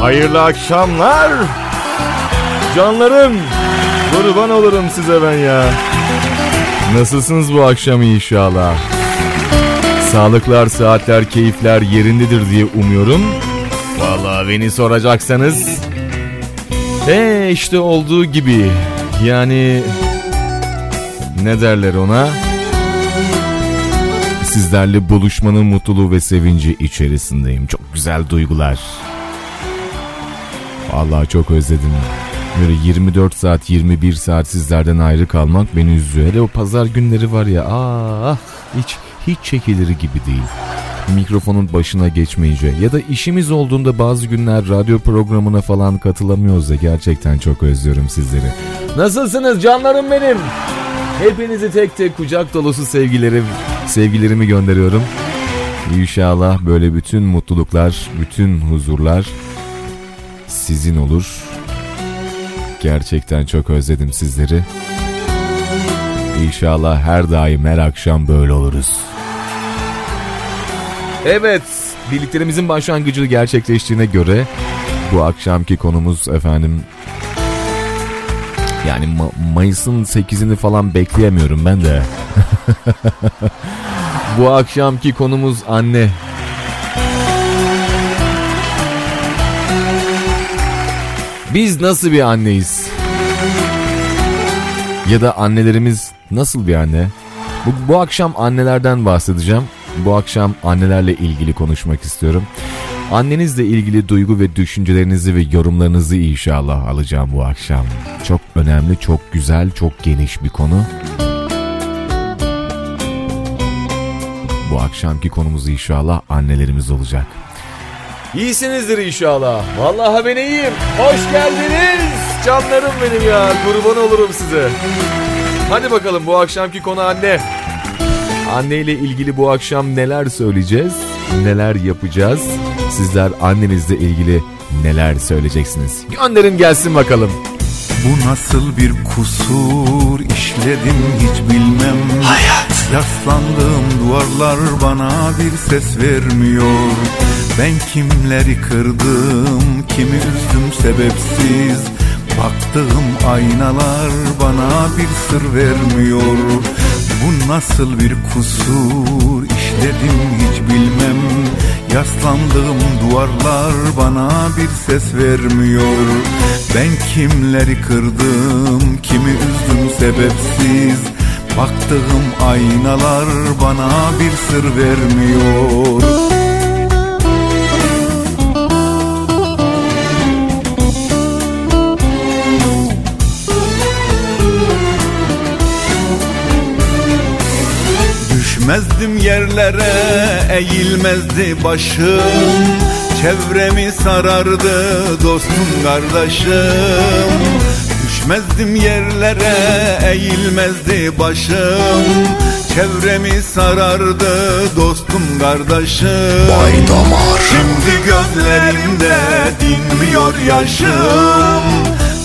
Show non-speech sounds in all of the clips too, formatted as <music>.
Hayırlı akşamlar. Canlarım. Kurban olurum size ben ya. Nasılsınız bu akşam inşallah? Sağlıklar, saatler, keyifler yerindedir diye umuyorum. Vallahi beni soracaksanız. Ee işte olduğu gibi. Yani ne derler ona? Sizlerle buluşmanın mutluluğu ve sevinci içerisindeyim. Çok güzel duygular. Vallahi çok özledim. Böyle 24 saat 21 saat sizlerden ayrı kalmak beni üzüyor. Hele o pazar günleri var ya ah hiç hiç çekilir gibi değil. Mikrofonun başına geçmeyince ya da işimiz olduğunda bazı günler radyo programına falan katılamıyoruz da gerçekten çok özlüyorum sizleri. Nasılsınız canlarım benim? Hepinizi tek tek kucak dolusu sevgilerim, sevgilerimi gönderiyorum. İnşallah böyle bütün mutluluklar, bütün huzurlar sizin olur. Gerçekten çok özledim sizleri. İnşallah her daim her akşam böyle oluruz. Evet, birliklerimizin başlangıcı gerçekleştiğine göre bu akşamki konumuz efendim yani Ma- Mayıs'ın 8'ini falan bekleyemiyorum ben de. <laughs> bu akşamki konumuz anne. Biz nasıl bir anneyiz? Ya da annelerimiz nasıl bir anne? Bu, bu akşam annelerden bahsedeceğim. Bu akşam annelerle ilgili konuşmak istiyorum. Annenizle ilgili duygu ve düşüncelerinizi ve yorumlarınızı inşallah alacağım bu akşam. Çok önemli, çok güzel, çok geniş bir konu. Bu akşamki konumuz inşallah annelerimiz olacak. İyisinizdir inşallah. Vallahi ben iyiyim. Hoş geldiniz. Canlarım benim ya. Kurban olurum size. Hadi bakalım bu akşamki konu anne. Anne ile ilgili bu akşam neler söyleyeceğiz? Neler yapacağız? Sizler annenizle ilgili neler söyleyeceksiniz? Gönderin gelsin bakalım. Bu nasıl bir kusur işledim hiç bilmem Hayat Yaslandığım duvarlar bana bir ses vermiyor Ben kimleri kırdım kimi üzdüm sebepsiz. Baktığım aynalar bana bir sır vermiyor. Bu nasıl bir kusur işledim hiç bilmem. Yaslandığım duvarlar bana bir ses vermiyor. Ben kimleri kırdım kimi üzdüm sebepsiz. Baktığım aynalar bana bir sır vermiyor Düşmezdim yerlere eğilmezdi başım. Çevremi sarardı dostum kardeşim. Düşmezdim yerlere eğilmezdi başım. Çevremi sarardı dostum kardeşim. Bay damar. Şimdi gözlerimde dinmiyor yaşım.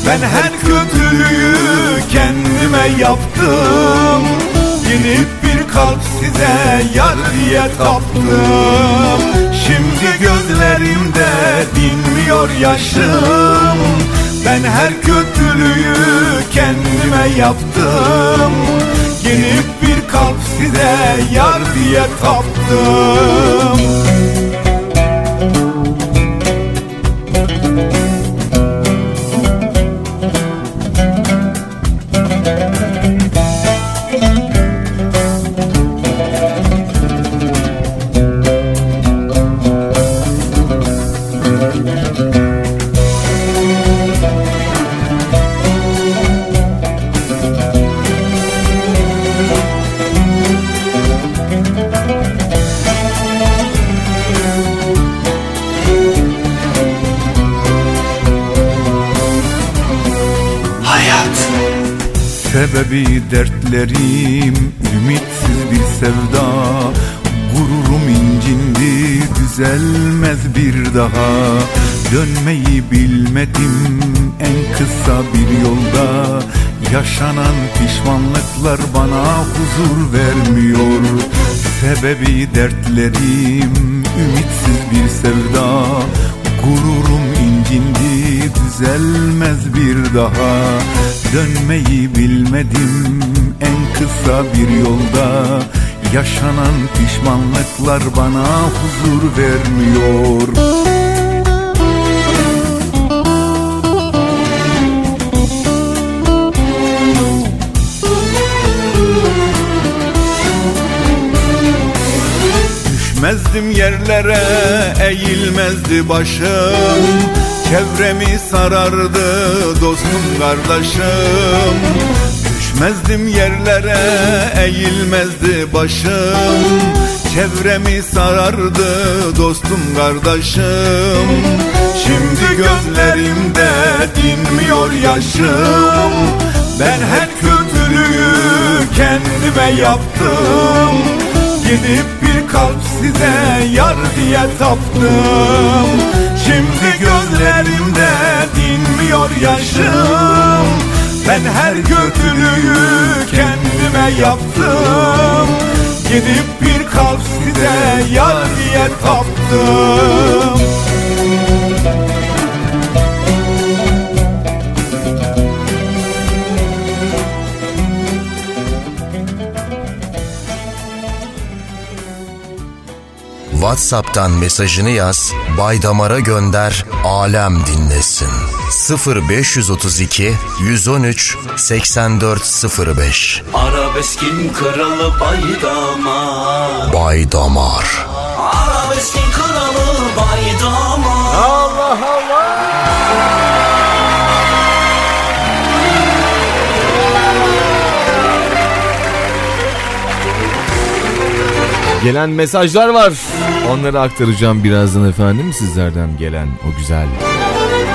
Ben her kötülüğü kendime yaptım Yenip bir kalp size yar diye taptım. Şimdi gözlerimde dinmiyor yaşım. Ben her kötülüğü kendime yaptım. Yenip bir kalp size yar diye taptım Sebebi dertlerim ümitsiz bir sevda. Gururum incindi düzelmez bir daha. Dönmeyi bilmedim en kısa bir yolda. Yaşanan pişmanlıklar bana huzur vermiyor. Sebebi dertlerim ümitsiz bir sevda. Gururum incindi düzelmez bir daha Dönmeyi bilmedim. En kısa bir yolda Yaşanan pişmanlıklar bana huzur vermiyor. Düşmezdim yerlere eğilmezdi başım Çevremi sarardı dostum kardeşim. Düşmezdim yerlere eğilmezdi başım. Çevremi sarardı dostum kardeşim. Şimdi gözlerimde dinmiyor yaşım. Ben hep kötülüğü kendime yaptım. Gidip bir kalp size yar diye taptım Şimdi gözlerimde dinmiyor yaşım. Ben her kötülüğü kendime yaptım. Gidip bir kalp size yar diye taptım WhatsApp'tan mesajını yaz, Baydamar'a gönder, alem dinlesin. 0532 113 8405 Arabeskin kralı Baydamar. Baydamar. Arabeskin kralı Baydamar Gelen mesajlar var. Onları aktaracağım birazdan efendim sizlerden gelen o güzel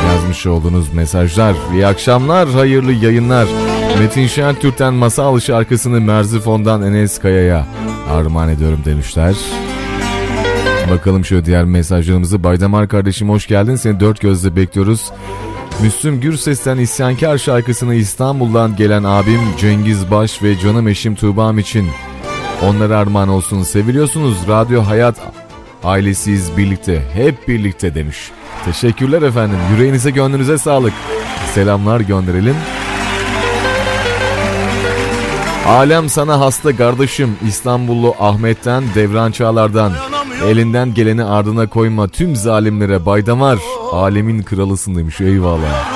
yazmış olduğunuz mesajlar. İyi akşamlar, hayırlı yayınlar. Metin Şentürk'ten masal şarkısını Merzifon'dan Enes Kaya'ya armağan ediyorum demişler. Bakalım şöyle diğer mesajlarımızı. Baydamar kardeşim hoş geldin. Seni dört gözle bekliyoruz. Müslüm Gürses'ten İsyankar şarkısını İstanbul'dan gelen abim Cengiz Baş ve canım eşim Tuğba'm için onlara armağan olsun. Seviliyorsunuz. Radyo Hayat ailesiyiz birlikte. Hep birlikte demiş. Teşekkürler efendim. Yüreğinize gönlünüze sağlık. Selamlar gönderelim. Alem sana hasta kardeşim İstanbullu Ahmet'ten Devran Çağlar'dan Elinden geleni ardına koyma tüm zalimlere baydamar Alemin kralısın demiş eyvallah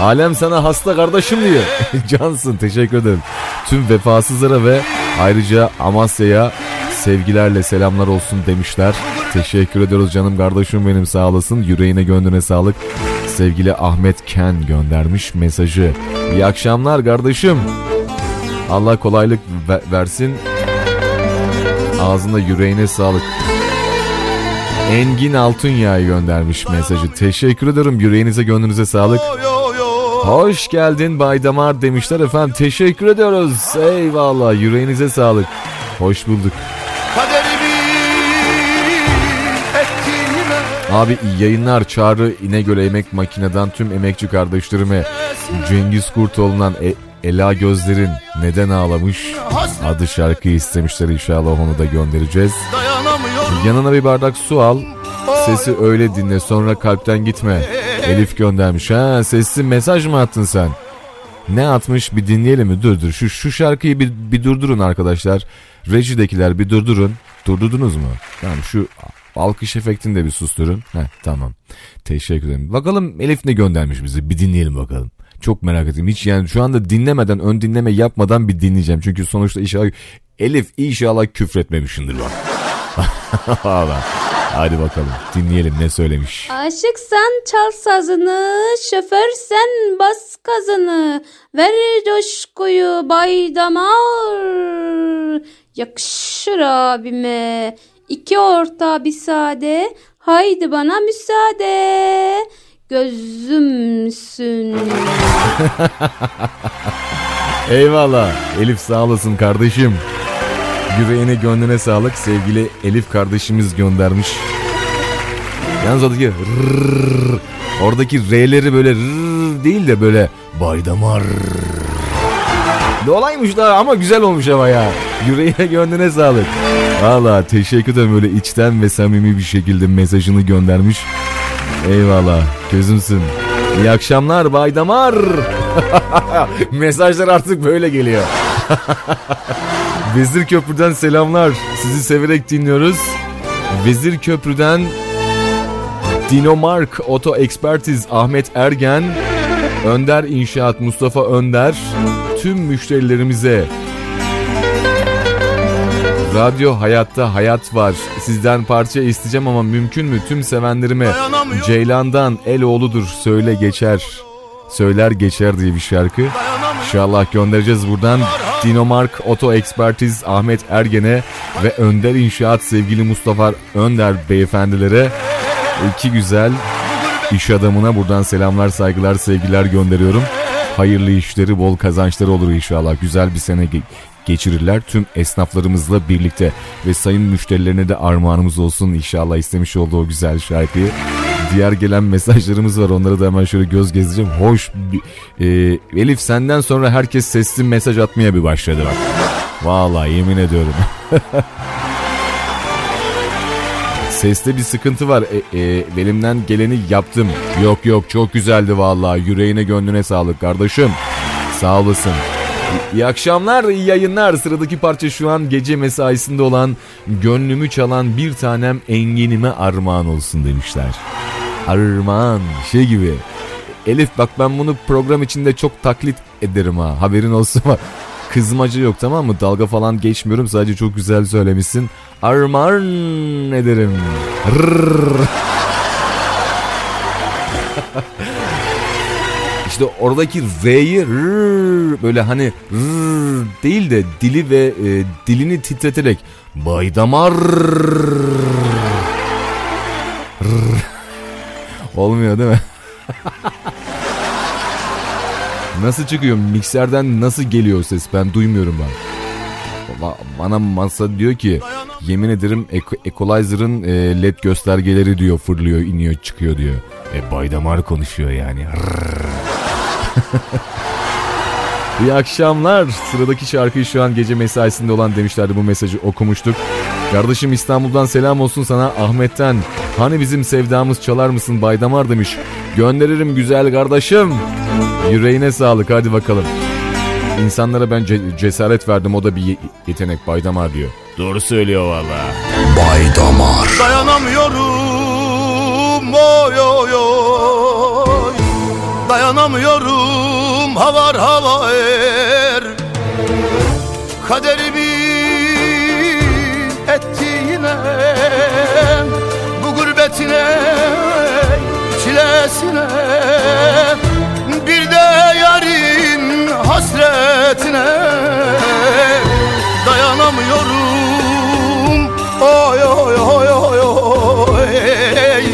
Alem sana hasta kardeşim diyor <laughs> Cansın teşekkür ederim Tüm vefasızlara ve ayrıca Amasya'ya sevgilerle selamlar olsun demişler Teşekkür ediyoruz canım kardeşim benim sağ olasın Yüreğine gönlüne sağlık Sevgili Ahmet Ken göndermiş mesajı İyi akşamlar kardeşim Allah kolaylık ve- versin. Ağzına yüreğine sağlık. Engin Altunyağ'ı göndermiş mesajı. Teşekkür ederim. Yüreğinize gönlünüze sağlık. Hoş geldin Bay Damar demişler efendim. Teşekkür ediyoruz. Eyvallah. Yüreğinize sağlık. Hoş bulduk. Abi iyi yayınlar Çağrı İnegöl Emek Makineden tüm emekçi kardeşlerime Cengiz Kurtoğlu'ndan e- Ela Gözler'in Neden Ağlamış adı şarkıyı istemişler inşallah onu da göndereceğiz. Yanına bir bardak su al sesi öyle dinle sonra kalpten gitme. <laughs> Elif göndermiş ha sesli mesaj mı attın sen? Ne atmış bir dinleyelim mi? Dur dur şu, şu şarkıyı bir, bir durdurun arkadaşlar. Rejidekiler bir durdurun. Durdurdunuz mu? Tamam şu alkış efektini de bir susturun. Heh, tamam. Teşekkür ederim. Bakalım Elif ne göndermiş bize bir dinleyelim bakalım. Çok merak ettim. Hiç yani şu anda dinlemeden ön dinleme yapmadan bir dinleyeceğim. Çünkü sonuçta inşallah Elif inşallah küfretmemişindir bak. <laughs> Valla. Hadi bakalım dinleyelim ne söylemiş. Aşıksan çal sazını, şoförsen bas gazını, ver coşkuyu bay damar. Yakışır abime, iki orta bir sade, haydi bana müsaade. Gözümsün. <laughs> Eyvallah. Elif sağ olasın kardeşim. Yüreğine gönlüne sağlık. Sevgili Elif kardeşimiz göndermiş. Yalnız oradaki rrrr, oradaki R'leri böyle değil de böyle baydamar. Ne olaymış da ama güzel olmuş ama ya. Yüreğine gönlüne sağlık. Valla teşekkür ederim böyle içten ve samimi bir şekilde mesajını göndermiş. Eyvallah gözümsün. İyi akşamlar Bay Damar. <laughs> Mesajlar artık böyle geliyor. <laughs> Vezir Köprü'den selamlar. Sizi severek dinliyoruz. Vezir Köprü'den Dinomark Oto Ekspertiz Ahmet Ergen, Önder İnşaat Mustafa Önder, tüm müşterilerimize Radyo Hayatta Hayat var. Sizden parça isteyeceğim ama mümkün mü tüm sevenlerime Ceylan'dan El oğludur söyle geçer. Söyler geçer diye bir şarkı. İnşallah göndereceğiz buradan. Dinomark Oto Ekspertiz Ahmet Ergen'e ve Önder İnşaat sevgili Mustafa Önder beyefendilere iki güzel iş adamına buradan selamlar, saygılar, sevgiler gönderiyorum. Hayırlı işleri, bol kazançları olur inşallah. Güzel bir sene ge- geçirirler tüm esnaflarımızla birlikte. Ve sayın müşterilerine de armağanımız olsun inşallah istemiş olduğu güzel şarkıyı. Diğer gelen mesajlarımız var onlara da hemen şöyle göz gezdireceğim. Hoş e, Elif senden sonra herkes sesli mesaj atmaya bir başladı bak. Vallahi yemin ediyorum. <laughs> Seste bir sıkıntı var. E, e, elimden geleni yaptım. Yok yok çok güzeldi vallahi. Yüreğine gönlüne sağlık kardeşim. Sağ olasın. İyi akşamlar, iyi yayınlar. Sıradaki parça şu an gece mesaisinde olan gönlümü çalan bir tanem enginime armağan olsun demişler. Armağan şey gibi. Elif bak ben bunu program içinde çok taklit ederim ha. Haberin olsun ama kızmaca yok tamam mı? Dalga falan geçmiyorum. Sadece çok güzel söylemişsin. Armağan ederim. İşte oradaki R'yi böyle hani değil de dili ve e, dilini titreterek baydamar Rrr. Olmuyor değil mi? nasıl çıkıyor mikserden nasıl geliyor ses ben duymuyorum ben. Ba- Bana masa diyor ki yemin ederim Equalizer'ın e, led göstergeleri diyor fırlıyor iniyor çıkıyor diyor. E Baydamar konuşuyor yani. <laughs> İyi akşamlar. Sıradaki şarkıyı şu an gece mesaisinde olan demişlerdi bu mesajı okumuştuk. Kardeşim İstanbul'dan selam olsun sana Ahmet'ten. Hani bizim sevdamız çalar mısın Baydamar demiş. Gönderirim güzel kardeşim. Yüreğine sağlık hadi bakalım. İnsanlara ben ce- cesaret verdim o da bir ye- yetenek Baydamar diyor. Doğru söylüyor valla. Bay Damar. Dayanamıyorum oy oy oy Dayanamıyorum havar havar Kaderimin ettiğine Bu gurbetine çilesine. Bir de yarın hasretine. Dayanamıyorum. Oy oy oy oy oy.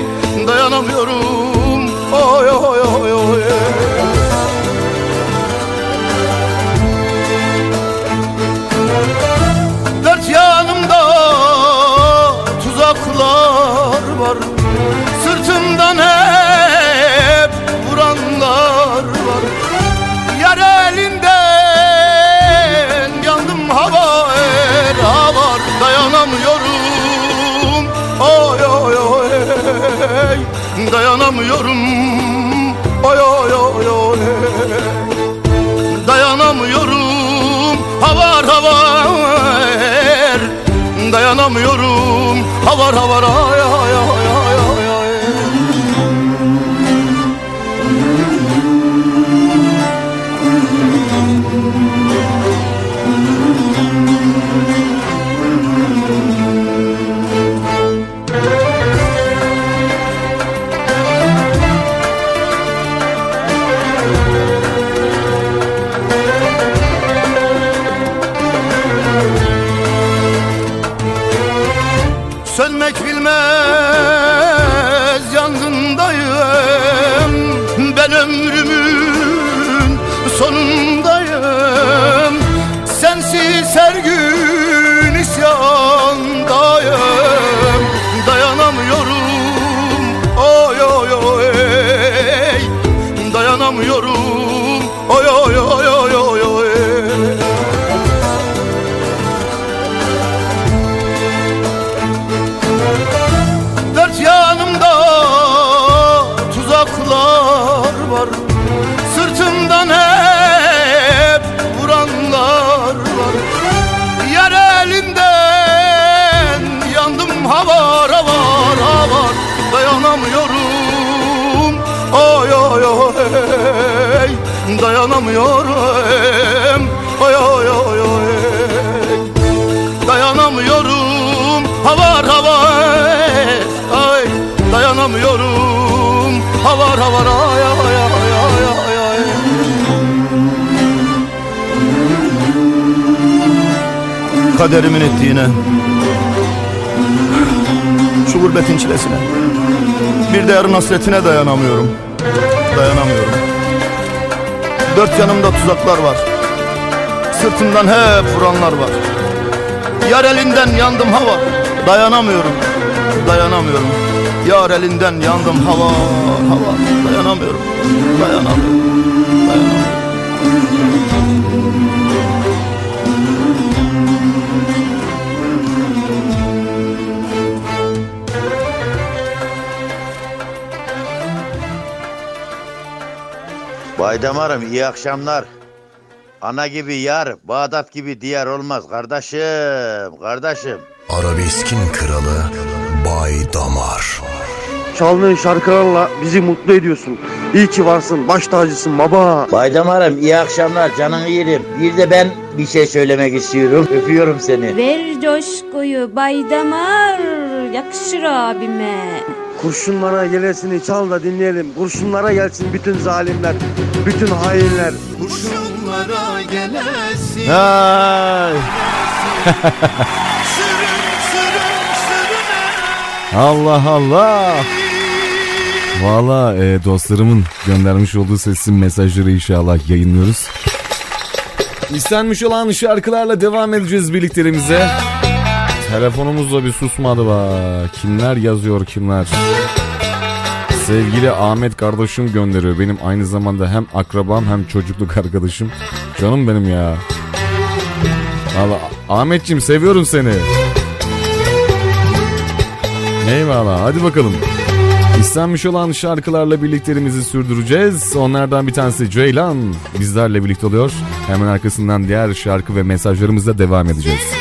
Dayanamıyorum Dayanamıyorum. Oy oy oy oy. Dayanamıyorum. Havar havar. Dayanamıyorum. Havar havar. Ay ay ay Dayanamıyorum. Oy oy oy oy. Dayanamıyorum. Havar havar Ay Dayanamıyorum. Havar havar ay ay ay ay ay ay Kaderimin ettiğine. Şu gurbetin çilesine. Bir de yarın hasretine dayanamıyorum. Dayanamıyorum Dört yanımda tuzaklar var. Sırtımdan hep vuranlar var. Yar elinden yandım hava. Dayanamıyorum Dayanamıyorum. Yar elinden yandım hava Hava. Dayanamıyorum Dayanamıyorum Dayanamıyorum Baydamarım iyi akşamlar. Ana gibi yar, Bağdat gibi diyar olmaz kardeşim, kardeşim. Arabeskin kralı Bay Damar. Çaldığın şarkılarla bizi mutlu ediyorsun. İyi ki varsın, baş tacısın baba. Baydamarım iyi akşamlar, canını yerim. Bir de ben bir şey söylemek istiyorum. <laughs> Öpüyorum seni. Ver coşkuyu baydamar yakışır abime. Kurşunlara gelesini çal da dinleyelim. Kurşunlara gelsin bütün zalimler, bütün hainler. Kurşunlara gelesin Ay. Allah Allah. Valla e, dostlarımın göndermiş olduğu sesin mesajları inşallah yayınlıyoruz. İstenmiş olan şarkılarla devam edeceğiz birliklerimize. Telefonumuz da bir susmadı bak. Kimler yazıyor kimler. Sevgili Ahmet kardeşim gönderiyor. Benim aynı zamanda hem akrabam hem çocukluk arkadaşım. Canım benim ya. Valla Ahmetciğim seviyorum seni. Eyvallah hadi bakalım. İstenmiş olan şarkılarla birliklerimizi sürdüreceğiz. Onlardan bir tanesi Ceylan bizlerle birlikte oluyor. Hemen arkasından diğer şarkı ve mesajlarımızla devam edeceğiz.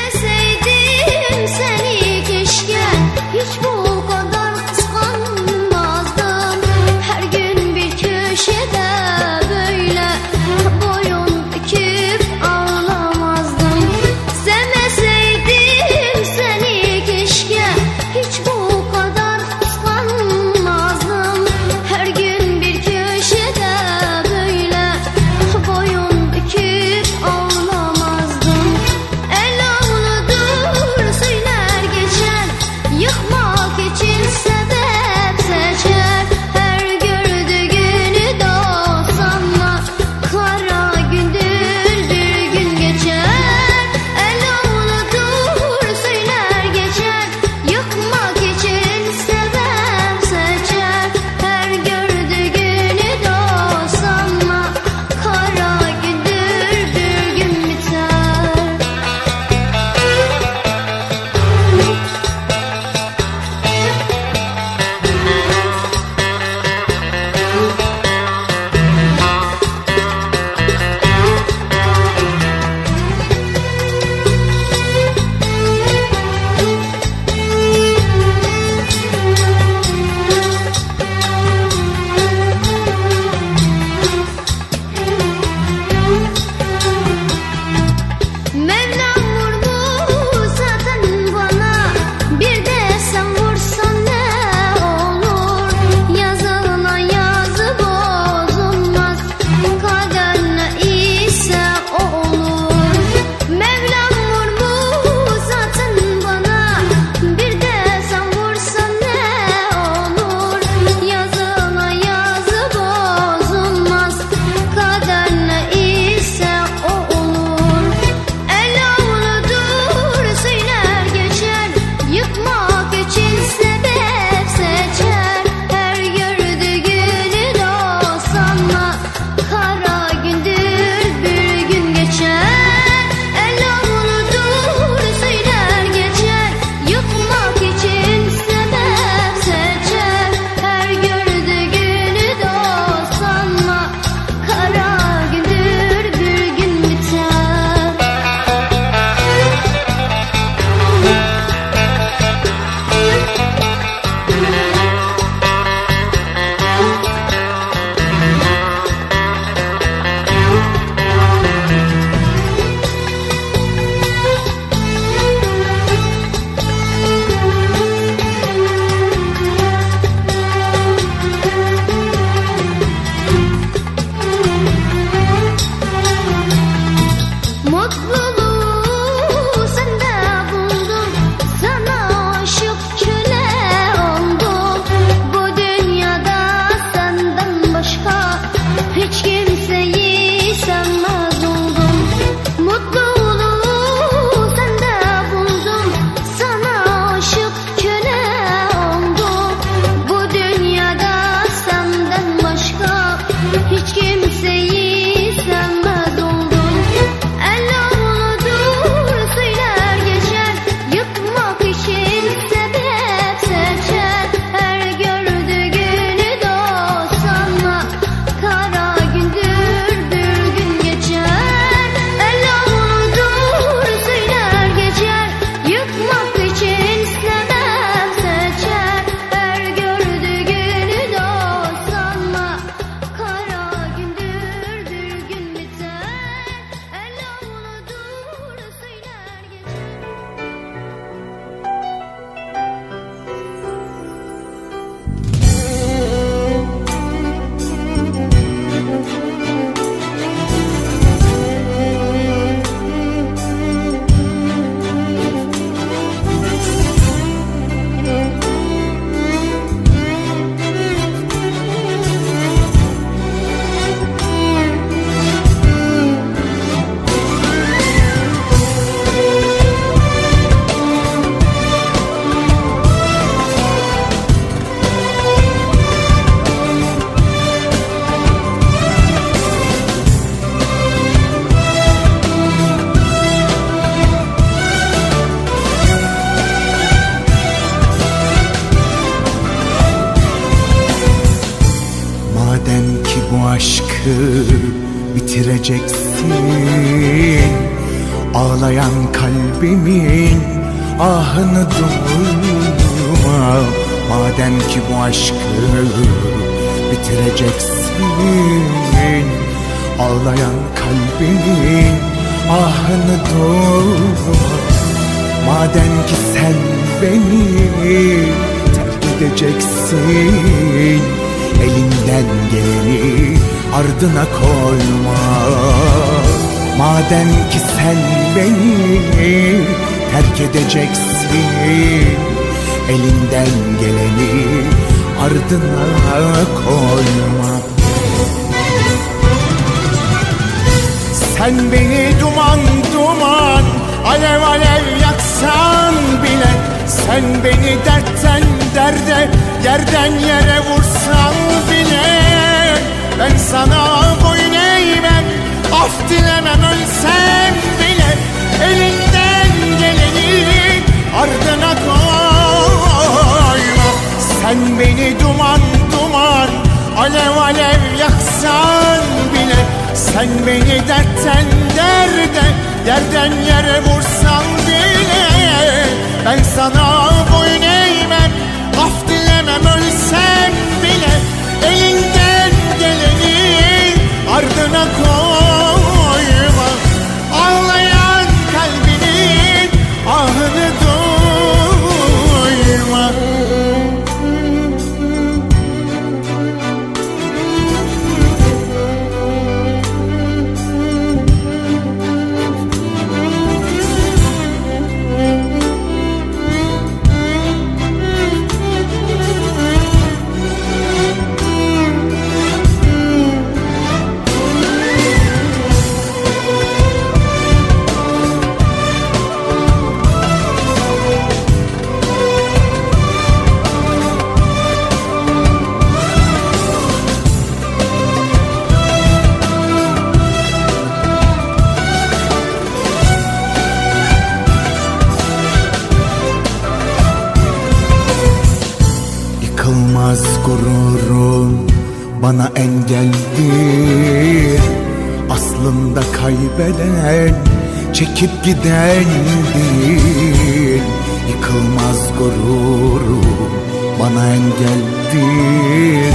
Madem ki sen beni terk edeceksin. Elinden geleni ardına koyma. Sen beni duman duman alev alev yaksan bile Sen beni dertten derde yerden yere vursan bile Ben sana af dilemem ölsem bile Elinden geleni ardına koyma. Sen beni duman duman alev alev yaksan bile Sen beni dertten derde yerden yere vursan bile Ben sana boyun eğmem. Af dilemem ölsem bile Elinden geleni ardına koyma engeldir Aslında kaybeden çekip giden değil. Yıkılmaz gururun bana engeldir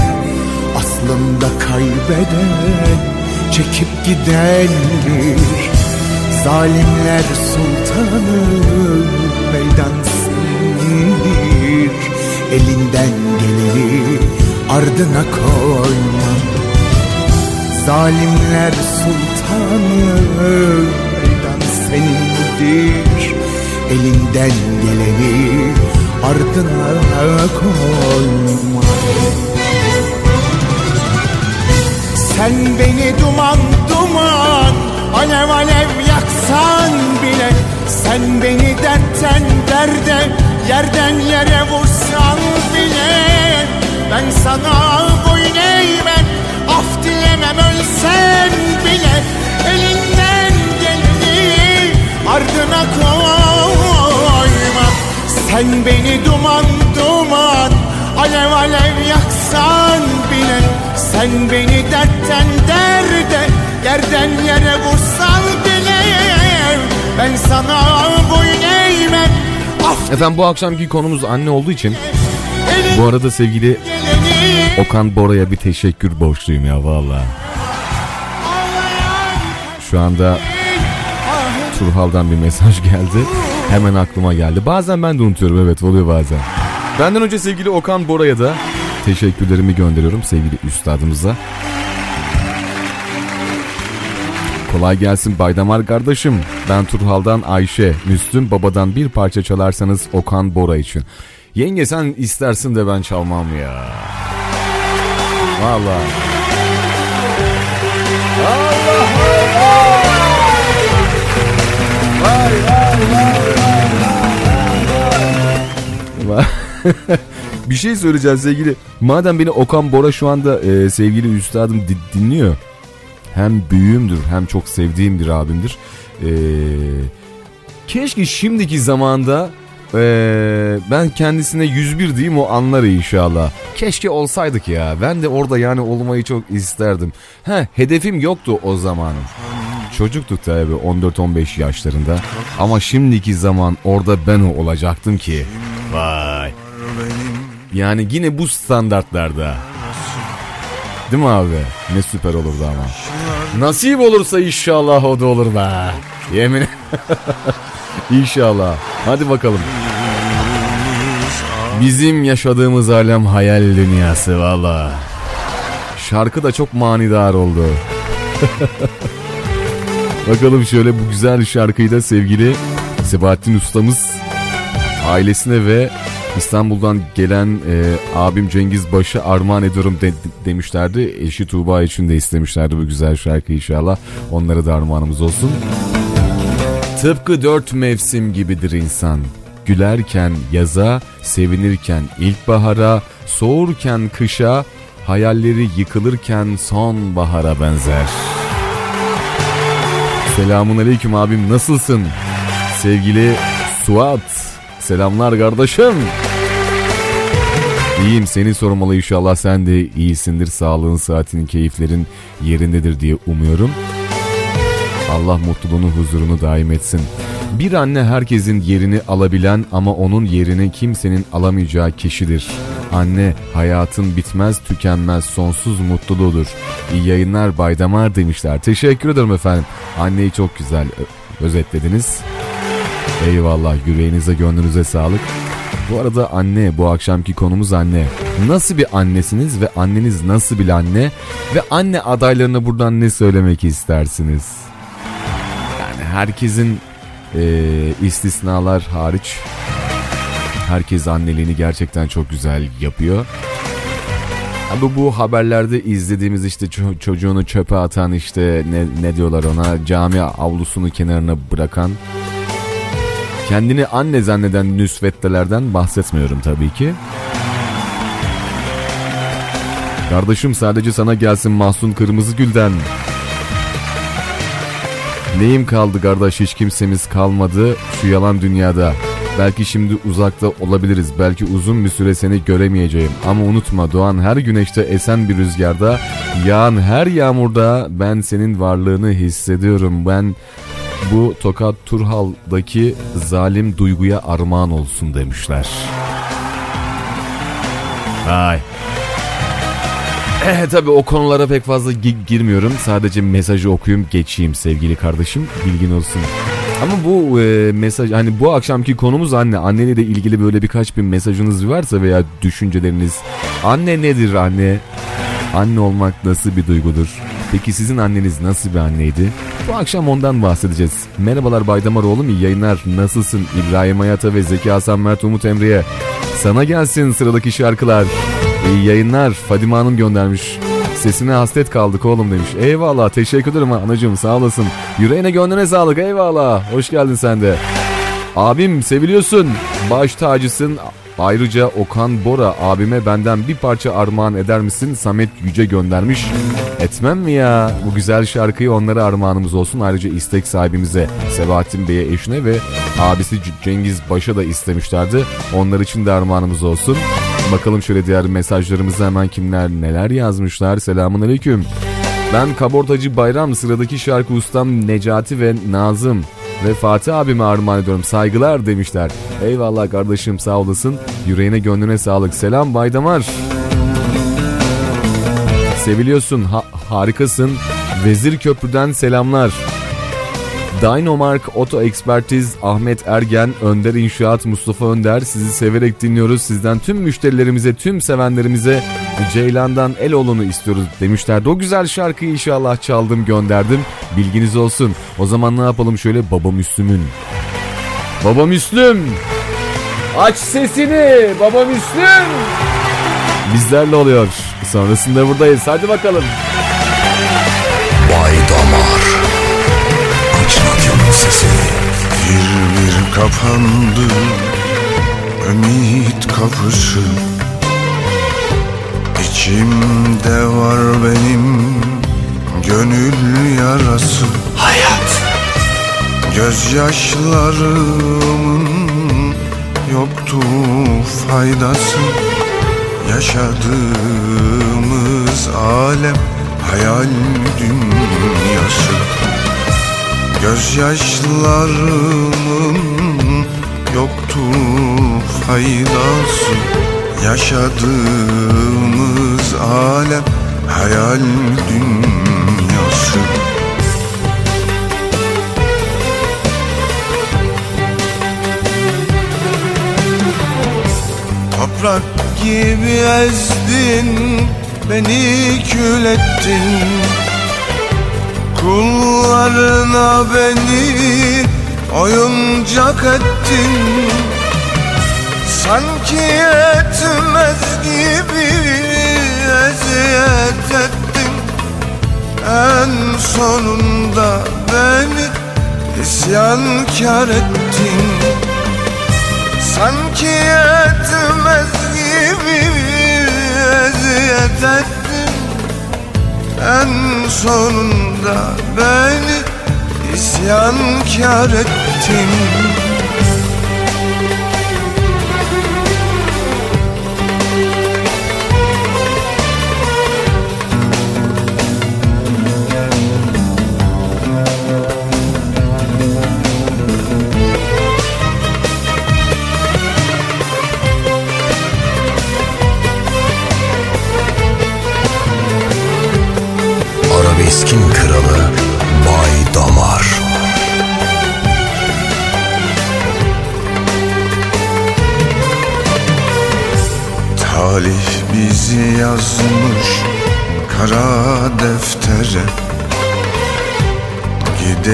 Aslında kaybeden çekip gidendir Zalimler sultanı meydan sindir Elinden geleni ardına koyma Zalimler sultanı meydan senindir. Elinden geleni ardına koyma Sen beni duman duman alev alev yaksan bile Sen beni dertten derde yerden yere vursan bile Ben sana boyun eğmem af dilemem ölsem bile Elinden geleni ardına koyma. Sen beni duman duman alev alev yaksan bile Sen beni dertten derde yerden yere vursan bile Ben sana boyun eğmem. Af. Efendim bu akşamki konumuz anne olduğu için bu arada sevgili Okan Bora'ya bir teşekkür borçluyum ya valla. Şu anda Turhal'dan bir mesaj geldi. Hemen aklıma geldi. Bazen ben de unutuyorum evet oluyor bazen. Benden önce sevgili Okan Bora'ya da teşekkürlerimi gönderiyorum sevgili üstadımıza. Kolay gelsin Baydamar kardeşim. Ben Turhal'dan Ayşe, Müslüm babadan bir parça çalarsanız Okan Bora için. Yenge sen istersin de ben çalmam ya. Vallahi. <laughs> bir şey söyleyeceğim sevgili. Madem beni Okan Bora şu anda e, sevgili üstadım di- dinliyor. Hem büyüğümdür hem çok sevdiğim bir abimdir. E, keşke şimdiki zamanda Ee, ben kendisine 101 diyeyim o anlar inşallah. Keşke olsaydık ya. Ben de orada yani olmayı çok isterdim. He, hedefim yoktu o zaman. Çocuktuk tabii 14-15 yaşlarında. Ama şimdiki zaman orada ben olacaktım ki. Vay. Yani yine bu standartlarda. Değil mi abi? Ne süper olurdu ama. Nasip olursa inşallah o da olur be. Yemin <laughs> İnşallah. Hadi bakalım. Bizim yaşadığımız alem hayal dünyası valla. Şarkı da çok manidar oldu. <laughs> bakalım şöyle bu güzel şarkıyı da sevgili Sebahattin ustamız ailesine ve İstanbul'dan gelen e, abim Cengiz Baş'a armağan ediyorum de, demişlerdi. Eşi Tuğba için de istemişlerdi bu güzel şarkı inşallah. Onlara da armağanımız olsun. Tıpkı dört mevsim gibidir insan. Gülerken yaza, sevinirken ilkbahara, soğurken kışa, hayalleri yıkılırken sonbahara benzer. Selamun aleyküm abim nasılsın? Sevgili Suat, selamlar kardeşim. İyiyim seni sormalı inşallah sen de iyisindir. Sağlığın, saatin, keyiflerin yerindedir diye umuyorum. Allah mutluluğunu, huzurunu daim etsin. Bir anne herkesin yerini alabilen ama onun yerini kimsenin alamayacağı kişidir. Anne hayatın bitmez tükenmez sonsuz mutluluğudur. İyi yayınlar Baydamar demişler. Teşekkür ederim efendim. Anneyi çok güzel özetlediniz. Eyvallah yüreğinize gönlünüze sağlık. Bu arada anne bu akşamki konumuz anne. Nasıl bir annesiniz ve anneniz nasıl bir anne ve anne adaylarına buradan ne söylemek istersiniz? Yani herkesin e, istisnalar hariç herkes anneliğini gerçekten çok güzel yapıyor. Ama bu haberlerde izlediğimiz işte ço- çocuğunu çöpe atan işte ne, ne diyorlar ona cami avlusunu kenarına bırakan kendini anne zanneden nüsvettelerden bahsetmiyorum tabii ki. Kardeşim sadece sana gelsin Mahsun Kırmızı Gül'den. Neyim kaldı kardeş hiç kimsemiz kalmadı şu yalan dünyada. Belki şimdi uzakta olabiliriz. Belki uzun bir süre seni göremeyeceğim. Ama unutma doğan her güneşte esen bir rüzgarda, yağan her yağmurda ben senin varlığını hissediyorum. Ben bu Tokat Turhal'daki zalim duyguya armağan olsun demişler. Ay. Eh tabi o konulara pek fazla gi- girmiyorum. Sadece mesajı okuyayım geçeyim sevgili kardeşim. Bilgin olsun. Ama bu e, mesaj hani bu akşamki konumuz anne. Anneyle ilgili böyle birkaç bir mesajınız varsa veya düşünceleriniz. Anne nedir anne? Anne olmak nasıl bir duygudur? Peki sizin anneniz nasıl bir anneydi? Bu akşam ondan bahsedeceğiz. Merhabalar Baydamar oğlum yayınlar. Nasılsın İbrahim Hayata ve Zeki Hasan Mert Umut Emre'ye? Sana gelsin sıradaki şarkılar. İyi yayınlar Fadime Hanım göndermiş. Sesine hasret kaldık oğlum demiş. Eyvallah teşekkür ederim anacığım sağ olasın. Yüreğine gönlüne sağlık eyvallah. Hoş geldin sen de. Abim seviliyorsun. Baş tacısın. Ayrıca Okan Bora abime benden bir parça armağan eder misin? Samet Yüce göndermiş. Etmem mi ya? Bu güzel şarkıyı onlara armağanımız olsun. Ayrıca istek sahibimize Sebahattin Bey'e eşine ve abisi Cengiz Baş'a da istemişlerdi. Onlar için de armağanımız olsun. Bakalım şöyle diğer mesajlarımıza hemen kimler neler yazmışlar. Selamun Aleyküm. Ben Kabortacı Bayram sıradaki şarkı ustam Necati ve Nazım ve Fatih abime armağan ediyorum. Saygılar demişler. Eyvallah kardeşim sağ olasın. Yüreğine gönlüne sağlık. Selam Baydamar. Seviliyorsun, ha- harikasın. Vezir Köprü'den selamlar. Dynomark Oto Ekspertiz Ahmet Ergen, Önder İnşaat Mustafa Önder sizi severek dinliyoruz. Sizden tüm müşterilerimize, tüm sevenlerimize Ceylan'dan el olunu istiyoruz demişlerdi. O güzel şarkıyı inşallah çaldım gönderdim. Bilginiz olsun. O zaman ne yapalım şöyle Baba Müslüm'ün. Baba Müslüm! Aç sesini Baba Müslüm! Bizlerle oluyor. Sonrasında buradayız. Hadi bakalım. Bay Damar Sesini Bir bir kapandı. Ümit kapısı. İçimde var benim Gönül yarası. Hayat. Gözyaşlarımın yoktu faydası. Yaşadığımız alem hayal dünyası Gözyaşlarımın yoktu faydası. Yaşadığımız alem hayal dünyası. Toprak gibi ezdin Beni kül ettin Kullarına beni oyuncak ettin. Sanki yetmez gibi eziyet ettin. En sonunda beni isyankar ettin. Sanki yetmez gibi eziyet ettin En sonunda beni isyankar ettin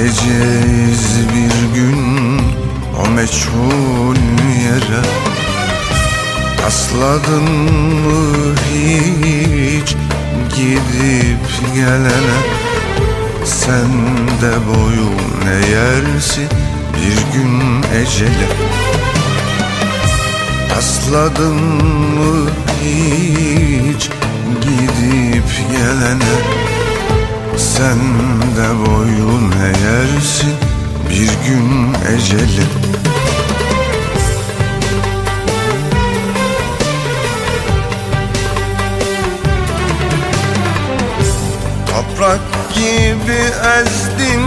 Gideceğiz bir gün o meçhul yere. Asladın mı hiç gidip gelene? Sen de boyun eğersin bir gün ecele. Asladın mı hiç gidip gelene Sen de boyun eğersin bir gün ecele Toprak gibi ezdin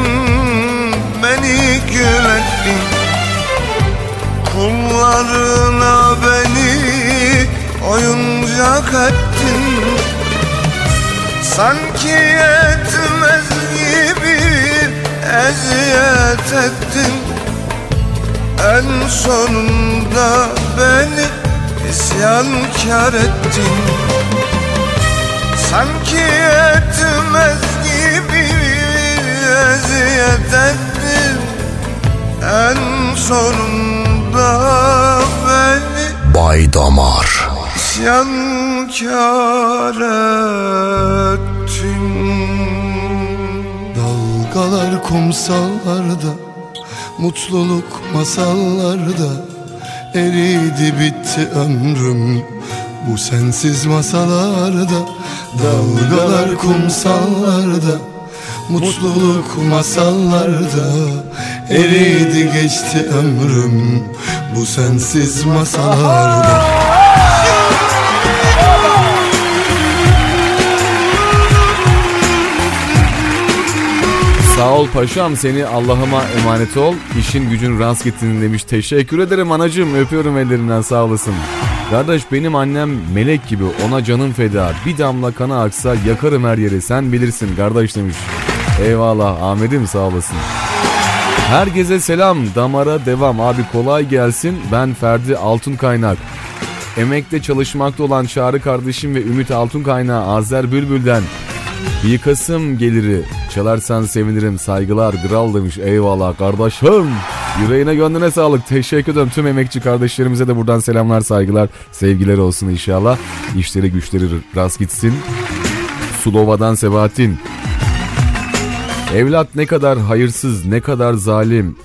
beni gül ettin. Kullarına beni oyuncak ettin. Sanki gibi eziyet ettin En sonunda beni isyankar ettin. Sanki yetmez gibi eziyet ettin En sonunda beni Bay Damar. isyankar ettin kumsallarda Mutluluk masallarda. Eridi bitti ömrüm Bu sensiz masalarda. Dalgalar kumsallarda Mutluluk masallarda. Eridi geçti ömrüm Bu sensiz masalarda Sağ ol paşam seni Allah'ıma emanet ol. İşin gücün rast gittin demiş. Teşekkür ederim anacığım öpüyorum ellerinden sağ olasın. Kardeş benim annem melek gibi ona canım feda. Bir damla kana aksa yakarım her yeri sen bilirsin kardeş demiş. Eyvallah Ahmet'im sağ olasın. Herkese selam damara devam abi kolay gelsin ben Ferdi Altun Kaynak. Emekte çalışmakta olan Çağrı kardeşim ve Ümit Altun Kaynağı Azer Bülbül'den Yıkasım geliri çalarsan sevinirim saygılar kral demiş eyvallah kardeşim. Yüreğine gönlüne sağlık teşekkür ederim tüm emekçi kardeşlerimize de buradan selamlar saygılar sevgiler olsun inşallah. İşleri güçleri rast gitsin. Sulova'dan Sebahattin. Evlat ne kadar hayırsız ne kadar zalim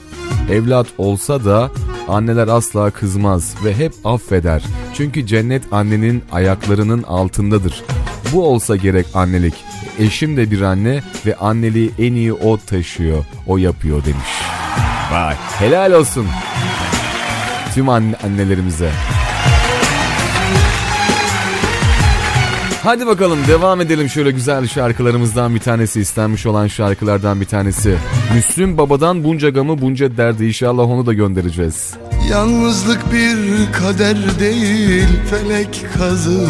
evlat olsa da anneler asla kızmaz ve hep affeder. Çünkü cennet annenin ayaklarının altındadır. Bu olsa gerek annelik. Eşim de bir anne ve anneliği en iyi o taşıyor, o yapıyor demiş. Vay helal olsun. Tüm anne, annelerimize. Hadi bakalım devam edelim şöyle güzel şarkılarımızdan bir tanesi istenmiş olan şarkılardan bir tanesi. Müslüm Baba'dan bunca gamı bunca derdi inşallah onu da göndereceğiz. Yalnızlık bir kader değil felek kazı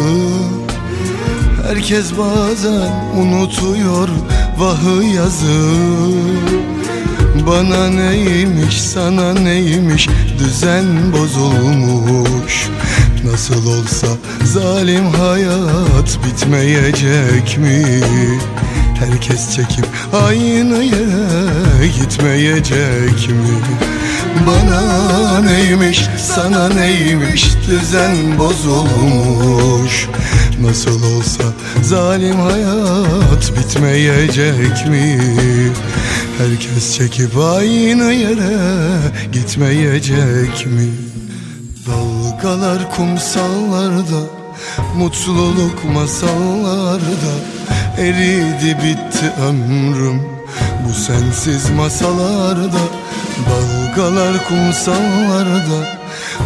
Herkes bazen unutuyor vahı yazı Bana neymiş sana neymiş düzen bozulmuş Nasıl olsa zalim hayat bitmeyecek mi? Herkes çekip aynı yere gitmeyecek mi? Bana neymiş sana neymiş düzen bozulmuş Nasıl olsa zalim hayat bitmeyecek mi? Herkes çekip aynı yere gitmeyecek mi? Dalgalar kumsallarda Mutluluk masallarda Eridi bitti ömrüm Bu sensiz masalarda Dalgalar kumsallarda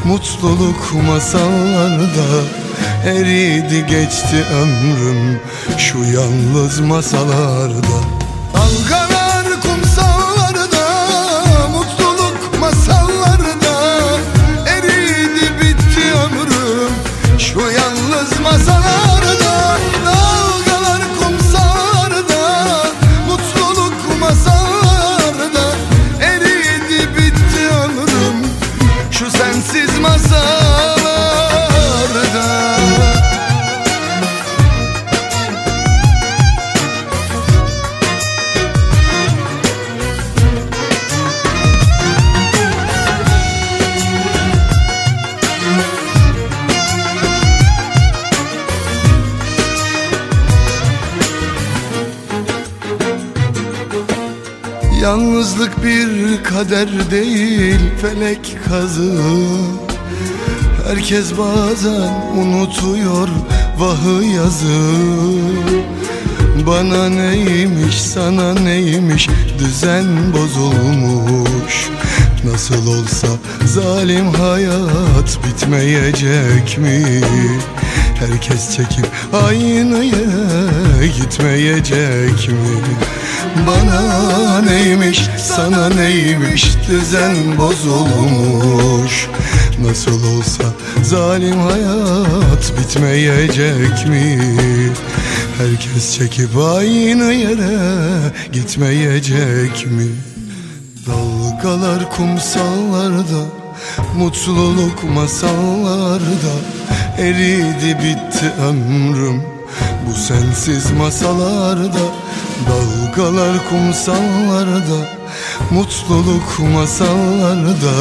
Mutluluk masallarda Eridi geçti ömrüm Şu yalnız masalarda. Dalgalar Yalnızlık bir kader değil felek kazı Herkes bazen unutuyor vahı yazı Bana neymiş sana neymiş düzen bozulmuş Nasıl olsa zalim hayat bitmeyecek mi? Herkes çekip aynı yere gitmeyecek mi? Bana neymiş sana neymiş düzen bozulmuş Nasıl olsa zalim hayat bitmeyecek mi? Herkes çekip aynı yere gitmeyecek mi? Dalgalar kumsallarda Mutluluk masallarda Eridi bitti ömrüm Bu sensiz masalarda Dalgalar kumsallarda Mutluluk masallarda.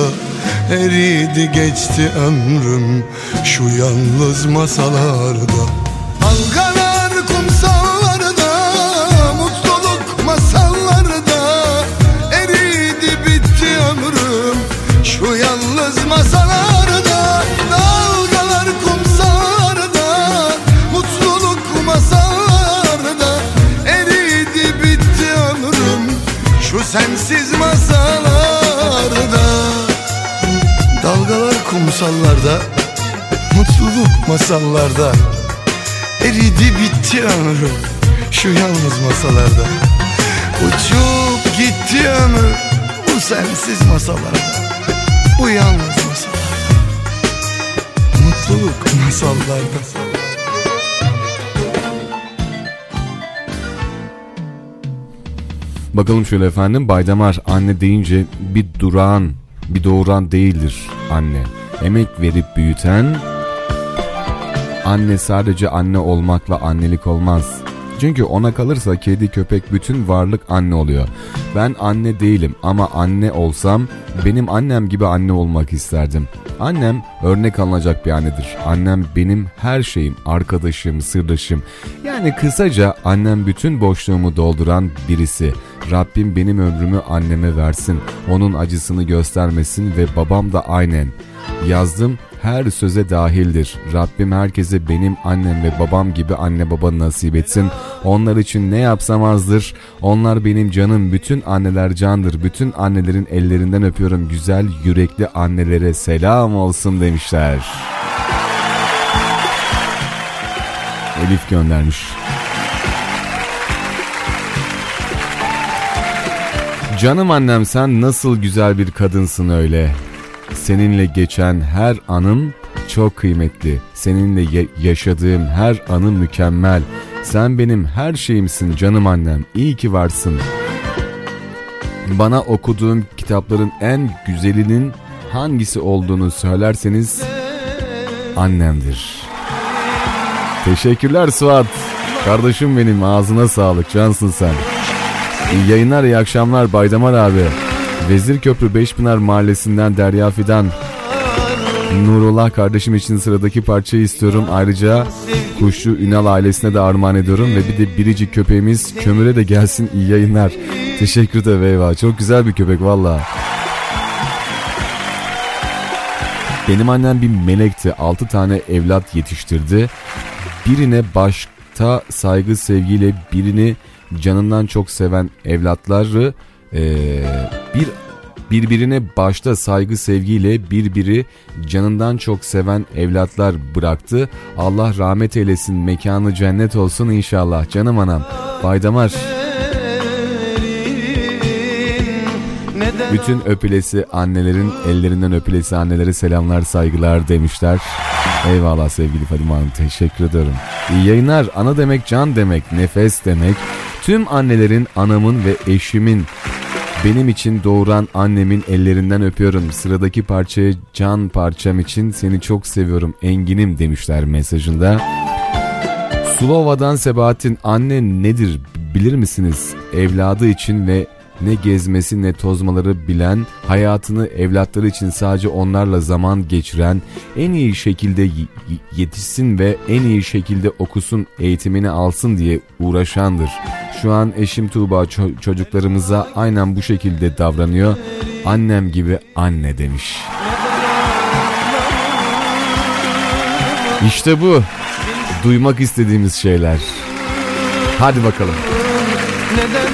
Eridi geçti ömrüm Şu yalnız masalarda. Dalgalar kumsallarda sensiz masalarda Dalgalar kumsallarda Mutluluk masallarda Eridi bitti ömrüm Şu yalnız masalarda. Uçup gitti ömür Bu sensiz masalarda Bu yalnız masalarda. Mutluluk masallarda Bakalım şöyle efendim Baydamar anne deyince bir duran bir doğuran değildir anne. Emek verip büyüten anne sadece anne olmakla annelik olmaz. Çünkü ona kalırsa kedi köpek bütün varlık anne oluyor. Ben anne değilim ama anne olsam benim annem gibi anne olmak isterdim. Annem örnek alınacak bir annedir. Annem benim her şeyim, arkadaşım, sırdaşım. Yani kısaca annem bütün boşluğumu dolduran birisi. Rabbim benim ömrümü anneme versin. Onun acısını göstermesin ve babam da aynen. Yazdım her söze dahildir. Rabbim herkese benim annem ve babam gibi anne baba nasip etsin. Onlar için ne yapsam azdır. Onlar benim canım. Bütün anneler candır. Bütün annelerin ellerinden öpüyorum. Güzel yürekli annelere selam olsun demişler. Elif göndermiş. Canım annem sen nasıl güzel bir kadınsın öyle. Seninle geçen her anım çok kıymetli. Seninle yaşadığım her anı mükemmel. Sen benim her şeyimsin canım annem. İyi ki varsın. Bana okuduğum kitapların en güzelinin hangisi olduğunu söylerseniz annemdir. Teşekkürler Suat. Kardeşim benim ağzına sağlık cansın sen. İyi yayınlar iyi akşamlar Baydamar abi. Vezir Köprü Beşpınar Mahallesi'nden Derya Fidan. Nurullah kardeşim için sıradaki parçayı istiyorum. Ayrıca Kuşçu Ünal ailesine de armağan ediyorum. Ve bir de biricik köpeğimiz Kömür'e de gelsin iyi yayınlar. Teşekkür ederim eyvah. Çok güzel bir köpek valla. Benim annem bir melekti. 6 tane evlat yetiştirdi. Birine başta saygı sevgiyle birini canından çok seven evlatları e, bir birbirine başta saygı sevgiyle birbiri canından çok seven evlatlar bıraktı. Allah rahmet eylesin mekanı cennet olsun inşallah canım anam. Baydamar. Bütün öpülesi annelerin ellerinden öpülesi annelere selamlar saygılar demişler. Eyvallah sevgili Fadime Hanım teşekkür ederim. İyi yayınlar ana demek can demek nefes demek. Tüm annelerin anamın ve eşimin benim için doğuran annemin ellerinden öpüyorum. Sıradaki parçaya can parçam için seni çok seviyorum Enginim demişler mesajında. Slova'dan Sebahattin anne nedir bilir misiniz? Evladı için ve ne gezmesi ne tozmaları bilen, hayatını evlatları için sadece onlarla zaman geçiren, en iyi şekilde yetişsin ve en iyi şekilde okusun, eğitimini alsın diye uğraşandır. Şu an eşim Tuğba ço- çocuklarımıza aynen bu şekilde davranıyor. Annem gibi anne demiş. İşte bu. Duymak istediğimiz şeyler. Hadi bakalım. Neden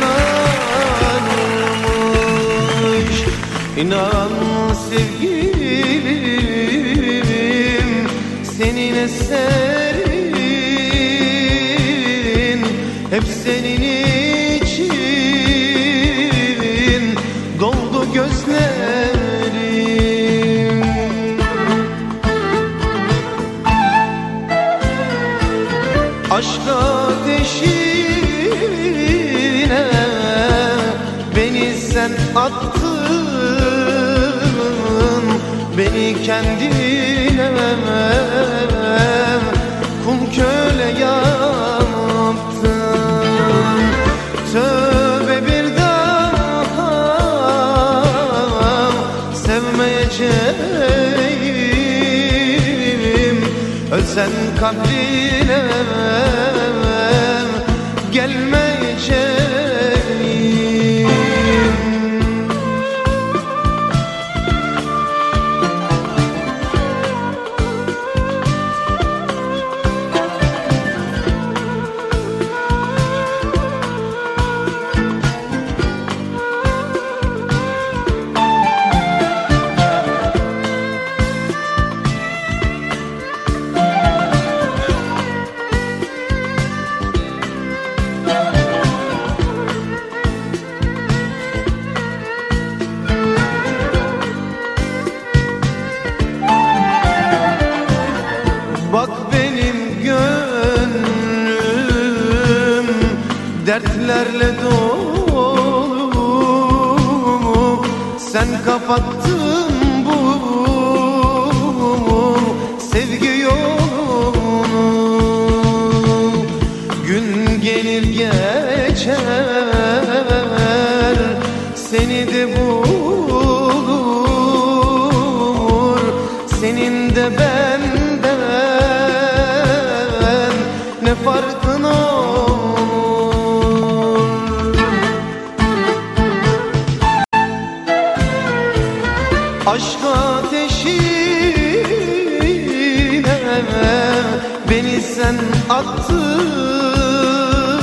İnan sevgilim kendine Kul köle yaptın Tövbe bir daha. Sevmeyeceğim. Ölsen kabrine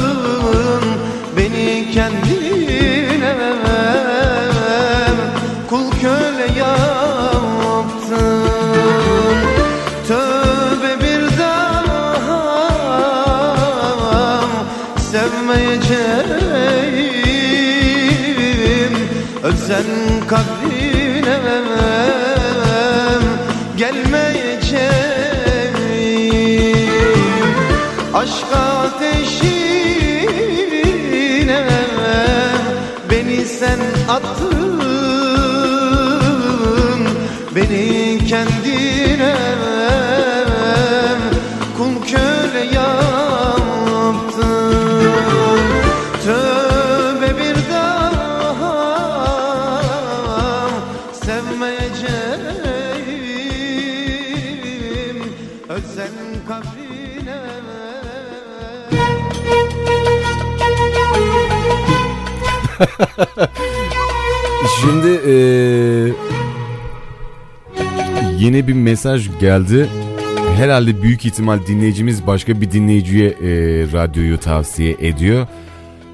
attın Beni kendine Kul köle yaptın Tövbe bir daha Sevmeyeceğim Ölsen kabrine Aşk ateşine Beni sen attın Beni kendine <laughs> Şimdi eee, yeni bir mesaj geldi. Herhalde büyük ihtimal dinleyicimiz başka bir dinleyiciye eee, radyoyu tavsiye ediyor.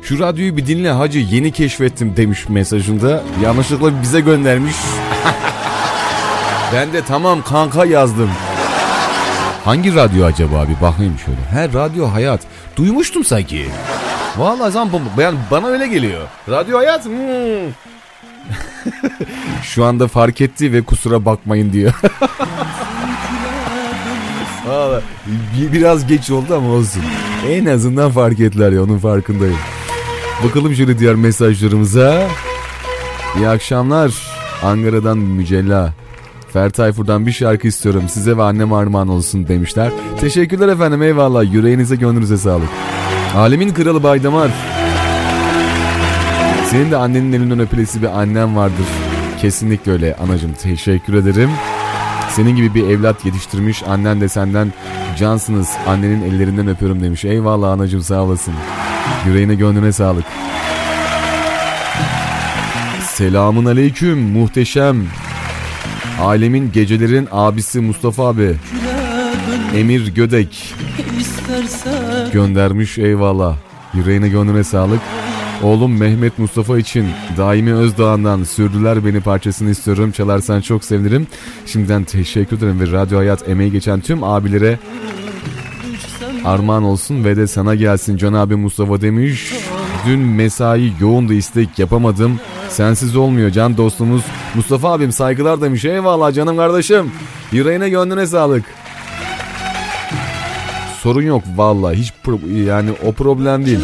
Şu radyoyu bir dinle hacı yeni keşfettim demiş mesajında. Yanlışlıkla bize göndermiş. <laughs> ben de tamam kanka yazdım. Hangi radyo acaba bir bakayım şöyle. He radyo hayat. Duymuştum sanki. Vallahi zaman yani bana öyle geliyor. Radyo hayat. hmm. <laughs> Şu anda fark etti ve kusura bakmayın diyor. <laughs> Vallahi bir- biraz geç oldu ama olsun. En azından fark ettiler ya onun farkındayım. Bakalım şöyle diğer mesajlarımıza. İyi akşamlar. Ankara'dan Mücella. Fer Tayfur'dan bir şarkı istiyorum. Size ve annem armağan olsun demişler. Teşekkürler efendim eyvallah. Yüreğinize gönlünüze sağlık. Alemin kralı Baydamar. Senin de annenin elinden öpülesi bir annen vardır. Kesinlikle öyle anacım teşekkür ederim. Senin gibi bir evlat yetiştirmiş annen de senden cansınız annenin ellerinden öpüyorum demiş. Eyvallah anacım sağ olasın. Yüreğine gönlüne sağlık. Selamun aleyküm muhteşem. Ailemin gecelerin abisi Mustafa abi. Emir Gödek göndermiş eyvallah. Yüreğine gönlüne sağlık. Oğlum Mehmet Mustafa için Daimi Özdağ'ından Sürdüler Beni parçasını istiyorum. Çalarsan çok sevinirim. Şimdiden teşekkür ederim ve Radyo Hayat emeği geçen tüm abilere armağan olsun ve de sana gelsin Can abi Mustafa demiş. Dün mesai yoğundu istek yapamadım. Sensiz olmuyor can dostumuz. Mustafa abim saygılar demiş. Eyvallah canım kardeşim. Yüreğine gönlüne sağlık. Sorun yok vallahi hiç yani o problem değil.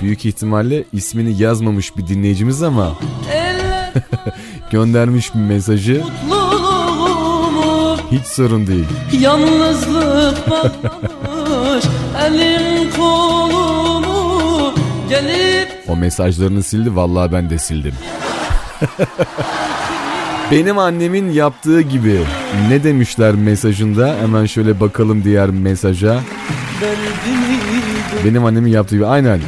Büyük ihtimalle ismini yazmamış bir dinleyicimiz ama <laughs> göndermiş bir mesajı hiç sorun değil. Yalnızlık <laughs> bağlamış Elim kolumu Gelip O mesajlarını sildi vallahi ben de sildim. <laughs> Benim annemin yaptığı gibi ne demişler mesajında hemen şöyle bakalım diğer mesaja. Benim annemin yaptığı gibi aynen.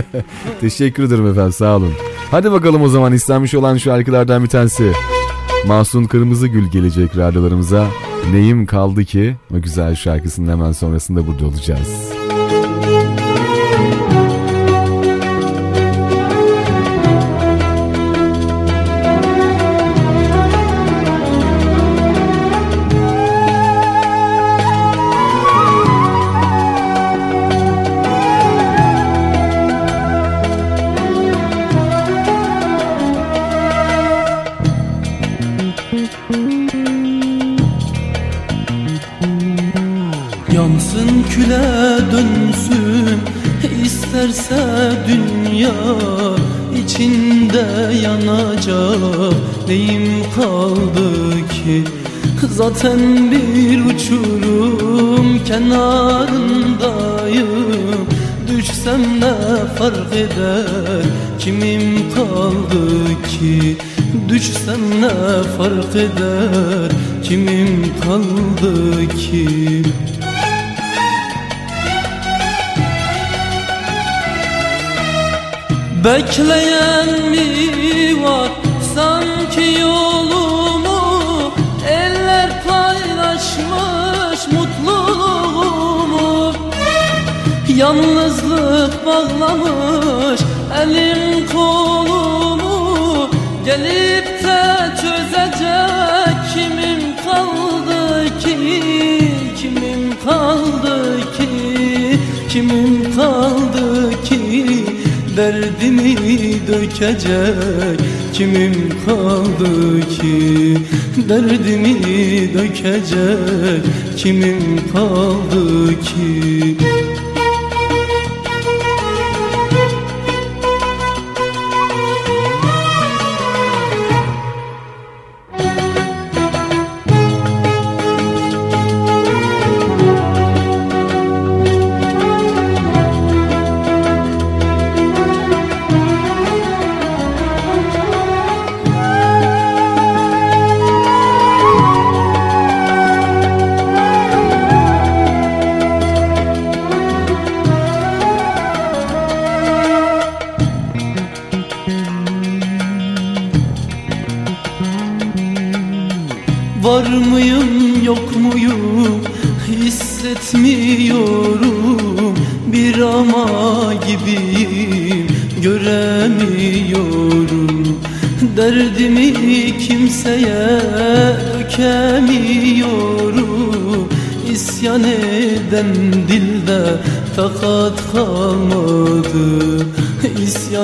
<laughs> Teşekkür ederim efendim sağ olun. Hadi bakalım o zaman istenmiş olan şarkılardan bir tanesi. Mahsun Kırmızıgül gelecek radyolarımıza. Neyim kaldı ki? O güzel şarkısının hemen sonrasında burada olacağız. Zaten bir uçurum kenarındayım. Düşsem ne fark eder? Kimim kaldı ki? Düşsem ne fark eder? Kimim kaldı ki? Bekleyen mi var Yalnızlık bağlamış elim kolumu Gelip de çözecek kimim kaldı ki Kimim kaldı ki Kimim kaldı ki Derdimi dökecek Kimim kaldı ki Derdimi dökecek Kimim kaldı ki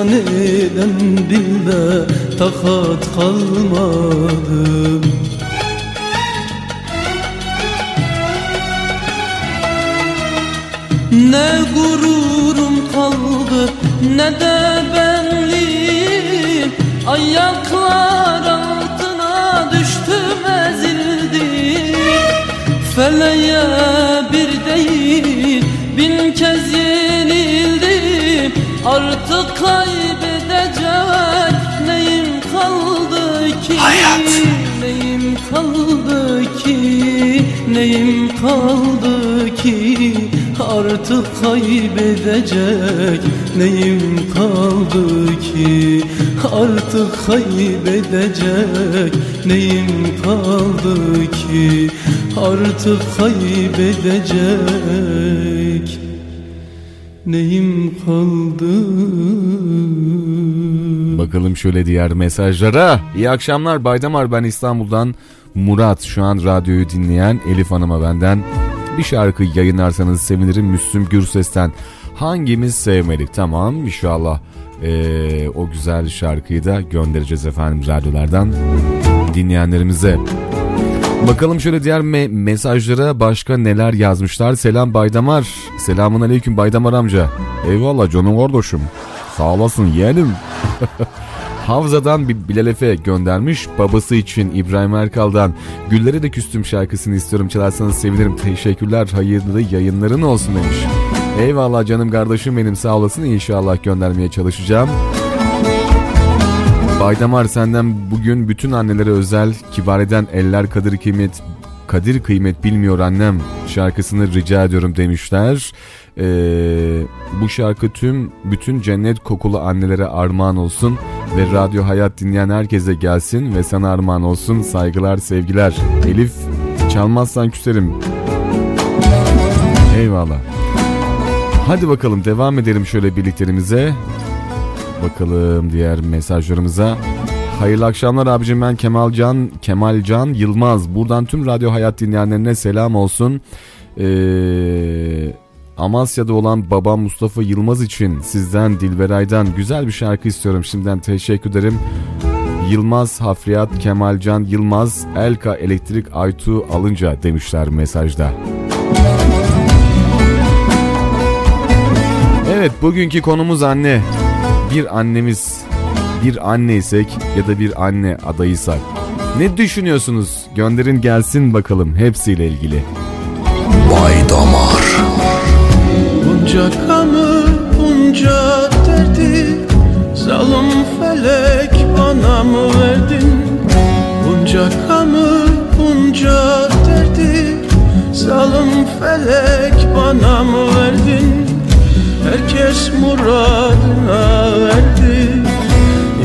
Eden dilde takat kalmadı Neyim kaldı ki Artık kaybedecek? Neyim kaldı ki Artık kaybedecek? Neyim kaldı ki Artık kaybedecek? Neyim kaldı? Bakalım şöyle diğer mesajlara. İyi akşamlar Baydamar ben İstanbul'dan Murat şu an radyoyu dinleyen Elif Hanım'a benden bir şarkı yayınlarsanız sevinirim Müslüm Gürses'ten. Hangimiz sevmedik tamam inşallah ee, o güzel şarkıyı da göndereceğiz efendim radyolardan dinleyenlerimize. Bakalım şöyle diğer me- mesajlara başka neler yazmışlar. Selam Baydamar. Selamun aleyküm Baydamar amca. Eyvallah canım kardeşim. Sağ olasın yeğenim. <laughs> Havza'dan bir Bilal Efe göndermiş. Babası için İbrahim Erkal'dan Güllere de Küstüm şarkısını istiyorum çalarsanız sevinirim. Teşekkürler hayırlı yayınların olsun demiş. Eyvallah canım kardeşim benim sağ olasın inşallah göndermeye çalışacağım. Baydamar senden bugün bütün annelere özel kibar eden eller kadir kıymet kadir kıymet bilmiyor annem şarkısını rica ediyorum demişler. Ee, bu şarkı tüm bütün cennet kokulu annelere armağan olsun ve radyo hayat dinleyen herkese gelsin ve sana armağan olsun saygılar sevgiler. Elif çalmazsan küserim. Eyvallah. Hadi bakalım devam edelim şöyle birliklerimize. Bakalım diğer mesajlarımıza. Hayırlı akşamlar abicim ben Kemalcan Kemalcan Yılmaz. Buradan tüm Radyo Hayat dinleyenlerine selam olsun. Ee, Amasya'da olan babam Mustafa Yılmaz için sizden Dilberay'dan güzel bir şarkı istiyorum. Şimdiden teşekkür ederim. Yılmaz Hafriyat Kemalcan Yılmaz Elka Elektrik Aytu alınca demişler mesajda. Evet bugünkü konumuz anne. Bir annemiz, bir anneysek ya da bir anne adayıysak. Ne düşünüyorsunuz? Gönderin gelsin bakalım hepsiyle ilgili. Bay Damar Bunca kanı, bunca derdi Zalim felek bana mı verdin? Bunca kanı, bunca derdi Zalim felek bana mı verdin? Herkes muradına erdi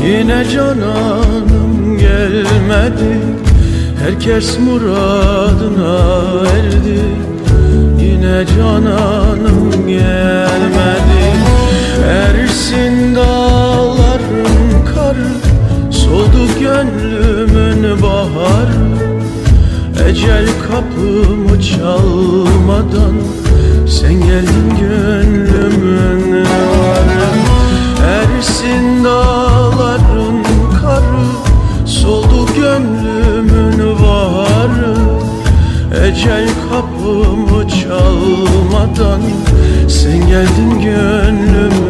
Yine cananım gelmedi Herkes muradına erdi yine cananım gelmedi. Ersin dağların kar Soldu gönlümün bahar Ecel kapımı çalmadan Sen geldin gönlümün varı. Ersin dağların karı Soldu gönlümün varı Ecel kapımı kalmadan Sen geldin gönlüme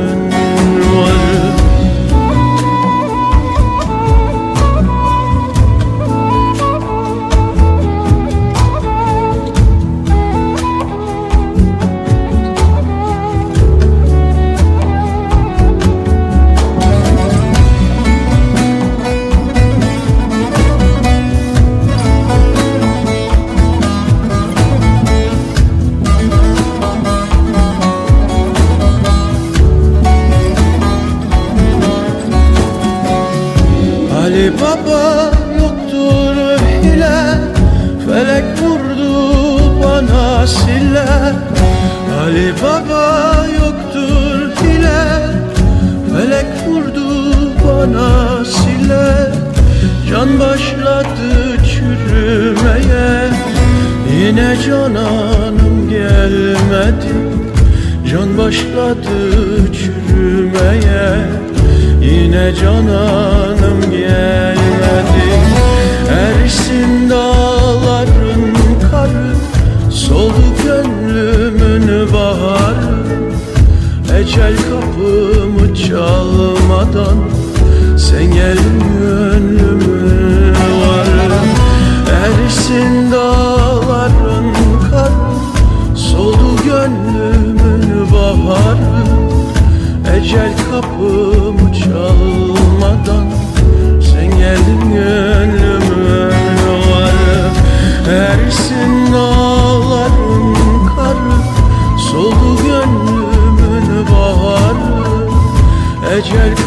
aman hanım gelmedi. Can başladı çürümeye. Yine cananım gelmedi. Ersin dağların karı Soldu gönlümün baharı. Ecel kapımı çalmadan Sen gel gönlümü var Ersin качать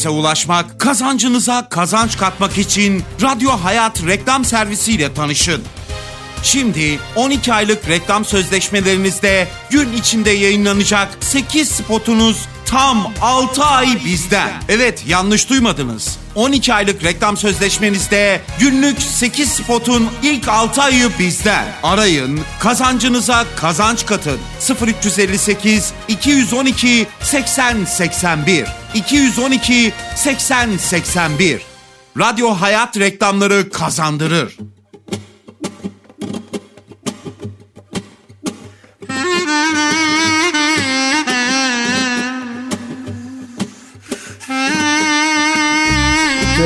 Kitlenize ulaşmak, kazancınıza kazanç katmak için Radyo Hayat reklam servisiyle tanışın. Şimdi 12 aylık reklam sözleşmelerinizde gün içinde yayınlanacak 8 spotunuz tam 6 ay bizden. Evet yanlış duymadınız. 12 aylık reklam sözleşmenizde günlük 8 spotun ilk 6 ayı bizden. Arayın, kazancınıza kazanç katın. 0358 212 80 81 212 80 81 Radyo Hayat reklamları kazandırır.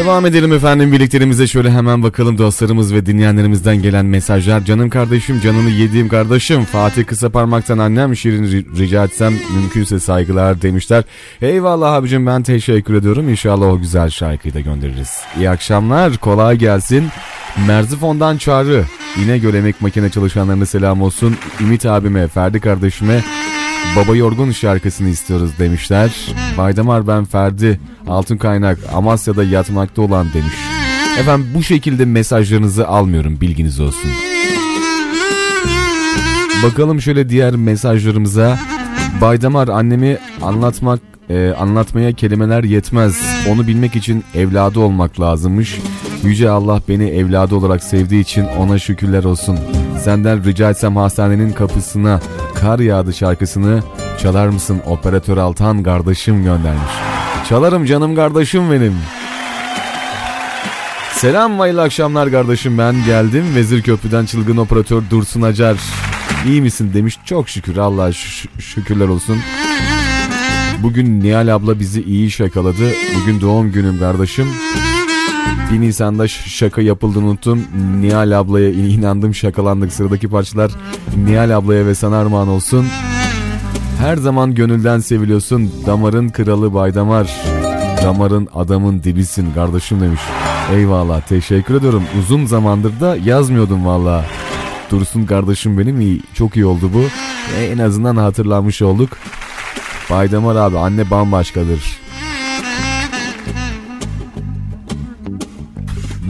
Devam edelim efendim birliklerimize şöyle hemen bakalım dostlarımız ve dinleyenlerimizden gelen mesajlar. Canım kardeşim, canını yediğim kardeşim. Fatih Kısa Parmak'tan annem Şirin ri- rica etsem mümkünse saygılar demişler. Eyvallah abicim ben teşekkür ediyorum. İnşallah o güzel şarkıyı da göndeririz. İyi akşamlar, kolay gelsin. Merzifon'dan çağrı. İnegöl Emek Makine çalışanlarına selam olsun. Ümit abime, Ferdi kardeşime Baba Yorgun şarkısını istiyoruz demişler. Baydamar ben Ferdi, Altın Kaynak, Amasya'da yatmakta olan demiş. Efendim bu şekilde mesajlarınızı almıyorum bilginiz olsun. Bakalım şöyle diğer mesajlarımıza. Baydamar annemi anlatmak e, anlatmaya kelimeler yetmez. Onu bilmek için evladı olmak lazımmış. Yüce Allah beni evladı olarak sevdiği için ona şükürler olsun. Senden rica etsem hastanenin kapısına kar yağdı şarkısını çalar mısın operatör Altan kardeşim göndermiş. Çalarım canım kardeşim benim. Selam hayırlı akşamlar kardeşim ben geldim. Vezir Köprü'den çılgın operatör Dursun Acar. İyi misin demiş. Çok şükür Allah'a şü- şükürler olsun. Bugün Nihal abla bizi iyi şakaladı. Bugün doğum günüm kardeşim. 1 Nisan'da şaka yapıldığını unuttum. Nihal ablaya in- inandım şakalandık. Sıradaki parçalar Nihal ablaya ve sana armağan olsun. Her zaman gönülden seviliyorsun. Damarın kralı Baydamar. Damarın adamın dibisin kardeşim demiş. Eyvallah teşekkür ediyorum. Uzun zamandır da yazmıyordum valla. Dursun kardeşim benim iyi. Çok iyi oldu bu. En azından hatırlanmış olduk. Baydamar abi anne bambaşkadır.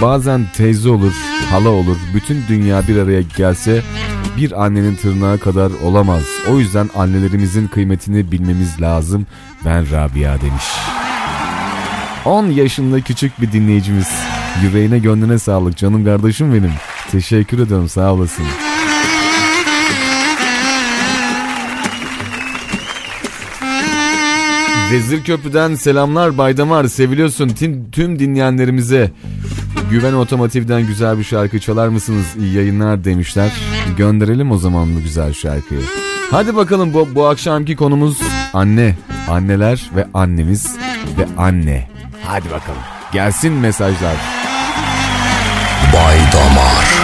Bazen teyze olur, hala olur. Bütün dünya bir araya gelse bir annenin tırnağı kadar olamaz. O yüzden annelerimizin kıymetini bilmemiz lazım. Ben Rabia demiş. 10 yaşında küçük bir dinleyicimiz. Yüreğine gönlüne sağlık canım kardeşim benim. Teşekkür ederim sağ olasın. Vezir Köprü'den selamlar Baydamar seviliyorsun tüm, tüm dinleyenlerimize. Güven Otomotiv'den güzel bir şarkı çalar mısınız? İyi yayınlar demişler. Gönderelim o zaman bu güzel şarkıyı. Hadi bakalım bu, bu akşamki konumuz anne, anneler ve annemiz ve anne. Hadi bakalım gelsin mesajlar. Bay Damar.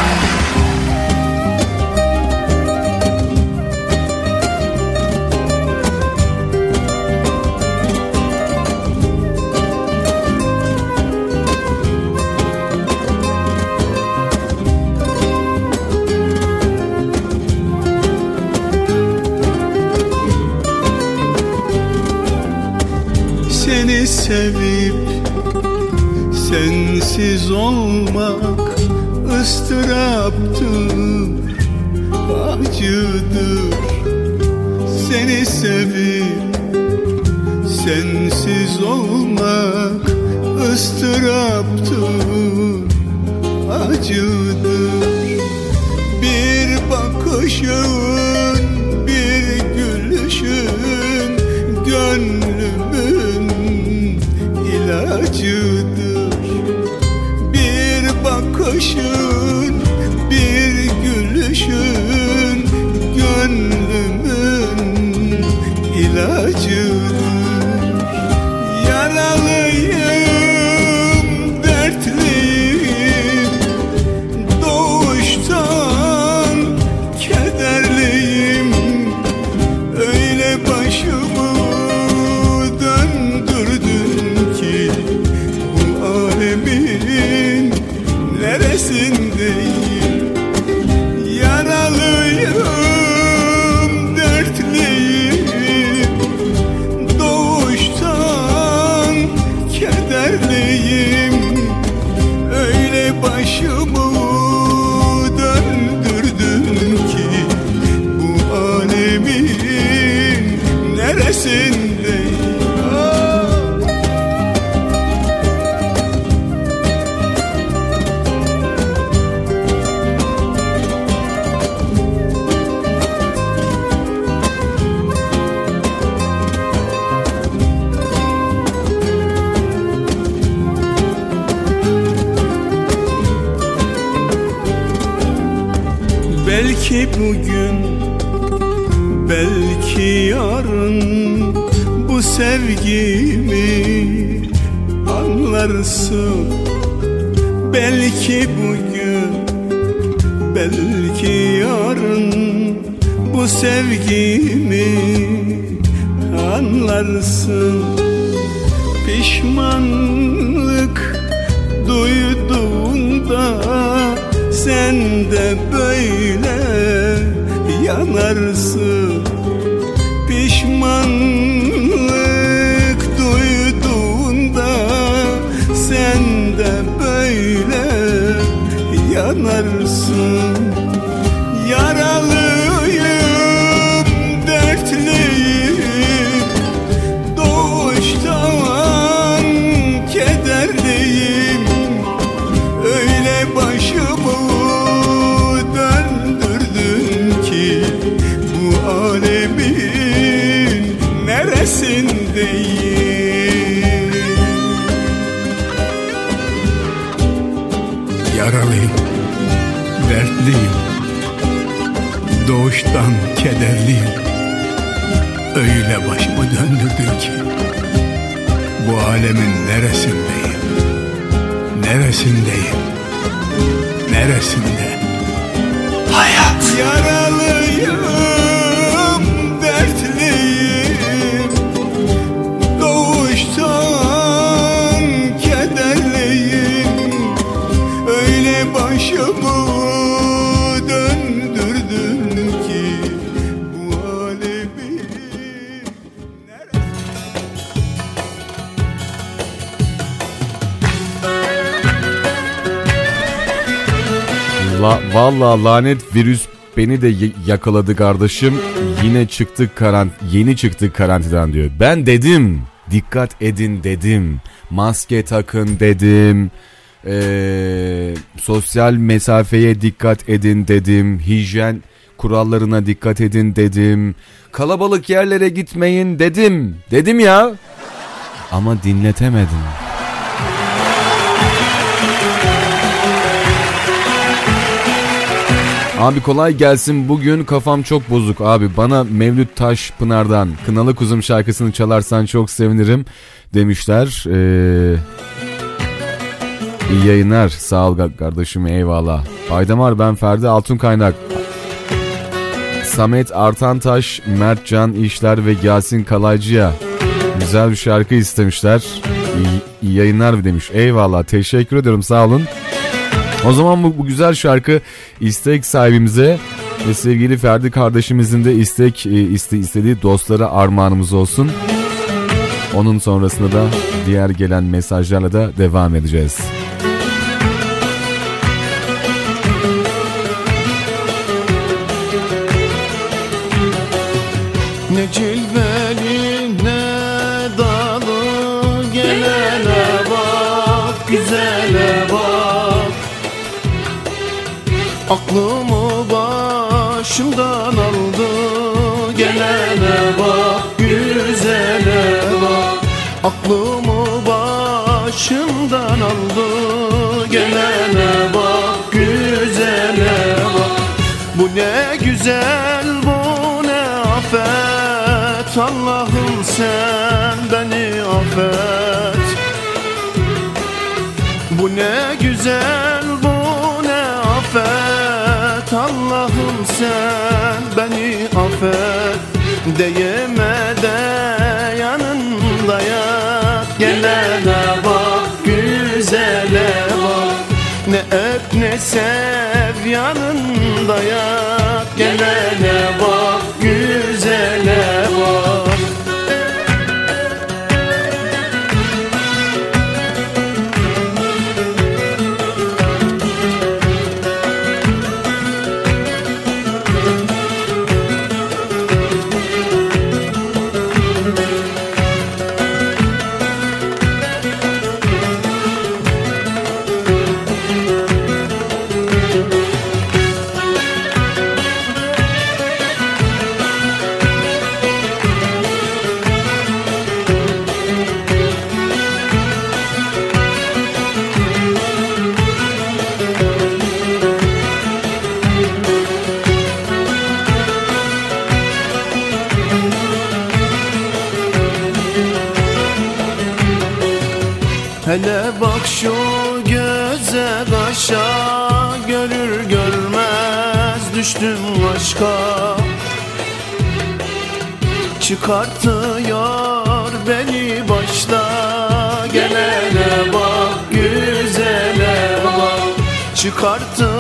Bu sevgimi Anlarsın. Pişmanlık duyduğunda sen de böyle yanarsın. Pişmanlık duyduğunda sen de böyle yanarsın dertliyim Doğuştan kederliyim. Öyle başımı döndürdün ki Bu alemin neresindeyim? Neresindeyim? Neresinde? Hayat. Yaralıyım Valla lanet virüs beni de yakaladı kardeşim. Yine çıktık karant yeni çıktık karantinadan diyor. Ben dedim dikkat edin dedim. Maske takın dedim. Ee, sosyal mesafeye dikkat edin dedim. Hijyen kurallarına dikkat edin dedim. Kalabalık yerlere gitmeyin dedim. Dedim ya. Ama dinletemedim. Abi kolay gelsin bugün kafam çok bozuk abi bana Mevlüt Taş Pınar'dan Kınalı Kuzum şarkısını çalarsan çok sevinirim demişler. Ee, iyi yayınlar sağ ol kardeşim eyvallah. Baydamar ben Ferdi Altun Kaynak. Samet Artantaş, Mert Can İşler ve Yasin Kalaycı'ya güzel bir şarkı istemişler. İyi, iyi yayınlar demiş. Eyvallah teşekkür ediyorum sağ olun. O zaman bu, bu güzel şarkı istek sahibimize ve sevgili Ferdi kardeşimizin de istek e, iste, istediği dostlara armağanımız olsun. Onun sonrasında da diğer gelen mesajlarla da devam edeceğiz. Ne cilveli Aklımı başımdan aldı. Gelene bak güzele bak. Aklımı başımdan aldı. Gelene bak güzele bak. Bu ne güzel bu ne afet. Allah'ım sen beni affet. Bu ne güzel sen beni affet Değme de yanında yat. Gelene bak güzele bak Ne öp ne sev yanında yat. Gelene bak güzele Çıkartıyor beni başta. Gelene bak güzele bak. Çıkartıyor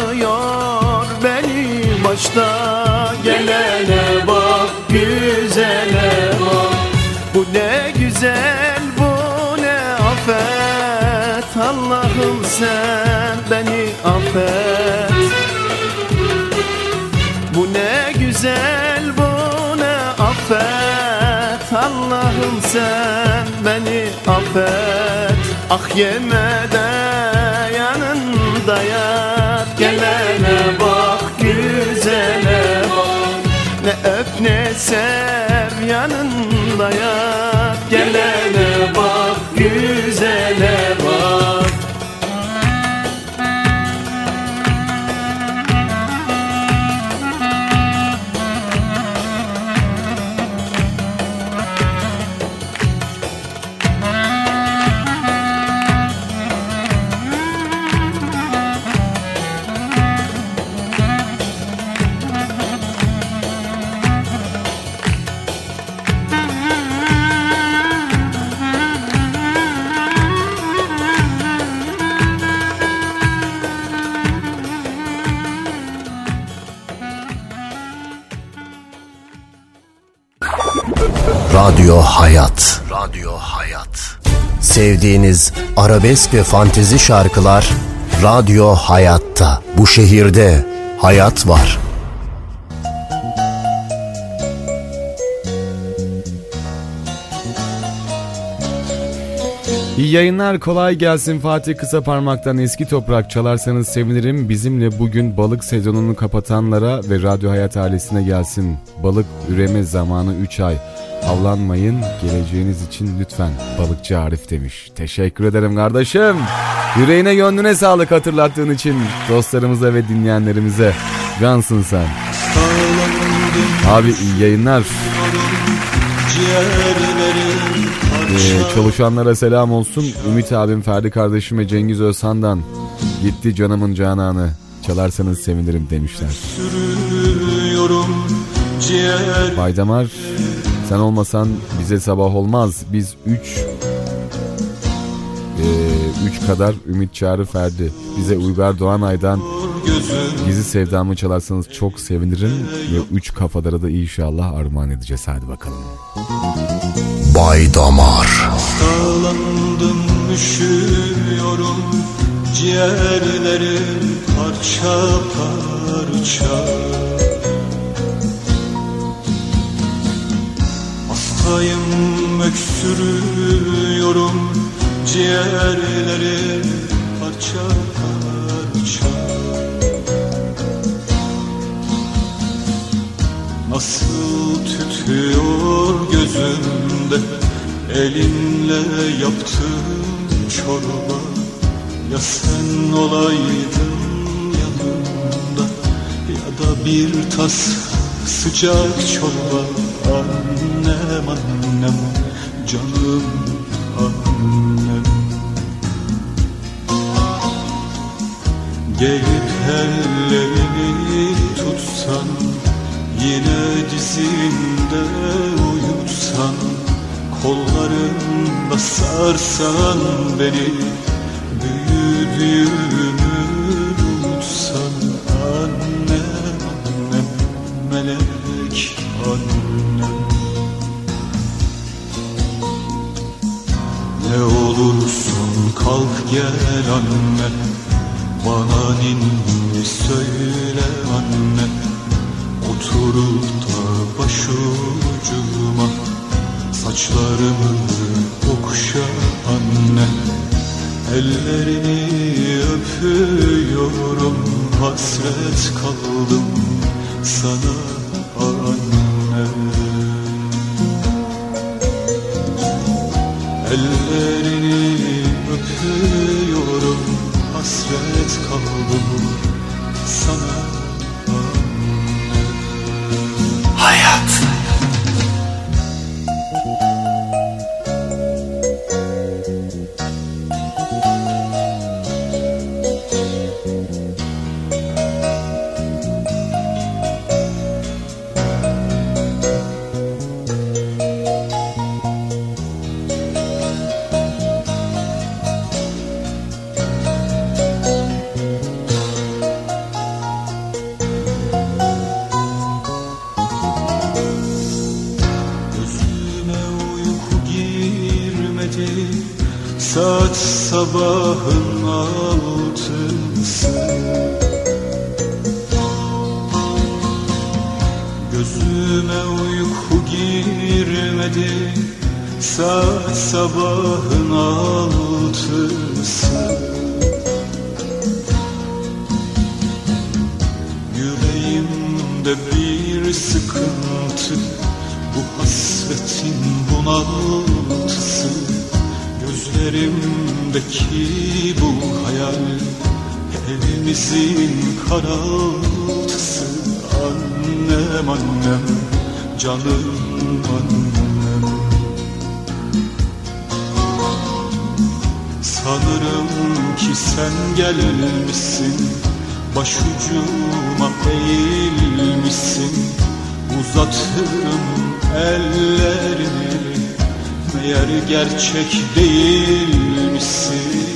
Allah'ım sen beni affet. Ah yeme de yanında yat Gelene bak güzele bak. Ne öp ne sev yanında yat Gelene bak güzele Hayat. Radyo Hayat. Sevdiğiniz arabesk ve fantezi şarkılar Radyo hayatta. Bu şehirde hayat var. İyi yayınlar kolay gelsin Fatih Kısa Parmak'tan eski toprak çalarsanız sevinirim. Bizimle bugün balık sezonunu kapatanlara ve Radyo Hayat ailesine gelsin. Balık üreme zamanı 3 ay. Avlanmayın geleceğiniz için lütfen balıkçı Arif demiş. Teşekkür ederim kardeşim. Yüreğine gönlüne sağlık hatırlattığın için dostlarımıza ve dinleyenlerimize. Cansın sen. Abi iyi yayınlar. Ee, çalışanlara selam olsun. Ümit abim, Ferdi kardeşim ve Cengiz Özhan'dan gitti canımın cananı. Çalarsanız sevinirim demişler. Baydamar sen olmasan bize sabah olmaz. Biz 3 3 kadar Ümit Çağrı Ferdi. Bize Uygar Doğanay'dan Gizli Sevdamı çalarsanız çok sevinirim. Ve 3 kafalara da inşallah armağan edeceğiz. Hadi bakalım. Bay Damar Sağlandım üşüyorum Ciğerlerim parça parça Hastayım öksürüyorum Ciğerlerim parça parça. Nasıl tütüyor gözümde Elinle yaptığım çorba. Ya sen olaydın yanımda Ya da bir tas sıcak çorba Annem annem canım annem. Gelip ellerimi tutsan Yine dizimde uyutsan Kollarında sarsan beni Büyüdüğümü olursun kalk gel anne. Bana ninni söyle anne. Oturup da başucuma Saçlarımı okşa anne. Ellerini öpüyorum Hasret kaldım sana anne hayal Evimizin karaltısı Annem annem canım annem. Sanırım ki sen gelmişsin Başucuma eğilmişsin. Uzatırım ellerini Meğer gerçek değilmişsin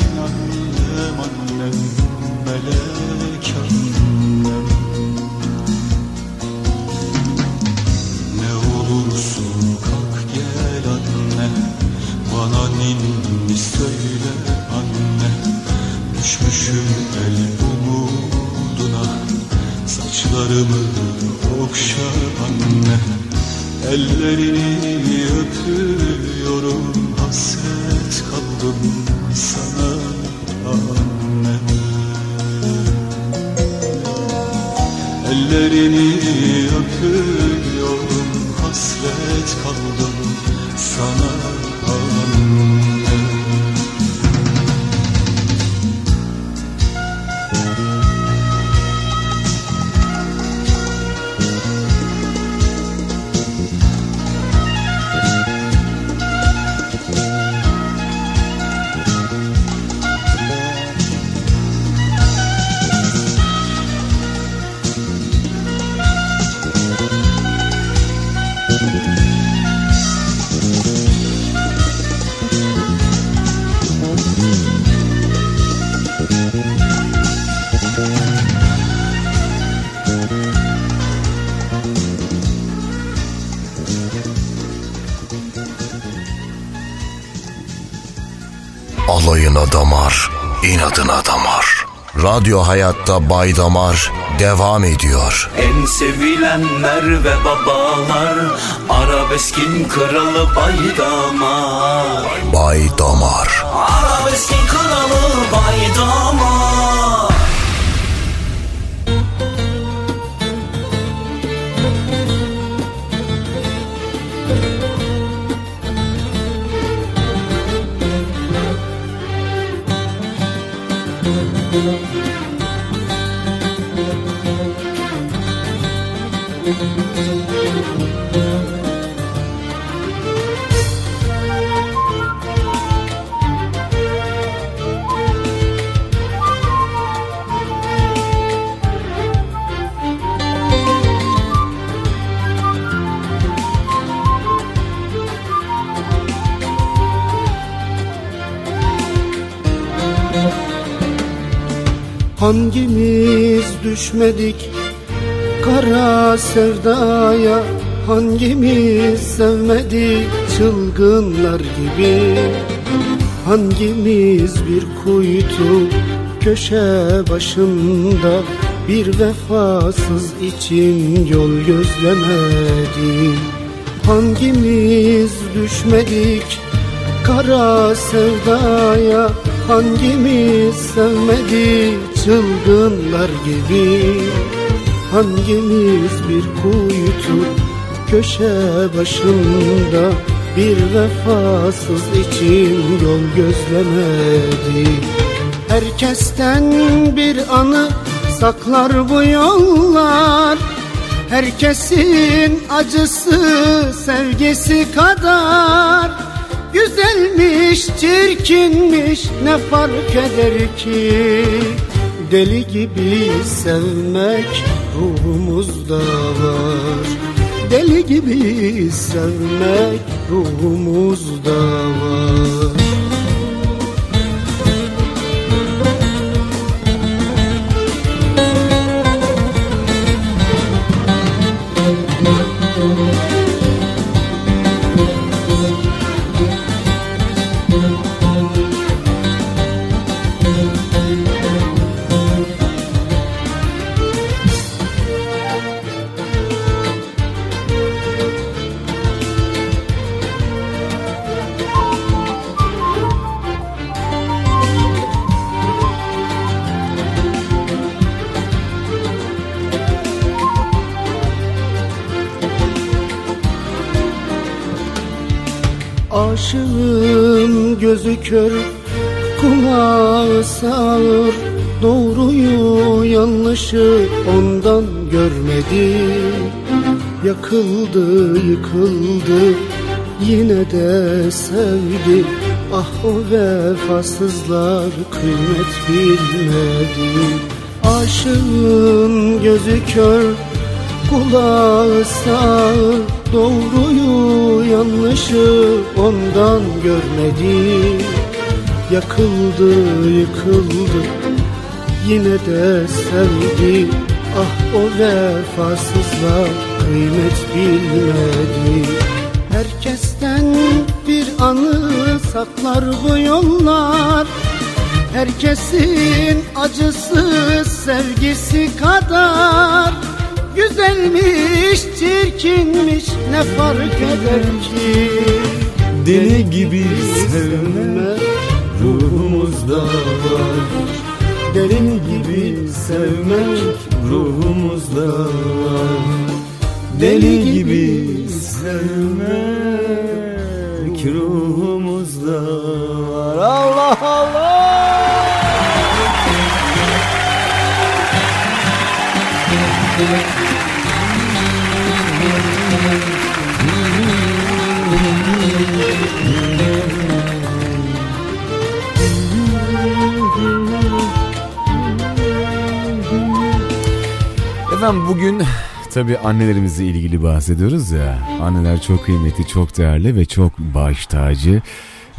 Ellerini Radyo Hayat'ta Bay Damar devam ediyor. En sevilenler ve babalar Arabeskin kralı Bay Damar Bay Damar. Arabeskin kralı Bay düşmedik kara sevdaya Hangimiz sevmedik çılgınlar gibi? Hangimiz bir kuytu köşe başında Bir vefasız için yol gözlemedi? Hangimiz düşmedik kara sevdaya Hangimiz sevmedi çılgınlar gibi. Hangimiz bir kuytu köşe başında Bir vefasız için yol gözlemedi. Herkesten bir anı saklar bu yollar. Herkesin acısı sevgisi kadar. Güzelmiş, çirkinmiş ne fark eder ki Deli gibi sevmek ruhumuzda var. Deli gibi sevmek ruhumuzda var Ah o vefasızlar kıymet bilmedi. Aşığın gözü kör kulağı sağır. Doğruyu yanlışı ondan görmedi. Yakıldı yıkıldı yine de sevdi. Ah o vefasızlar kıymet bilmedi anı saklar bu yollar. Herkesin acısı sevgisi kadar. Güzelmiş, çirkinmiş ne fark eder ki? Deli gibi sevme ruhumuzda var. Deli gibi sevmek ruhumuzda var. Deli gibi sevmek ruhumuzda var. Allah Allah! Efendim bugün tabii annelerimizle ilgili bahsediyoruz ya. Anneler çok kıymetli, çok değerli ve çok baş tacı.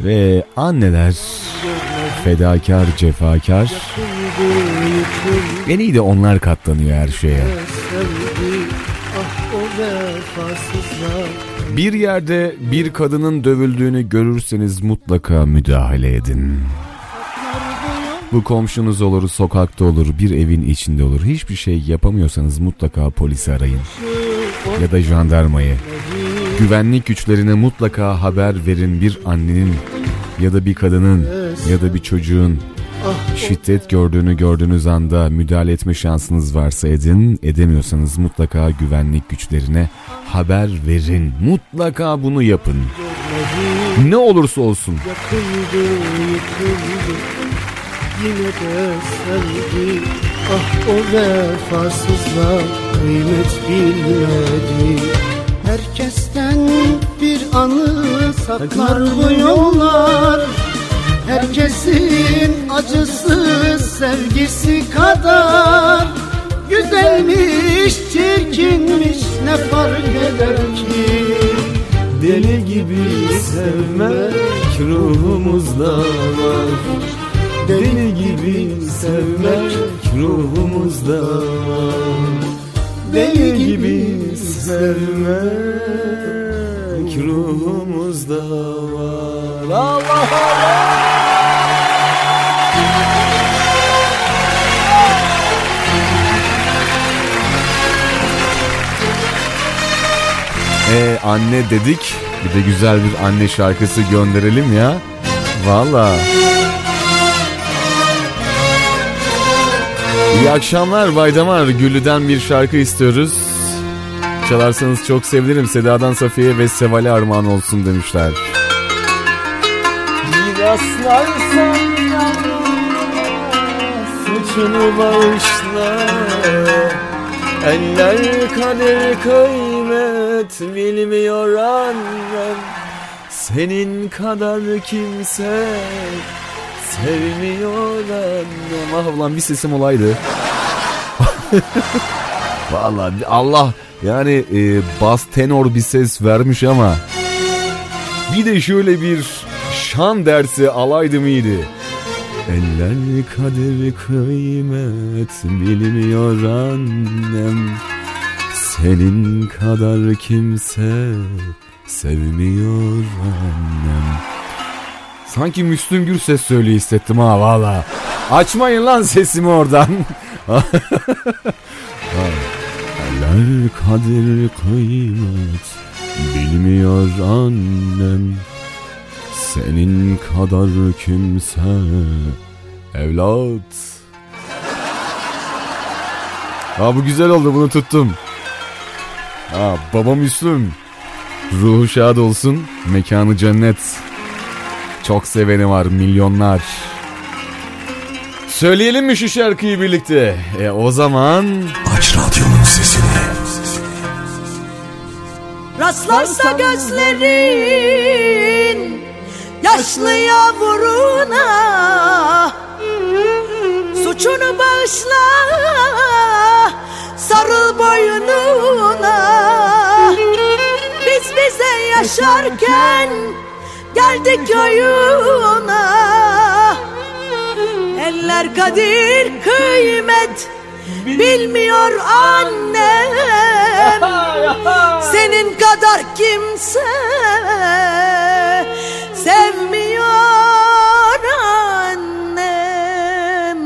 Ve anneler fedakar, cefakar. En iyi de onlar katlanıyor her şeye. Bir yerde bir kadının dövüldüğünü görürseniz mutlaka müdahale edin. Bu komşunuz olur, sokakta olur, bir evin içinde olur. Hiçbir şey yapamıyorsanız mutlaka polisi arayın. Ya da jandarmayı. Güvenlik güçlerine mutlaka haber verin bir annenin ya da bir kadının ya da bir çocuğun şiddet gördüğünü gördüğünüz anda müdahale etme şansınız varsa edin. Edemiyorsanız mutlaka güvenlik güçlerine haber verin. Mutlaka bunu yapın. Ne olursa olsun. Yakıldı, yıkıldı Yine de sevgi Ah o vefasızlar kıymet bilmedi. Herkesten bir anı saklar bu yollar. Herkesin acısı sevgisi kadar. Güzelmiş, çirkinmiş ne fark eder ki? Deli gibi sevmek ruhumuzda var Deli gibi sevmek ruhumuzda var Deli gibi sevmek ruhumuzda var Allah Allah E anne dedik. Bir de güzel bir anne şarkısı gönderelim ya. Valla. İyi akşamlar Baydamar. Güllü'den bir şarkı istiyoruz. Çalarsanız çok sevinirim. Seda'dan Safiye ve Seval'e armağan olsun demişler. Bir rastlarsan suçunu bağışla Eller kader kıymet bilmiyor annem Senin kadar kimse sevmiyor annem Ah ulan bir sesim olaydı. <laughs> Vallahi Allah yani e, bas tenor bir ses vermiş ama bir de şöyle bir şan dersi alaydım iyiydi. Eller kader kıymet bilmiyor annem Senin kadar kimse sevmiyor annem Sanki Müslüm Gürses söylüyor hissettim ha valla. Açmayın lan sesimi oradan. <laughs> Eller kadir kıymet bilmiyor annem Senin kadar kimse evlat. Ha bu güzel oldu bunu tuttum. Ha baba Müslüm. Ruhu şad olsun. Mekanı cennet. Çok seveni var milyonlar. Söyleyelim mi şu şarkıyı birlikte? E o zaman... Aç radyonun sesini. Rastlarsa gözlerin yaşlı yavruna Suçunu bağışla sarıl boynuna Biz bize yaşarken geldik oyuna Eller kadir kıymet bilmiyor annem Senin kadar kimse sevmiyor annem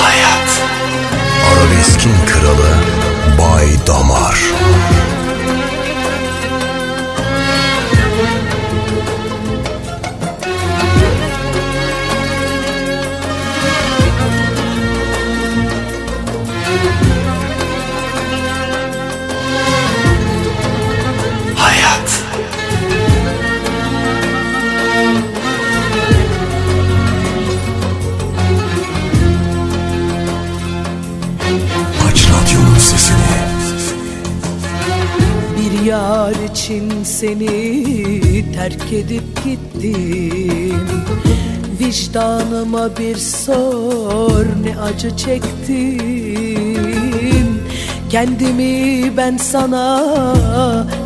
Hayat. Arabeskin kralı Bay Damar. Seni terk edip gittim. Vicdanıma bir sor ne acı çektim. Kendimi ben sana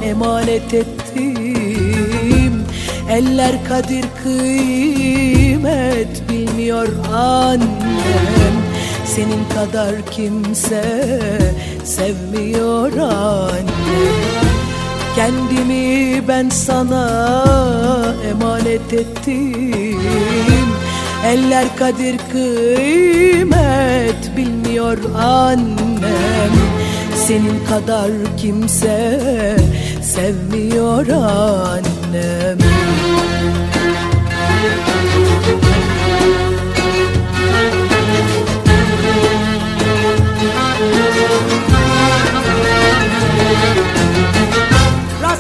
emanet ettim. Eller kadir kıymet bilmiyor annem. Senin kadar kimse sevmiyor annem Kendimi ben sana emanet ettim. Eller kadir kıymet bilmiyor annem. Senin kadar kimse sevmiyor annem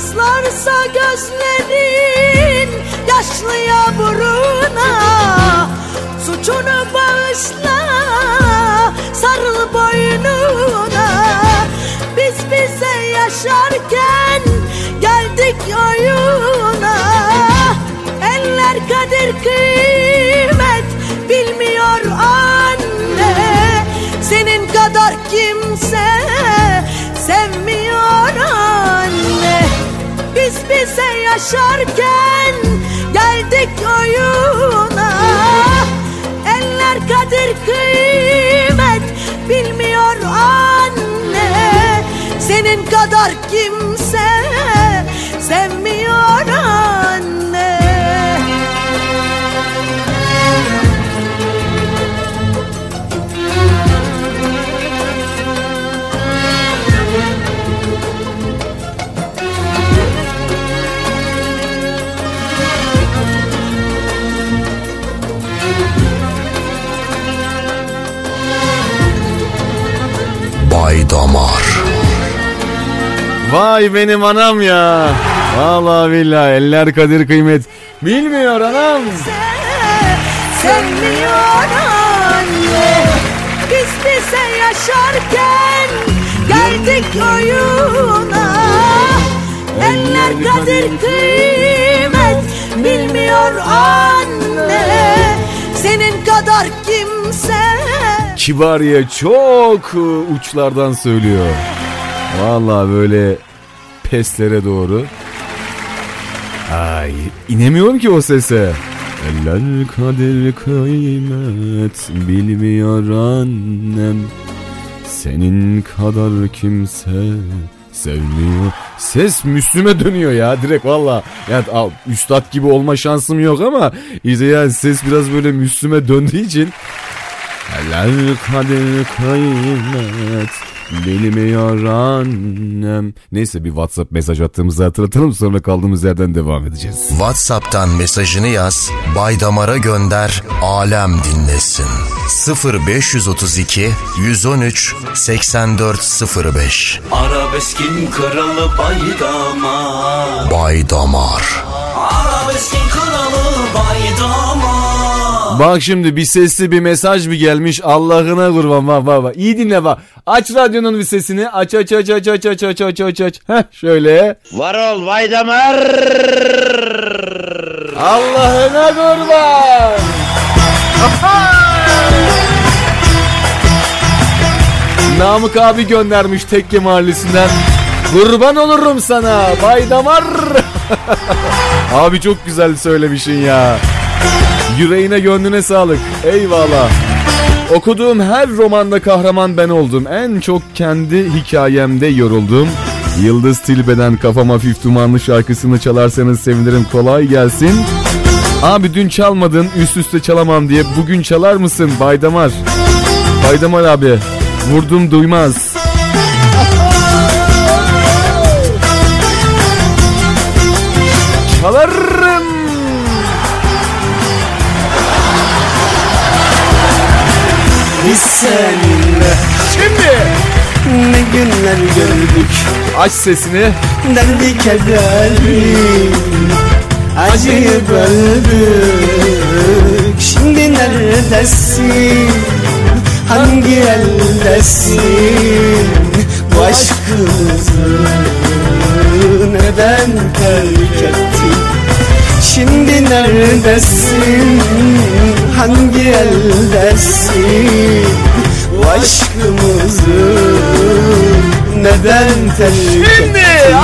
Rastlarsa gözlerin yaşlıya buruna. Suçunu bağışla sarıl boynuna. Biz bize yaşarken geldik oyuna. Eller kadir kıymet bilmiyor anne. Senin kadar kimse sevmiyor anne Biz bize yaşarken geldik oyuna. Eller kadir kıymet bilmiyor anne. Senin kadar kimse sevmiyor Damar. Vay benim anam ya. Vallahi billahi eller kadir kıymet. Bilmiyor anam. Sevmiyor anne Biz bize yaşarken geldik oyuna Eller kadir kıymet bilmiyor anne Senin kadar kimse Kibariye çok e, uçlardan söylüyor. Vallahi böyle peslere doğru. Ay inemiyorum ki o sese. Eller kadir kıymet bilmiyor annem Senin kadar kimse sevmiyor Ses Müslüme dönüyor ya direkt valla. Yani al, üstad gibi olma şansım yok ama işte yani ses biraz böyle Müslüme döndüğü için. Eller kadir kıymet bilmiyor annem Neyse bir WhatsApp mesaj attığımızı hatırlatalım sonra kaldığımız yerden devam edeceğiz. WhatsApp'tan mesajını yaz, Bay Damar'a gönder, alem dinlesin. 0532 113 8405 Arabeskin kralı baydama Bay Damar. Arabeskin kralı baydama Bak şimdi bir sesli bir mesaj bir gelmiş Allah'ına kurban bak bak bak. İyi dinle bak. Aç radyonun bir sesini. Aç aç aç aç aç aç aç aç aç aç. Heh şöyle. Var ol Vaydamar. Allah'ına kurban. Namık abi göndermiş Tekke Mahallesi'nden. Kurban olurum sana Bay Damar. <laughs> abi çok güzel söylemişsin ya. Yüreğine gönlüne sağlık. Eyvallah. Okuduğum her romanda kahraman ben oldum. En çok kendi hikayemde yoruldum. Yıldız Tilbe'den kafam hafif dumanlı şarkısını çalarsanız sevinirim kolay gelsin. Abi dün çalmadın üst üste çalamam diye bugün çalar mısın Baydamar? Baydamar abi vurdum duymaz. Biz seninle. Şimdi ne günler gördük. Aç sesini. Derdi kederi Acıyı böldük. Şimdi neredesin? Hangi eldesin? Bu aşkımızı Neden terk ettin? Şimdi neredesin Hangi eldesin? Aşkımızı Neden terk ettin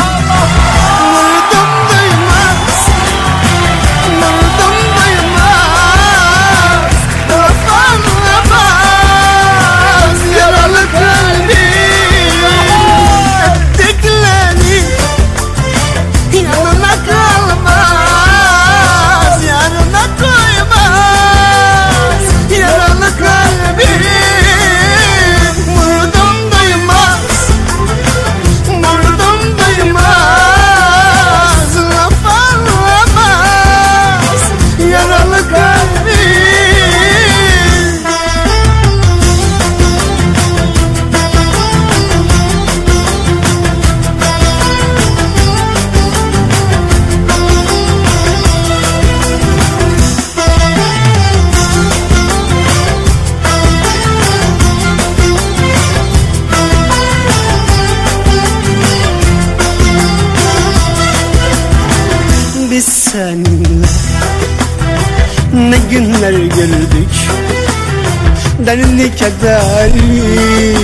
Derdi kederi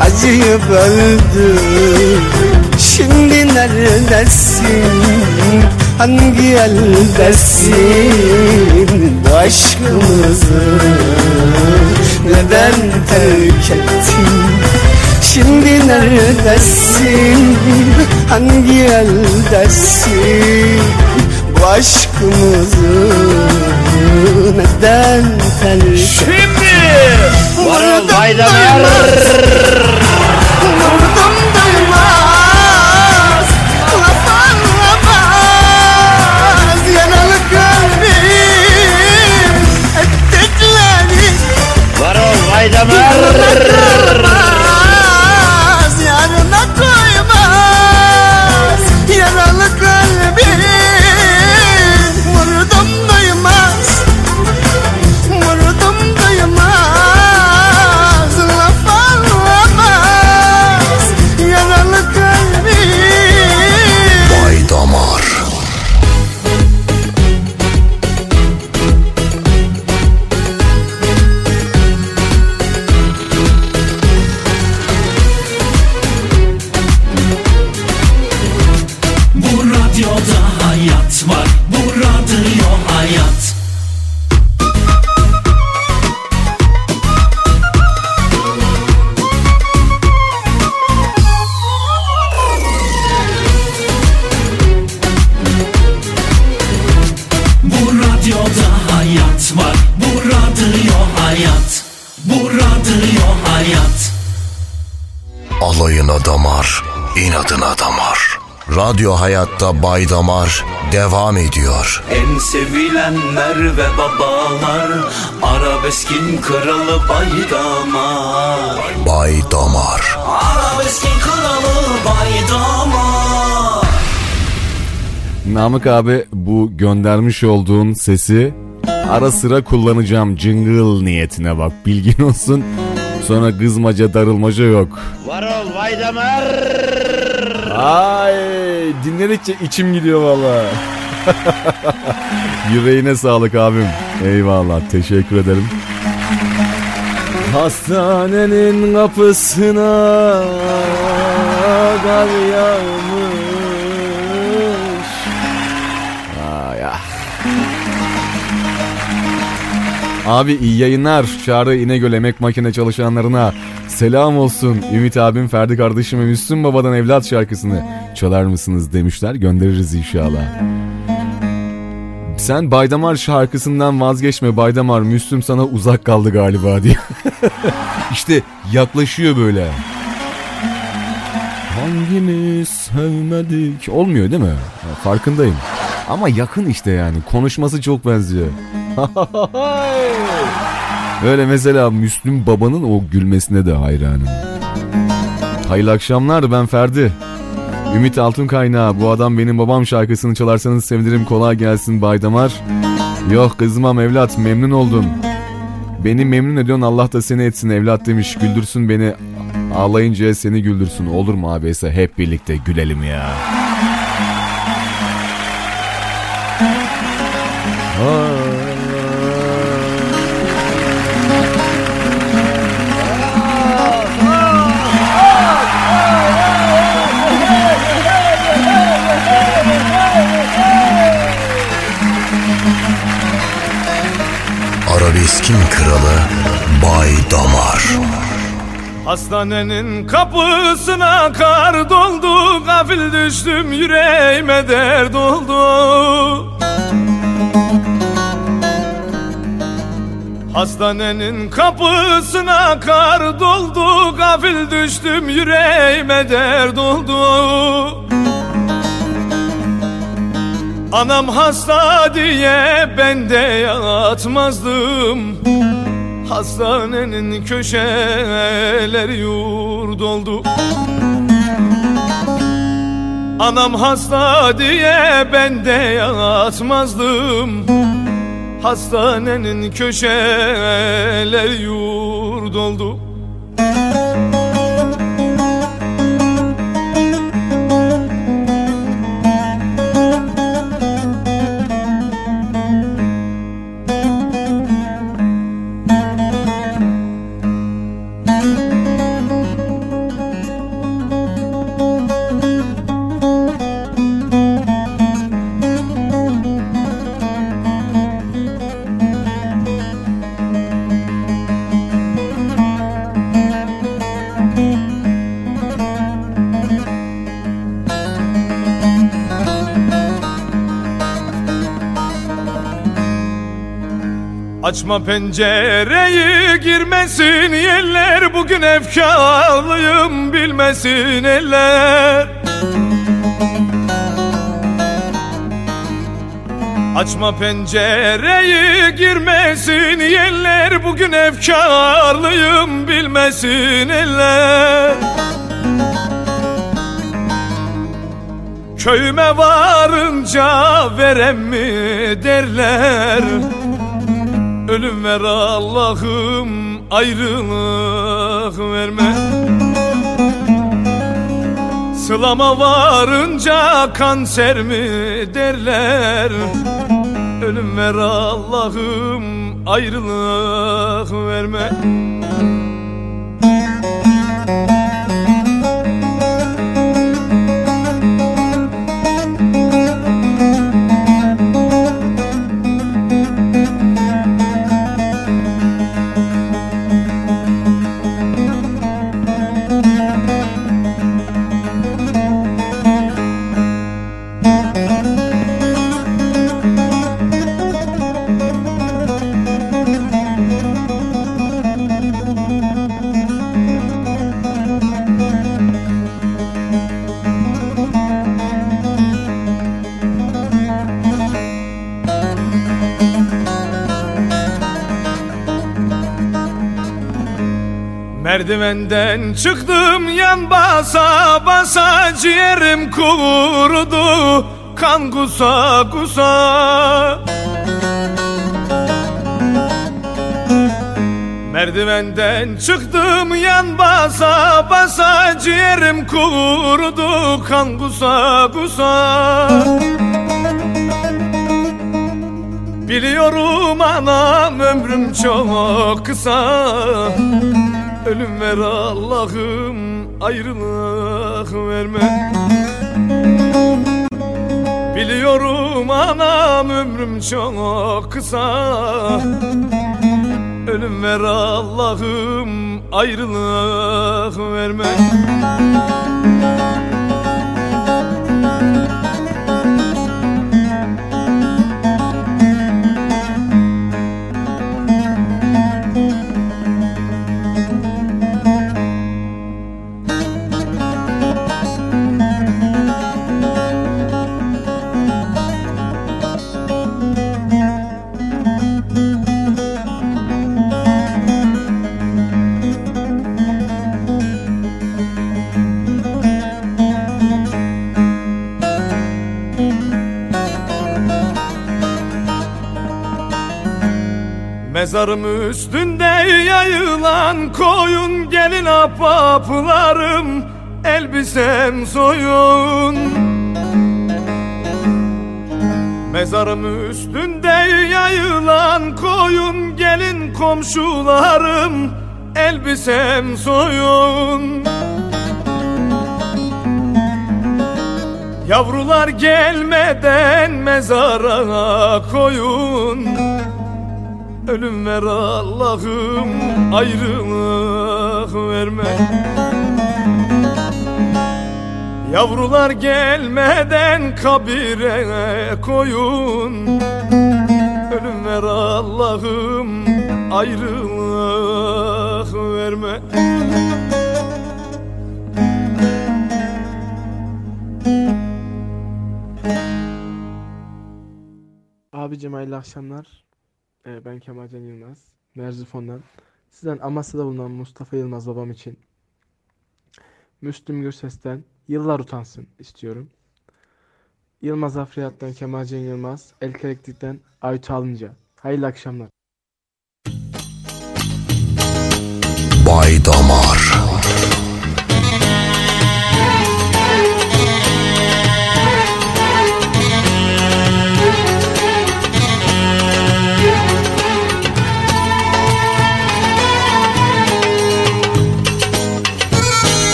acıyı böldük Şimdi neredesin? Hangi eldesin? Bu aşkımızı neden terk ettin? Şimdi neredesin? Hangi eldesin Bu aşkımızı neden terk Şimdi Vurdum duymaz Vurdum duymaz Laf anlamaz Yaralı kalbim Ettikleri Varol Vaydamar. Radyo Hayat'ta Bay Damar devam ediyor. En sevilenler ve babalar Arabeskin kralı baydamar Bay Damar. Arabeskin kralı baydamar Namık abi bu göndermiş olduğun sesi ara sıra kullanacağım jingle niyetine bak bilgin olsun. Sonra kızmaca darılmaca yok. Varol Vaydamar. Ay dinledikçe içim gidiyor valla. <laughs> Yüreğine sağlık abim. Eyvallah teşekkür ederim. Hastanenin kapısına kar yağmış. Ay ah. Abi iyi yayınlar. Çağrı İnegöl emek makine çalışanlarına selam olsun. Ümit abim, Ferdi kardeşime Müslüm Baba'dan evlat şarkısını çalar mısınız demişler. Göndeririz inşallah. Sen Baydamar şarkısından vazgeçme Baydamar Müslüm sana uzak kaldı galiba diye. <laughs> işte yaklaşıyor böyle. Hangimiz sevmedik? Olmuyor değil mi? Farkındayım. Ama yakın işte yani. Konuşması çok benziyor. <laughs> Öyle mesela Müslüm Baba'nın o gülmesine de hayranım. Hayırlı akşamlar ben Ferdi. Ümit Altın Kaynağı bu adam benim babam şarkısını çalarsanız sevinirim kolay gelsin Baydamar. Yok kızmam evlat memnun oldum. Beni memnun ediyorsun Allah da seni etsin evlat demiş güldürsün beni ağlayınca seni güldürsün olur mu abi hep birlikte gülelim ya. Arabeskin kralı Bay Damar. Hastanenin kapısına kar doldu Gafil düştüm yüreğime dert oldu Hastanenin kapısına kar doldu Gafil düştüm yüreğime dert oldu Anam hasta diye ben de yatmazdım Hastanenin köşeleri yurt oldu Anam hasta diye ben de yatmazdım Hastanenin köşeleri yurt oldu Açma pencereyi girmesin yeller. Bugün efkarlıyım bilmesin eller. Açma pencereyi girmesin yeller. Bugün efkarlıyım bilmesin eller. Köyüme varınca verem mi derler Ölüm ver Allah'ım ayrılık verme. Sılama varınca kanser mi derler? Ölüm ver Allah'ım ayrılık verme Merdivenden çıktım yan basa basa ciğerim kurudu. Kan kusa kusa. Merdivenden çıktım yan basa basa ciğerim kurudu. Kan kusa kusa. Biliyorum anam ömrüm çok kısa Ölüm ver Allah'ım ayrılık verme. Biliyorum anam ömrüm çok kısa. Ölüm ver Allah'ım ayrılık verme Mezarım üstünde yayılan koyun Gelin apaplarım elbisem soyun. Mezarım üstünde yayılan koyun Gelin komşularım elbisem soyun. Yavrular gelmeden mezara koyun Ölüm ver Allah'ım ayrılık verme. Yavrular gelmeden kabire koyun. Ölüm ver Allah'ım ayrılık verme. Abicim hayırlı akşamlar. Ee, ben Kemal Can Yılmaz. Merzifon'dan. Sizden Amasya'da bulunan Mustafa Yılmaz babam için Müslüm Gürses'ten Yıllar Utansın istiyorum. Yılmaz Afriyat'tan Kemal Can Yılmaz. El Keleklik'ten Aytu Alınca. Hayırlı akşamlar. Bay Damar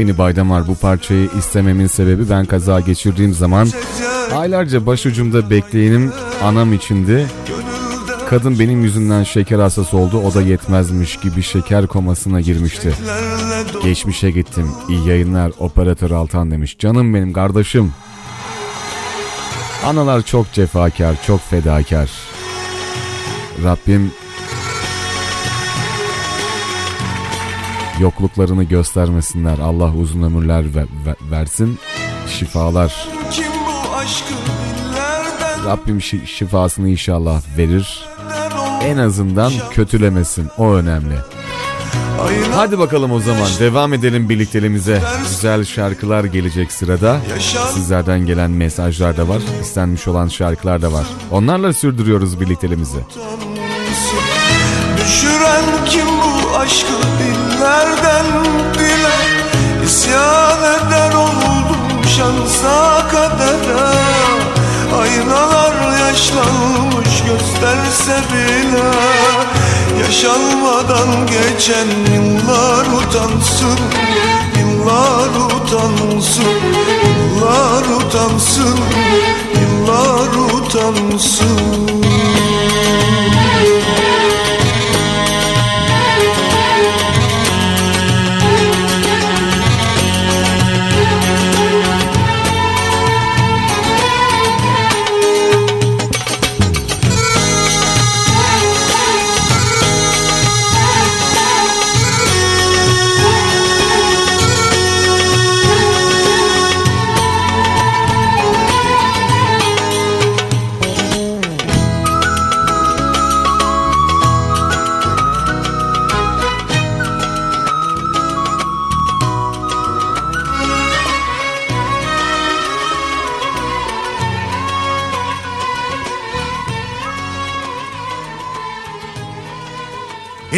beni Baydamar bu parçayı istememin sebebi ben kaza geçirdiğim zaman aylarca başucumda bekleyenim anam içindi. Kadın benim yüzümden şeker hastası oldu o da yetmezmiş gibi şeker komasına girmişti. Geçmişe gittim iyi yayınlar operatör Altan demiş canım benim kardeşim. Analar çok cefakar çok fedakar. Rabbim yokluklarını göstermesinler. Allah uzun ömürler ve- ve- versin. Şifalar. Rabbim şi- şifasını inşallah verir. En azından kötülemesin. O önemli. Hadi bakalım o zaman devam edelim birlikteliğimize. Güzel şarkılar gelecek sırada. Sizlerden gelen mesajlar da var. istenmiş olan şarkılar da var. Onlarla sürdürüyoruz birlikteliğimizi. Düşüren kim bu aşkı dillerden dile İsyan eder oldum şansa kadere? Aynalar yaşlanmış gösterse bile Yaşanmadan geçen yıllar utansın Yıllar utansın Yıllar utansın Yıllar utansın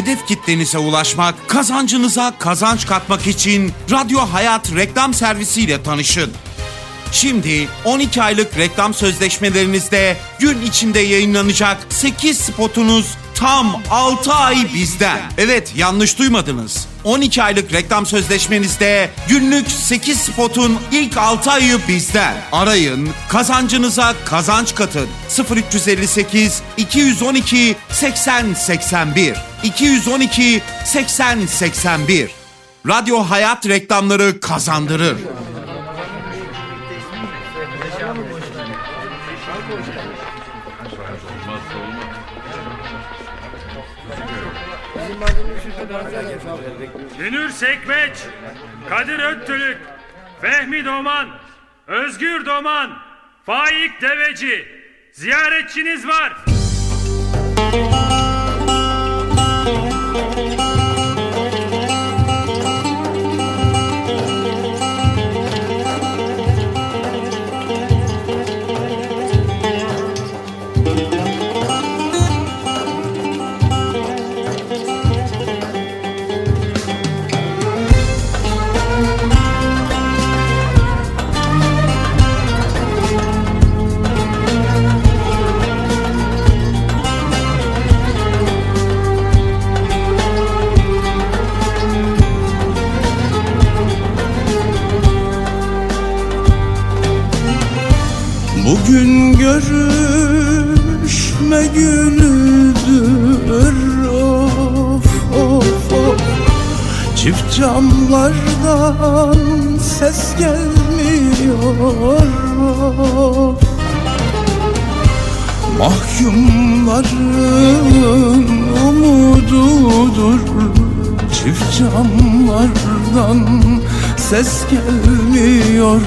Hedef kitlenize ulaşmak, kazancınıza kazanç katmak için Radyo Hayat reklam servisiyle tanışın. Şimdi 12 aylık reklam sözleşmelerinizde gün içinde yayınlanacak 8 spotunuz tam 6 ay bizden. Evet yanlış duymadınız. 12 aylık reklam sözleşmenizde günlük 8 spotun ilk 6 ayı bizden. Arayın, kazancınıza kazanç katın. 0358 212 80 81 212 80 81 Radyo Hayat reklamları kazandırır. Dünür Sekmeç, Kadir Öttülük, Fehmi Doman, Özgür Doman, Faik Deveci, ziyaretçiniz var. Camlardan ses gelmiyor. Mahkumların umududur Çift camlardan ses gelmiyor.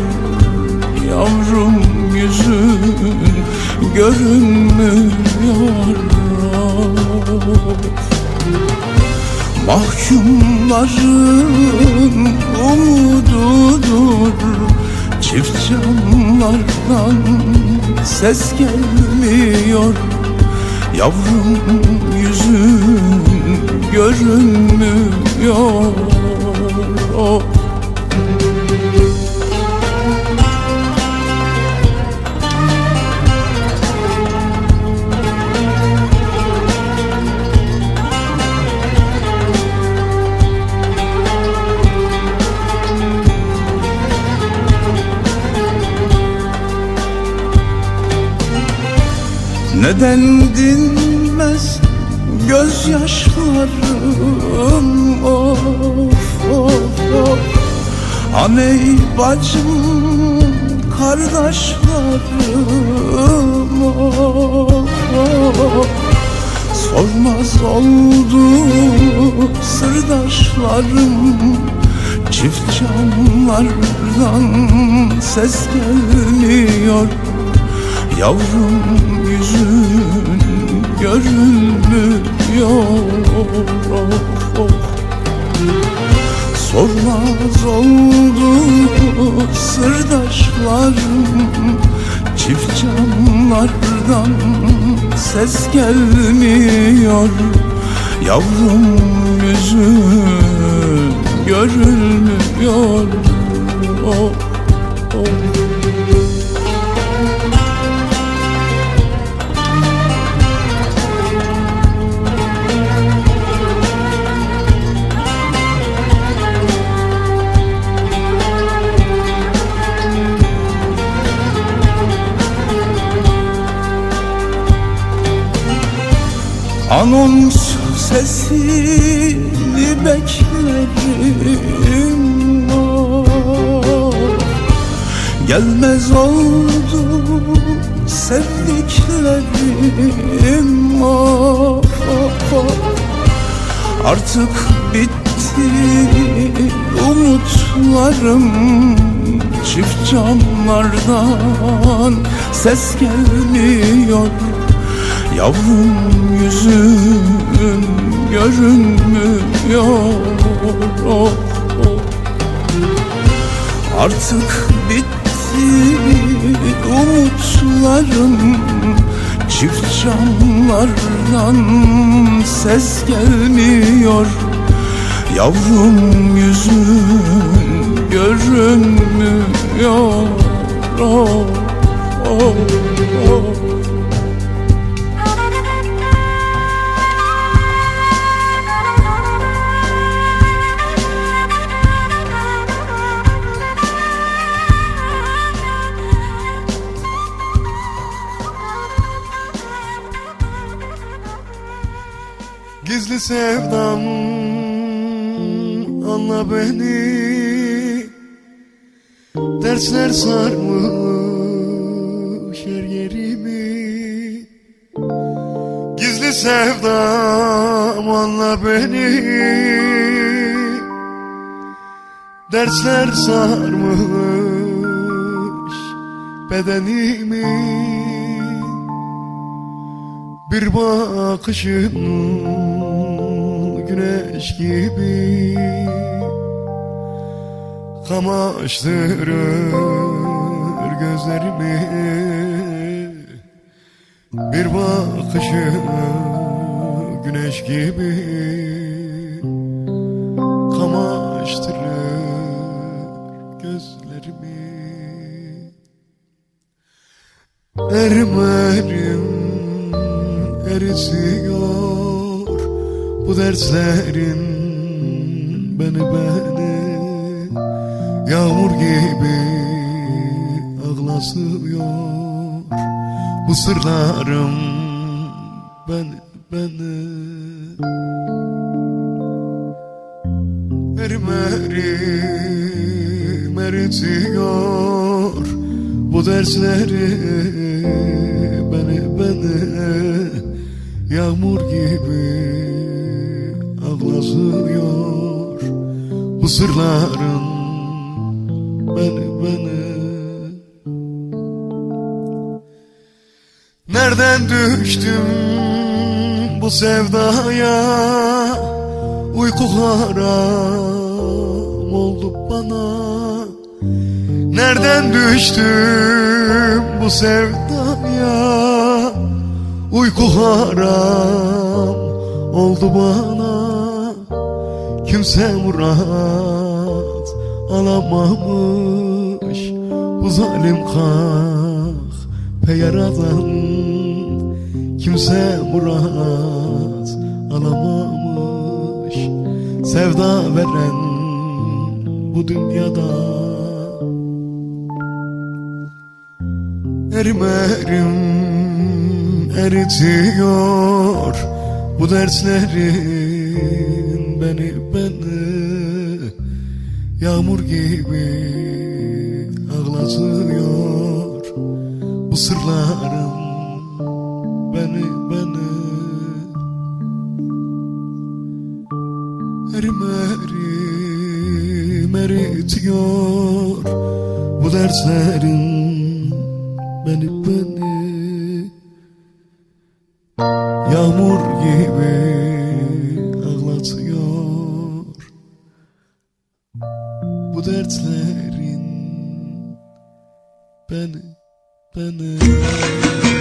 Yavrum yüzün görünmüyor Mahkumların umududur Çift camlardan ses gelmiyor. Yavrum yüzün görünmüyor Neden dinmez gözyaşlarım? Of of of. Aney bacım kardeşlerim. Of of. Sormaz oldu sırdaşlarım Çift camlardan ses gelmiyor Yavrum yüzün görünmüyor Sormaz oldu sırdaşlarım Çift camlardan ses gelmiyor Yavrum yüzün görünmüyor oh, oh. Anons sesini beklerim oh. Gelmez oldu sevdiklerim oh. Artık bitti umutlarım Çift camlardan ses gelmiyor Yavrum yüzün görünmüyor oh, oh. Artık bitti umutlarım Çift camlardan ses gelmiyor Yavrum yüzün görünmüyor oh, oh, oh. Gizli sevdam anla beni. Dersler sarmış her yerimi. Gizli sevdam anla beni. Dersler sarmış bedenimi. Bir bakışın güneş gibi Kamaştırır gözlerimi. Bir bakışın güneş gibi bu derslerin beni beni Yağmur gibi ağlasıyor. Bu sırlarım beni beni. Erim erim eritiyor. Bu dersleri beni beni. Yağmur gibi nazlıyor Mısırların beni beni. Nereden düştüm bu sevdaya? Uyku haram oldu bana. Nereden düştüm bu sevdaya? Uyku haram oldu bana kimse murat alamamış. Bu zalim kalk peyaradan Kimse murat alamamış. Sevda veren bu dünyada Erim erim eritiyor bu dertleri beni beni Yağmur gibi ağlatıyor. Bu sırlarım beni beni Erim erim eritiyor. Bu derslerin beni beni Yağmur gibi dertlerin beni beni.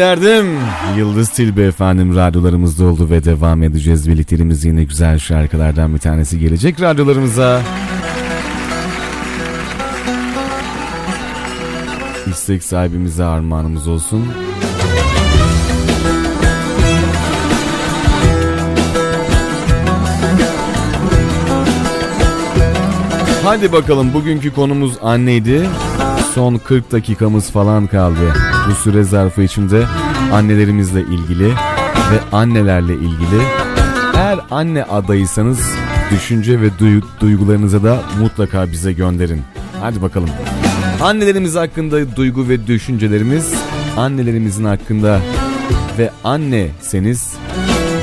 Beklerdim. Yıldız Tilbe efendim radyolarımızda oldu ve devam edeceğiz. Birlikteliğimiz yine güzel şarkılardan bir tanesi gelecek radyolarımıza. İstek sahibimize armağanımız olsun. Hadi bakalım bugünkü konumuz anneydi. Son 40 dakikamız falan kaldı. Bu süre zarfı içinde annelerimizle ilgili ve annelerle ilgili. Eğer anne adayıysanız düşünce ve duy- duygularınızı da mutlaka bize gönderin. Hadi bakalım. Annelerimiz hakkında duygu ve düşüncelerimiz, annelerimizin hakkında ve anneseniz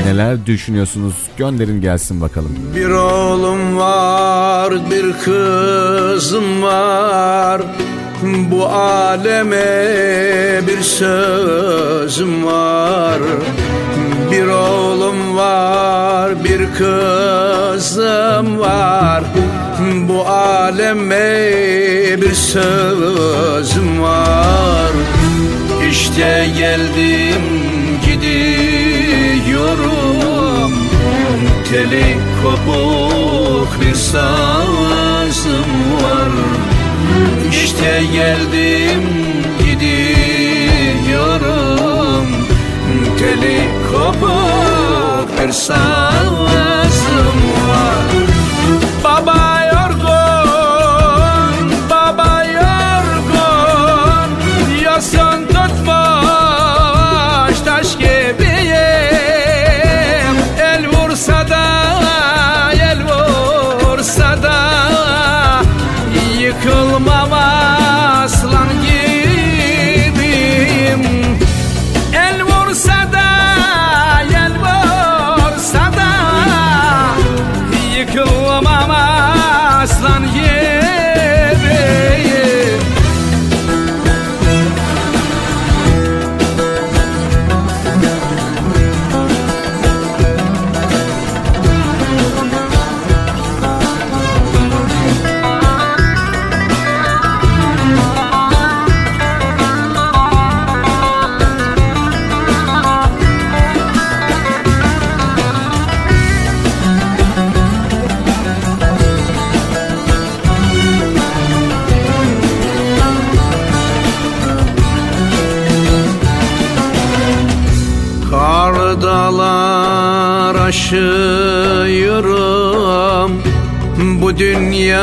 neler düşünüyorsunuz? Gönderin gelsin bakalım. Bir oğlum var, bir kızım var. Bu aleme bir sözüm var. Bir oğlum var, bir kızım var. Bu aleme bir sözüm var. İşte geldim gidiyorum Teli kopuk bir sazım var İşte geldim gidiyorum. Teli kopuk bir sazım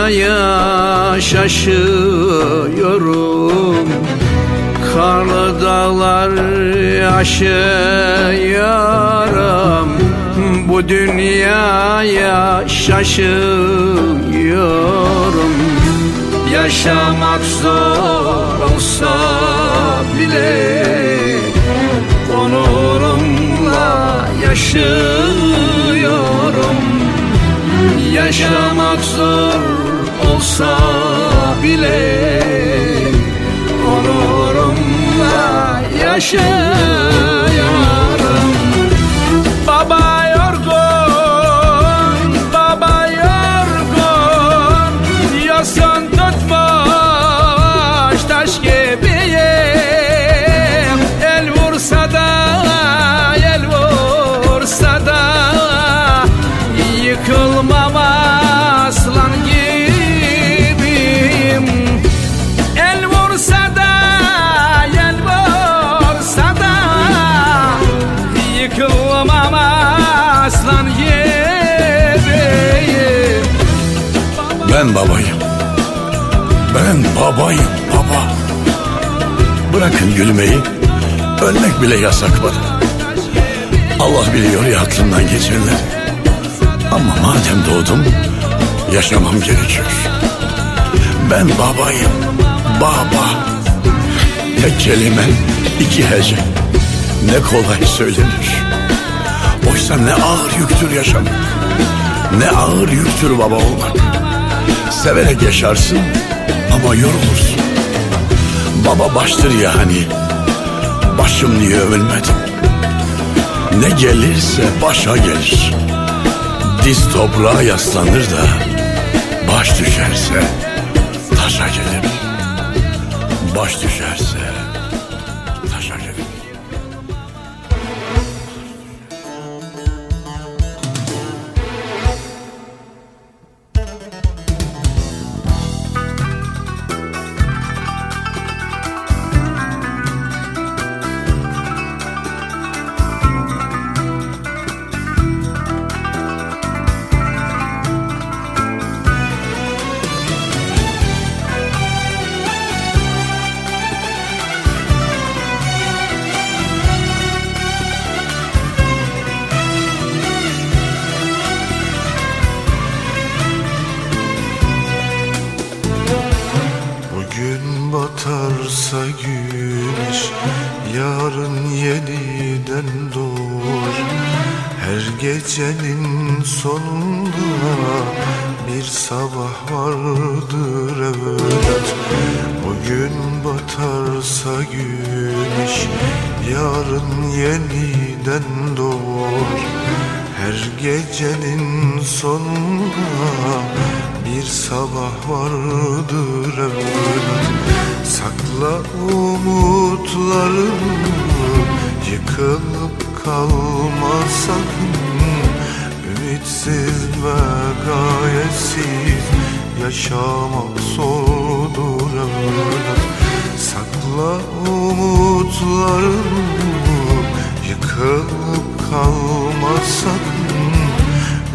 dünyaya şaşıyorum Kar dağlar aşıyorum Bu dünyaya şaşıyorum. Yaşamak zor olsa bile Onurumla yaşıyorum. Yaşamak zor olsa bile Onurumla yaşıyorum Baba yorgun, baba yorgun Yosun tutmuş taş gibiyim. El Ben babayım. Ben babayım baba. Bırakın gülmeyi. Ölmek bile yasak bana. Allah biliyor ya aklımdan geçenleri. Ama madem doğdum yaşamam gerekiyor. Ben babayım. Baba. Tek kelime iki hece. Ne kolay söylenir. Oysa ne ağır yüktür yaşamak. Ne ağır yüktür baba olmak. Severek yaşarsın ama yorulursun. Baba baştır ya hani. Başım diye övülmedim. Ne gelirse başa gelir. Diz toprağa yaslanır da baş düşerse taşa gelir. Baş düşerse Yıkılıp kalma sakın Ümitsiz ve gayesiz Yaşamak zordur evlat Sakla umutlarını Yıkılıp kalma sakın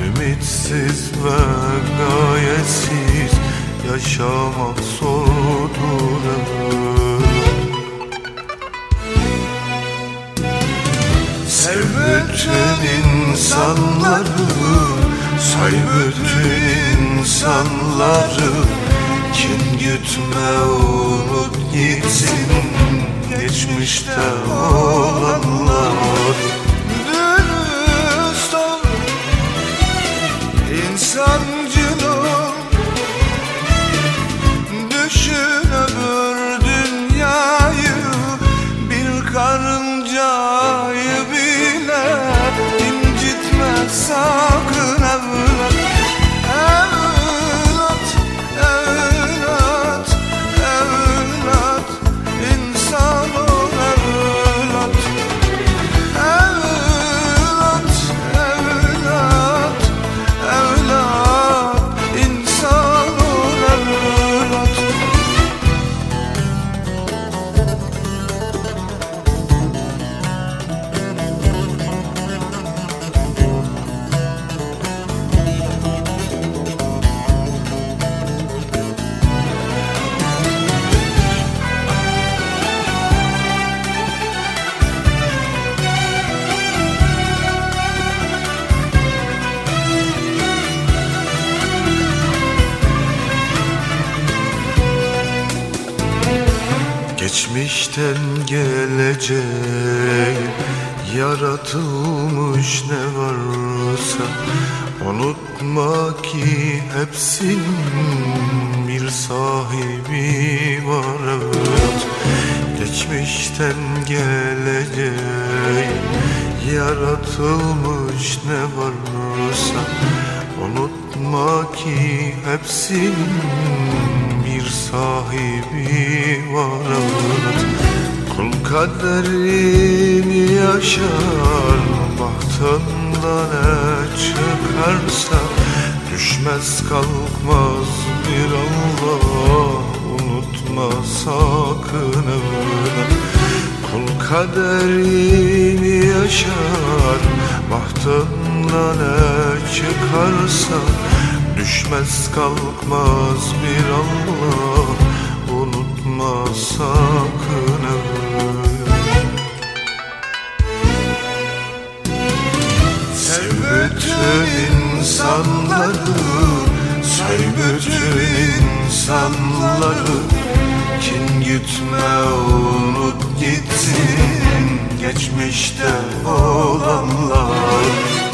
Ümitsiz ve gayetsiz yaşamak zordur Sev bütün insanları, say bütün insanları. Kin gütme unut gitsin geçmişte olanlar. Dürüst ol İnsancıl Gelecek Yaratılmış ne varsa Unutma ki hepsinin bir sahibi var. Evet Geçmişten geleceğe Yaratılmış ne varsa Unutma ki hepsinin bir sahibi var. Evet Kul kaderini yaşar Bahtında ne çıkarsa Düşmez kalkmaz bir Allah Unutma sakın öyle. Kul kaderini yaşar Bahtında ne çıkarsa Düşmez kalkmaz bir Allah Unutma sakın öyle insanları Sev bütün insanları. Kin gitme unut gitsin Geçmişte olanlar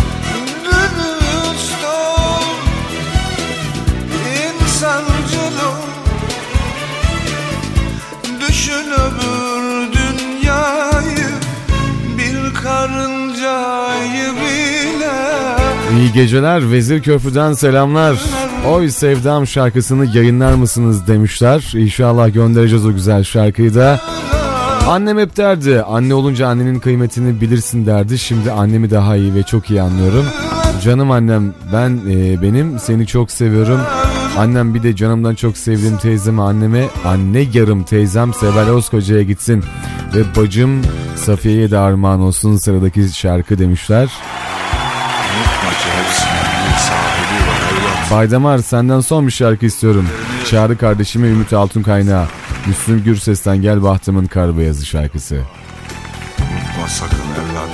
İyi geceler Vezir Köprü'den selamlar. Oy Sevdam şarkısını yayınlar mısınız demişler. İnşallah göndereceğiz o güzel şarkıyı da. Annem hep derdi anne olunca annenin kıymetini bilirsin derdi. Şimdi annemi daha iyi ve çok iyi anlıyorum. Canım annem ben e, benim seni çok seviyorum. Annem bir de canımdan çok sevdiğim teyzeme anneme anne yarım teyzem Seval Özkoca'ya gitsin. Ve bacım Safiye'ye de armağan olsun sıradaki şarkı demişler. Baydamar senden son bir şarkı istiyorum. Çağrı kardeşime Ümit Altun Kaynağı. Müslüm Gürses'ten Gel Bahtımın Kar Beyazı şarkısı. Unutma sakın evlat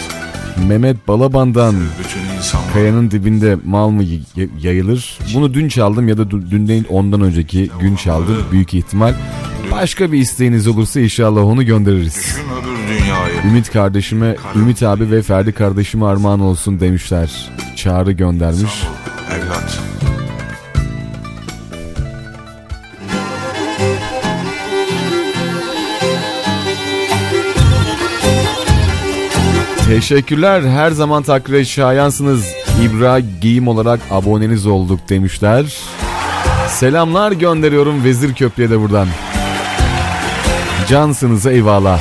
Mehmet Balaban'dan Kayanın dibinde mal mı yayılır? Bunu dün çaldım ya da dün değil ondan önceki gün çaldım büyük ihtimal. Başka bir isteğiniz olursa inşallah onu göndeririz. Ümit kardeşime, Ümit abi ve Ferdi kardeşime armağan olsun demişler. Çağrı göndermiş. evlat Teşekkürler. Her zaman takdire şayansınız. İbra giyim olarak aboneniz olduk demişler. Selamlar gönderiyorum Vezir Köprü'ye de buradan. Cansınız eyvallah.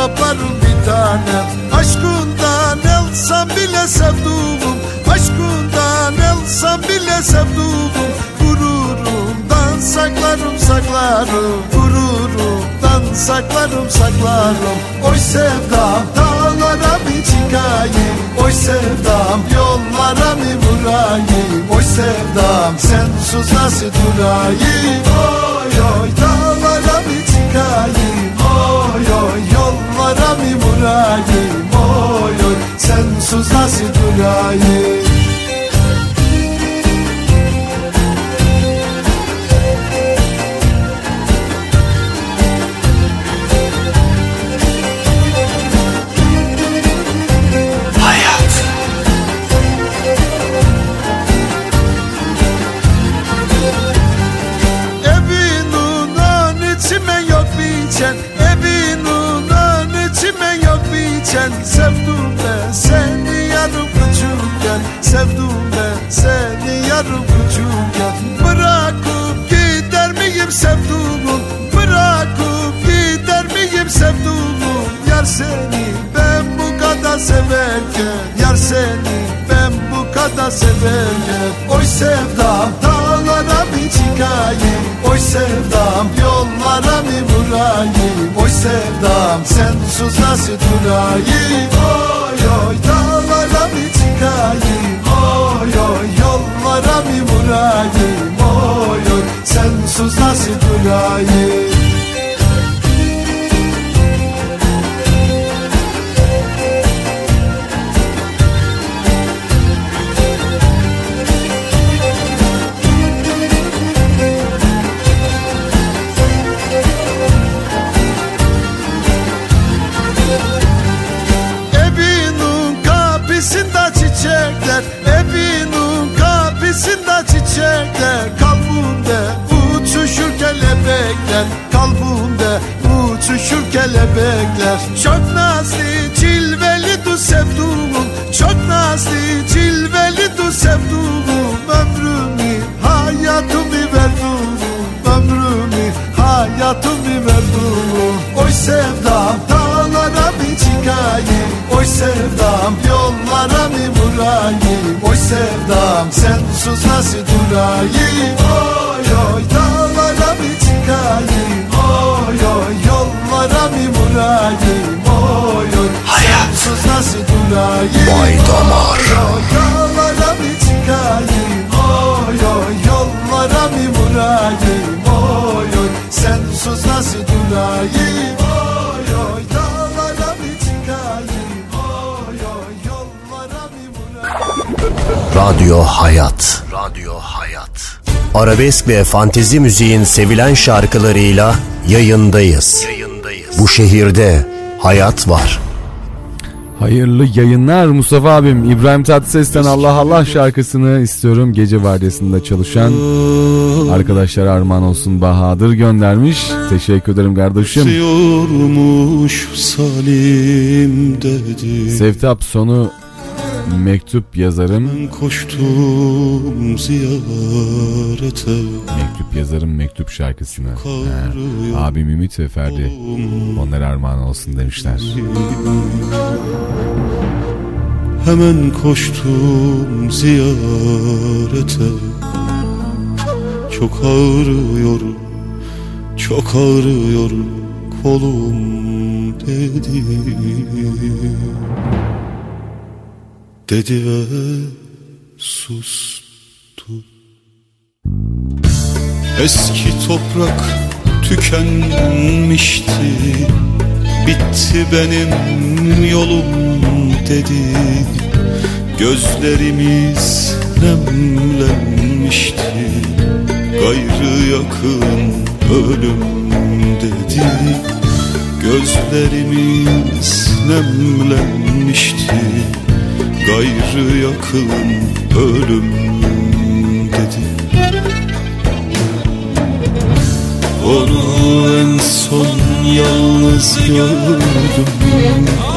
Toplarım bir tanem. Aşkından elsem bile sevduğum Aşkından elsem bile sevduğum. Gururumdan saklarım saklarım. Gururumdan saklarım saklarım. Oy sevdam dağlara bir çıkayım? Oy sevdam yollara mı vurayım? Oy sevdam sensiz nasıl durayım? Oy oy dağlara bir çıkayım? Oy oy vurayım Oy oy sensiz nasıl durayım Sevdim ben seni yarım küçükken Bırakıp gider miyim sevduğum Bırakıp gider miyim sevduğum Yar seni ben bu kadar severken Yar seni ben bu kadar severken. Oy sevdam dağlara bir çıkayım. Oy sevdam yollara mı vurayım. Oy sevdam sensiz nasıl durayım? Oy oy dağlara bir çıkayım Oy oy yollara mı vurayım Oy. Oy Sensiz nasıl durayım kelebekler Kalbimde uçuşur kelebekler. Çok nazlı cilveli du sevduğum Çok nazlı cilveli du sevduğum Ömrümü hayatımı verdim Ömrümü hayatımı verdim Oy sevdam dağlara mı çıkayım? Oy sevdam yollara mı vurayım? Oy sevdam sensiz nasıl durayım? Oy oy dağlara çıkayım Oy oy yollara mı vurayım Oy oy sensiz nasıl durayım Vay damar. Dağlara mı çıkayım Oy oy yollara mı vurayım Oy oy sensiz nasıl durayım Oy oy dağlara mı çıkayım Oy oy yollara mı vurayım Radyo Hayat. Radyo Hayat. Arabesk ve fantezi müziğin sevilen şarkılarıyla yayındayız. Bu şehirde hayat var. Hayırlı yayınlar Mustafa abim. İbrahim Tatlıses'ten Allah Allah şarkısını istiyorum. Gece vardiyasında çalışan arkadaşlar armağan olsun Bahadır göndermiş. Teşekkür ederim kardeşim. Salim dedi Sevtap sonu mektup yazarım. Koştum ziyarete Mektup yazarım mektup şarkısını. He. Abim Ümit ve Ferdi. Onlara armağan olsun demişler. Hemen koştum ziyarete Çok ağrıyor, çok ağrıyor kolum dedi Dedi ve sustu. Eski toprak tükenmişti. Bitti benim yolum dedi. Gözlerimiz nemlenmişti. Gayrı yakın ölüm dedi. Gözlerimiz nemlenmişti Gayrı yakın ölüm dedi. Onu en son yalnız gördüm.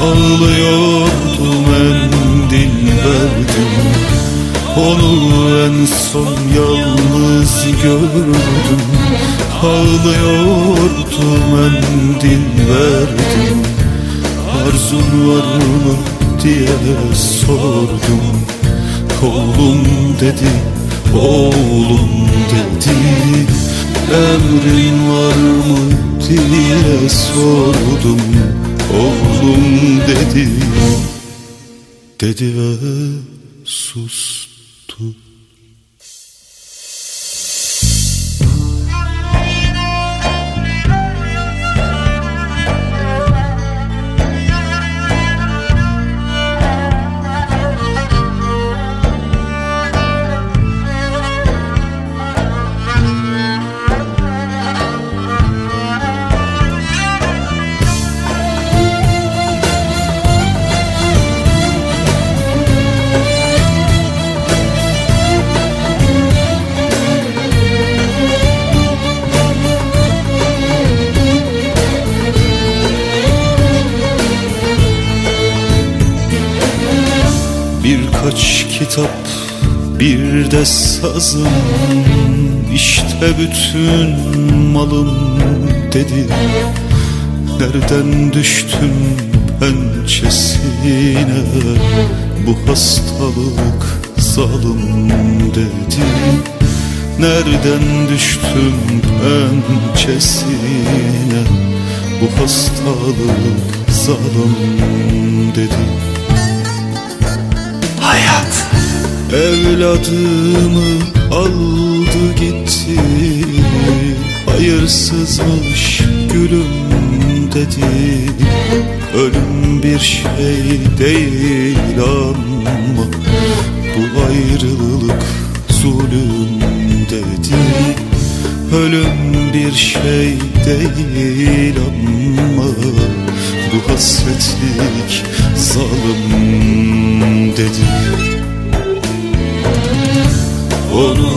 Ağlıyordum mendil verdim. Onu en son yalnız gördüm. Ağlıyordum mendil verdim. Arzun var mı diye sordum. Oğlum dedi, oğlum dedi. Emrin var mı diye sordum. Oğlum dedi. Dedi ve sustu kitap bir de sazım. İşte bütün malım dedi. Nereden düştüm pençesine? Bu hastalık zalim dedi. Nereden düştüm pençesine? Bu hastalık zalim dedi. Hayat Evladımı aldı gitti Hayırsızmış gülüm dedi. Ölüm bir şey değil ama Bu ayrılık zulüm dedi. Ölüm bir şey değil ama Bu hasretlik zalim dedi Onu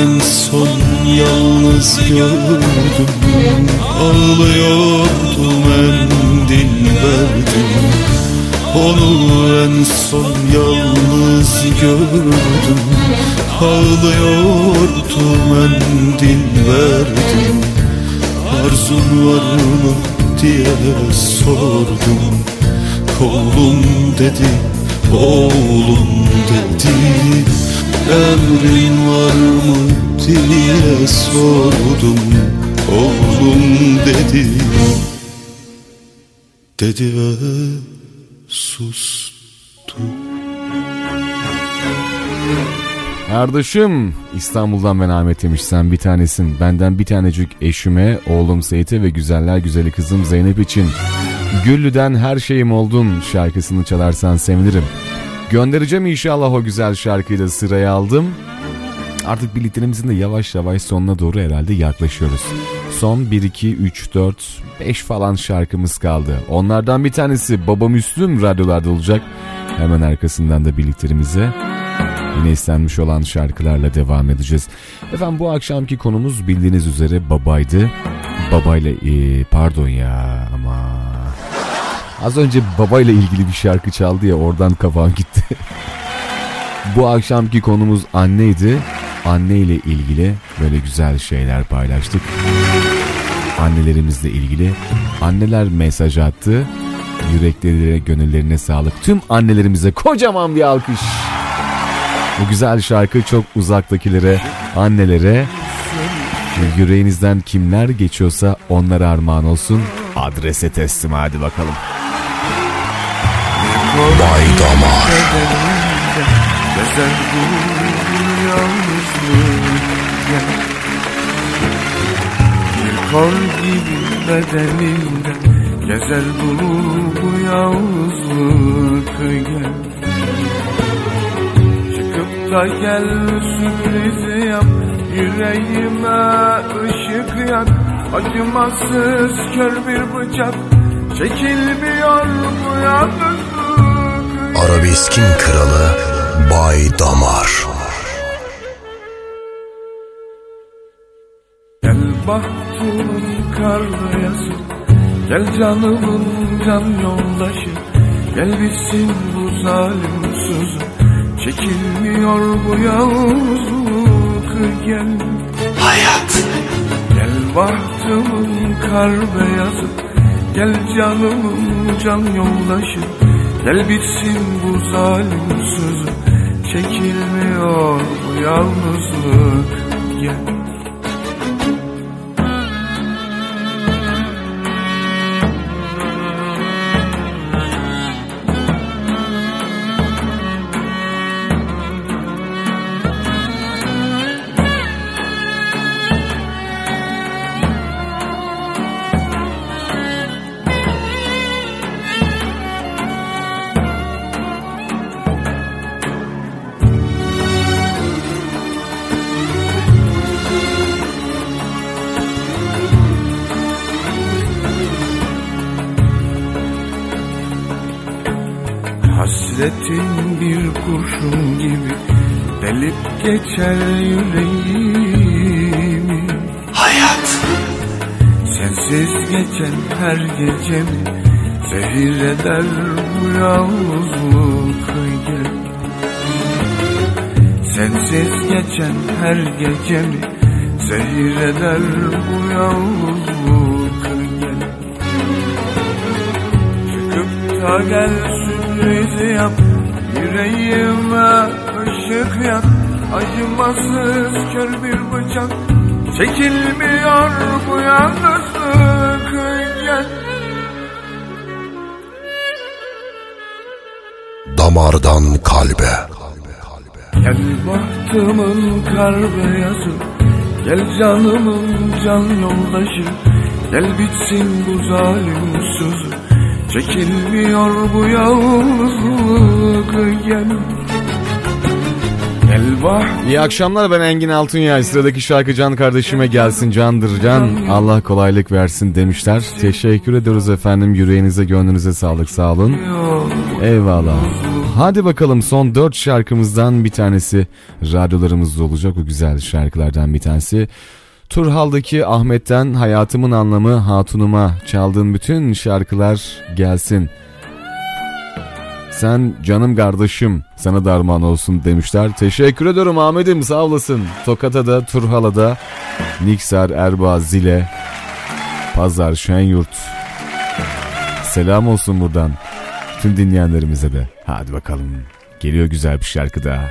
en son yalnız gördüm. Ağlıyordum mendil verdim. Onu en son yalnız gördüm. Ağlıyordum mendil verdim. Arzun var mı diye sordum. Oğlum dedi, oğlum dedi Emrin var mı diye sordum Oğlum dedi Dedi ve sustu Kardeşim İstanbul'dan ben Ahmet demiş sen bir tanesin. Benden bir tanecik eşime, oğlum Seyit'e ve güzeller güzeli kızım Zeynep için. Güllü'den her şeyim oldun şarkısını çalarsan sevinirim. Göndereceğim inşallah o güzel şarkıyı da sıraya aldım. Artık birliklerimizin de yavaş yavaş sonuna doğru herhalde yaklaşıyoruz. Son 1, 2, 3, 4, 5 falan şarkımız kaldı. Onlardan bir tanesi Baba Müslüm radyolarda olacak. Hemen arkasından da birliklerimize yine istenmiş olan şarkılarla devam edeceğiz. Efendim bu akşamki konumuz bildiğiniz üzere babaydı. Babayla e, pardon ya ama az önce babayla ilgili bir şarkı çaldı ya oradan kafam gitti. <laughs> bu akşamki konumuz anneydi. Anne ile ilgili böyle güzel şeyler paylaştık. Annelerimizle ilgili. Anneler mesaj attı. Yüreklerine, gönüllerine sağlık. Tüm annelerimize kocaman bir alkış. Bu güzel şarkı çok uzaktakilere, annelere, yüreğinizden kimler geçiyorsa onlara armağan olsun. Adrese teslim hadi bakalım. Bay Damar Gezer bu yalnızlık gel Bir kor gibi bedeninde Gezer bu, bu yalnızlık gel Çıkıp da gel sürpriz yap Yüreğime ışık yak Acımasız kör bir bıçak Çekilmiyor bu yalnızlık Arabeskin kralı Bay Damar. Gel bahtımın karlayası Gel canımın can yoldaşı Gel bitsin bu zalim sözü Çekilmiyor bu yalnızlık Gel. Hayat. Gel bahtımın kar beyazı Gel canımın can yoldaşı Gel bitsin bu zalim sözü Çekilmiyor bu yalnızlık. Gel her gecemi zehir eder bu yalnızlık gel Sensiz geçen her gecemi zehir eder bu yalnızlık gel Çıkıp da gel sürpriz yap Yüreğime ışık yak Acımasız kör bir bıçak Çekilmiyor bu yalnızlık Gel Damardan kalbe. Gel bahtımın kar beyazı Gel canımın can yoldaşı. Gel bitsin bu zalim sözü. Çekilmiyor bu yalnızlık Gel İyi akşamlar ben Engin Altunyay. Sıradaki şarkı Can kardeşime gelsin candır can. Allah kolaylık versin demişler. Teşekkür ediyoruz efendim. Yüreğinize gönlünüze sağlık sağ olun. Eyvallah. Hadi bakalım son dört şarkımızdan bir tanesi radyolarımızda olacak. O güzel şarkılardan bir tanesi. Turhal'daki Ahmet'ten Hayatımın Anlamı Hatunuma çaldığın bütün şarkılar gelsin. Sen canım kardeşim sana darman olsun demişler. Teşekkür ediyorum Ahmet'im sağ olasın. Tokat'a da Turhal'a da Niksar, Erbaa, Zile, Pazar, Şenyurt. Selam olsun buradan. Tüm dinleyenlerimize de. Hadi bakalım. Geliyor güzel bir şarkı daha.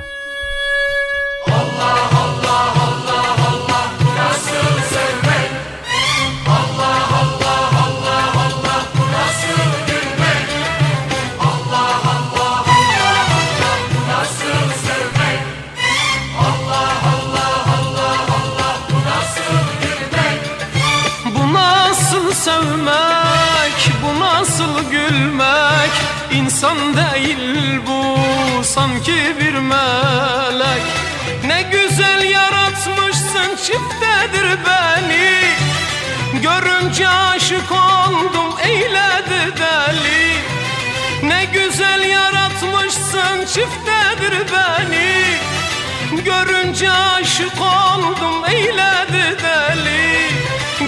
Sanki bir melek. Ne güzel yaratmışsın çiftedir beni. Görünce aşık oldum eyledi deli. Ne güzel yaratmışsın çiftedir beni. Görünce aşık oldum eyledi deli.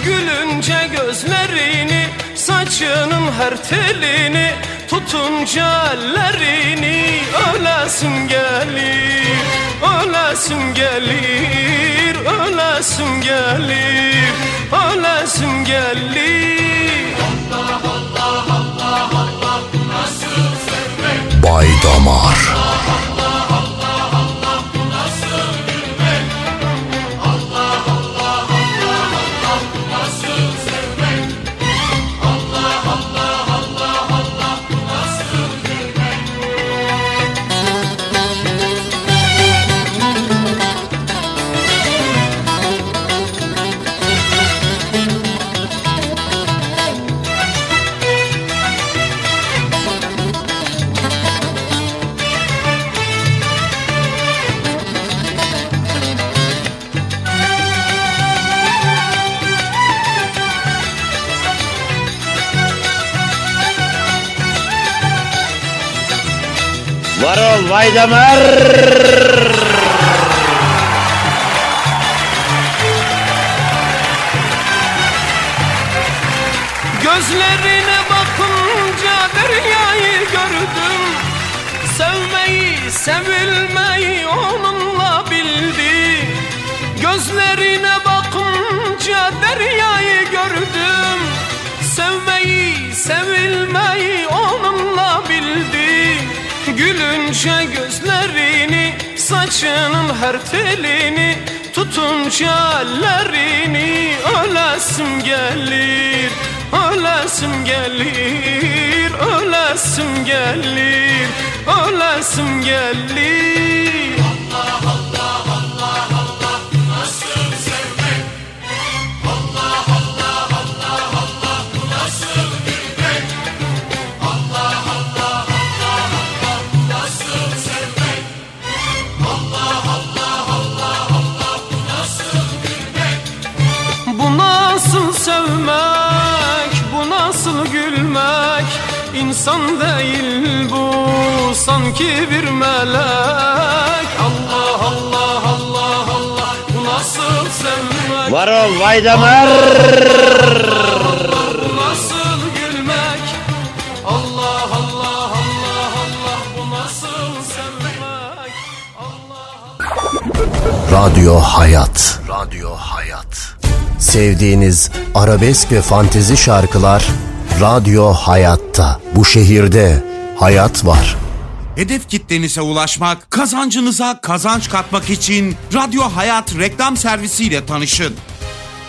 Gülünce gözlerini Saçının her telini Tutunca ellerini Ölesim gelir Ölesim gelir Ölesim gelir Ölesim gelir. Allah Allah Allah Allah nasıl sevmek Bay Damar. Allah Allah Vaydamar. Gözlerine bakınca deryayı gördüm. Sevmeyi, sevilmeyi onunla bildi Gözlerine bakınca deryayı gördüm. Sevmeyi, sevilmeyi Gülünce gözlerini, saçının her telini Tutunca ellerini ölesim gelir Ölesim gelir, ölesim gelir, ölesim gelir. Allah Allah sevmek, bu nasıl gülmek İnsan değil bu sanki bir melek Allah Allah Allah Allah bu nasıl sevmek Var ol Vaydamar. Bu nasıl gülmek Allah Allah Allah Allah bu nasıl sevmek Radyo Hayat. Radyo Hayat. Sevdiğiniz arabesk ve fantezi şarkılar Radyo Hayat'ta. Bu şehirde hayat var. Hedef kitlenize ulaşmak, kazancınıza kazanç katmak için Radyo Hayat reklam servisiyle tanışın.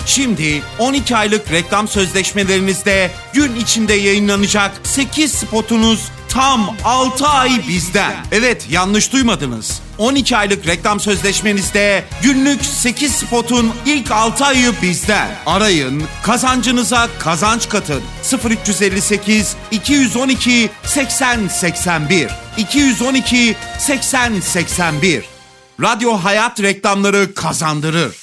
Şimdi 12 aylık reklam sözleşmelerinizde gün içinde yayınlanacak 8 spotunuz tam 6 ay bizden. Evet yanlış duymadınız. 12 aylık reklam sözleşmenizde günlük 8 spotun ilk 6 ayı bizden. Arayın, kazancınıza kazanç katın. 0358 212 80 81 212 80 81 Radyo Hayat reklamları kazandırır.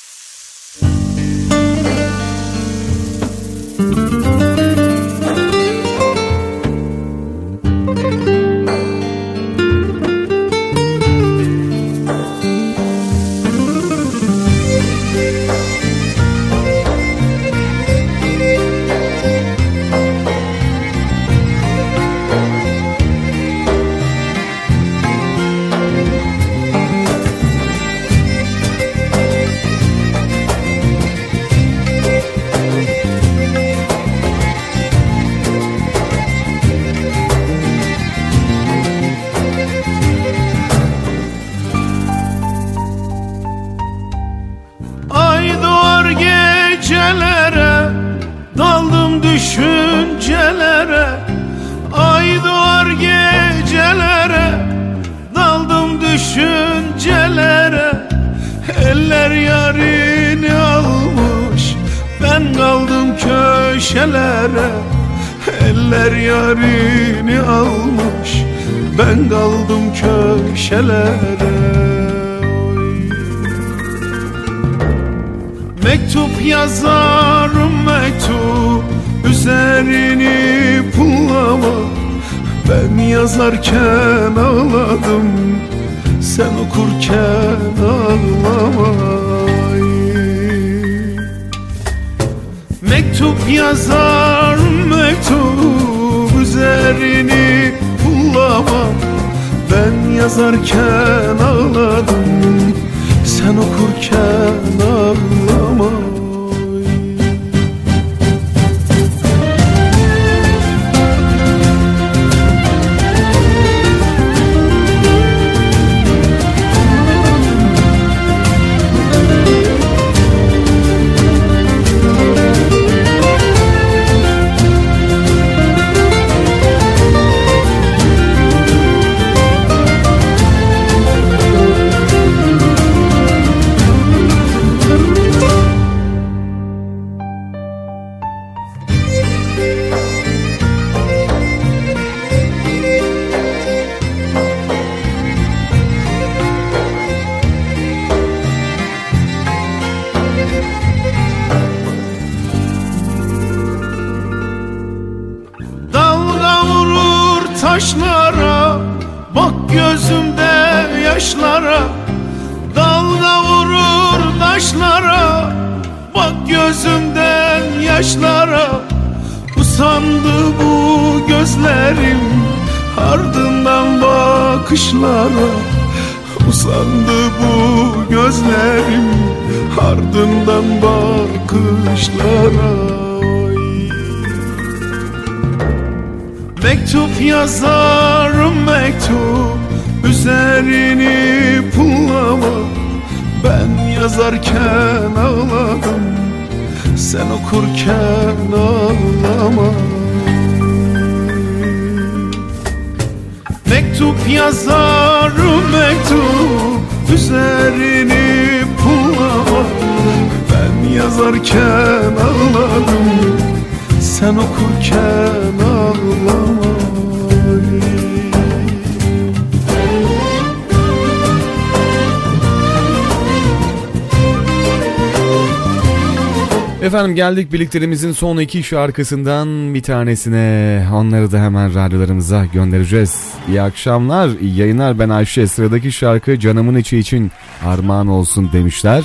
Geldik birliklerimizin son iki şarkısından bir tanesine. Onları da hemen radyolarımıza göndereceğiz. İyi akşamlar, iyi yayınlar. Ben Ayşe. Sıradaki şarkı canımın içi için armağan olsun demişler.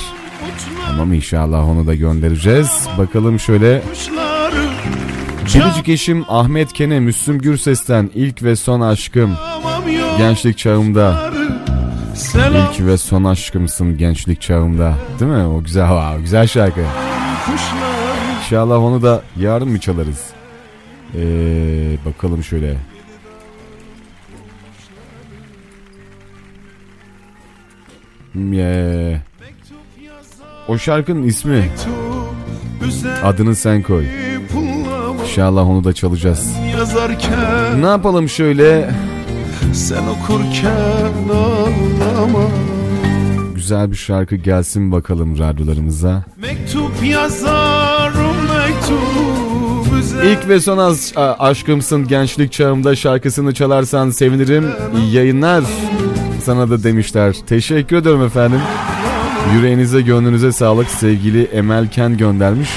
Tamam inşallah onu da göndereceğiz. Bakalım şöyle. Biricik eşim Ahmet Kene Müslüm Gürses'ten ilk ve son aşkım. Gençlik çağımda. İlk ve son aşkımsın gençlik çağımda. Değil mi? O güzel, wow, güzel şarkı. İnşallah onu da yarın mı çalarız? Ee, bakalım şöyle. Hmm, ee, o şarkının ismi Adını sen koy. İnşallah onu da çalacağız. yazarken Ne yapalım şöyle Sen okurken ağlama güzel bir şarkı gelsin bakalım radyolarımıza. Mektup üzerine İlk ve son az aşkımsın gençlik çağımda şarkısını çalarsan sevinirim. İyi yayınlar. Sana da demişler. Teşekkür ederim efendim. Yüreğinize gönlünüze sağlık sevgili Emel Ken göndermiş.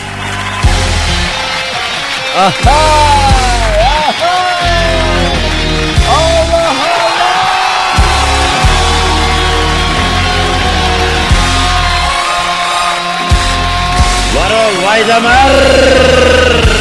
Var ol Vaydamar.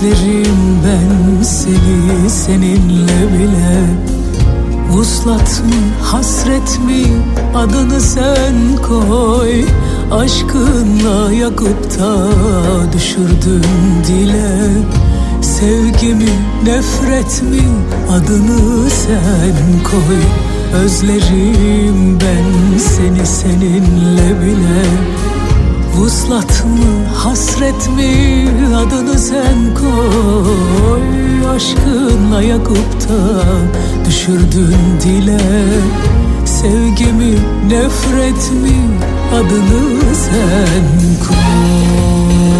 Özlerim ben seni seninle bile. Vuslat mı hasret mi? Adını sen koy. Aşkınla yakıp da düşürdün dile. Sevgi mi nefret mi? Adını sen koy. Özlerim ben seni seninle bile Vuslat mı hasret mi? Adını sen koy. Aşkınla yakıp da düşürdün dile. Sevgi mi nefret mi? Adını sen koy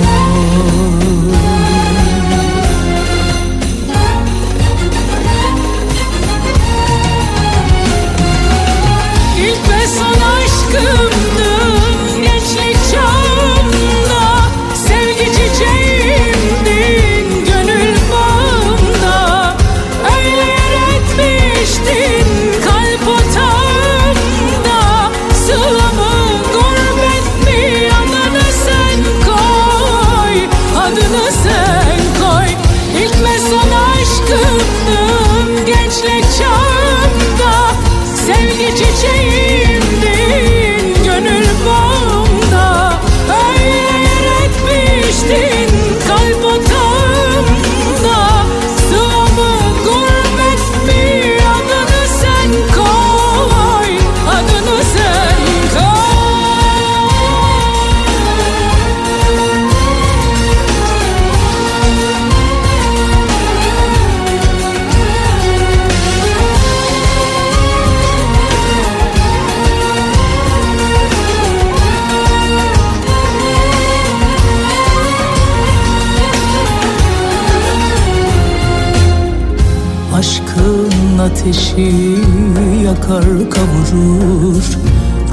yakar kavurur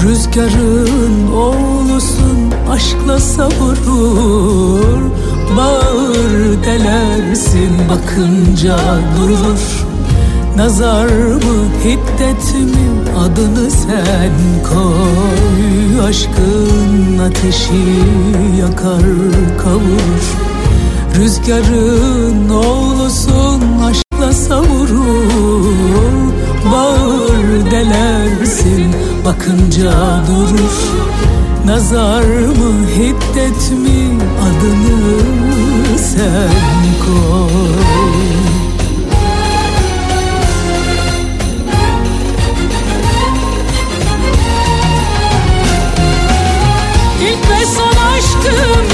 Rüzgarın oğlusun aşkla savurur. Bağır delersin bakınca durur. Nazar mı hiddet mi adını sen koy. Aşkın ateşi yakar kavurur Rüzgarın oğlusun aşkla savurur bakınca durur. Nazar mı hiddet mi adını sen koy. İlk ve son aşkımdın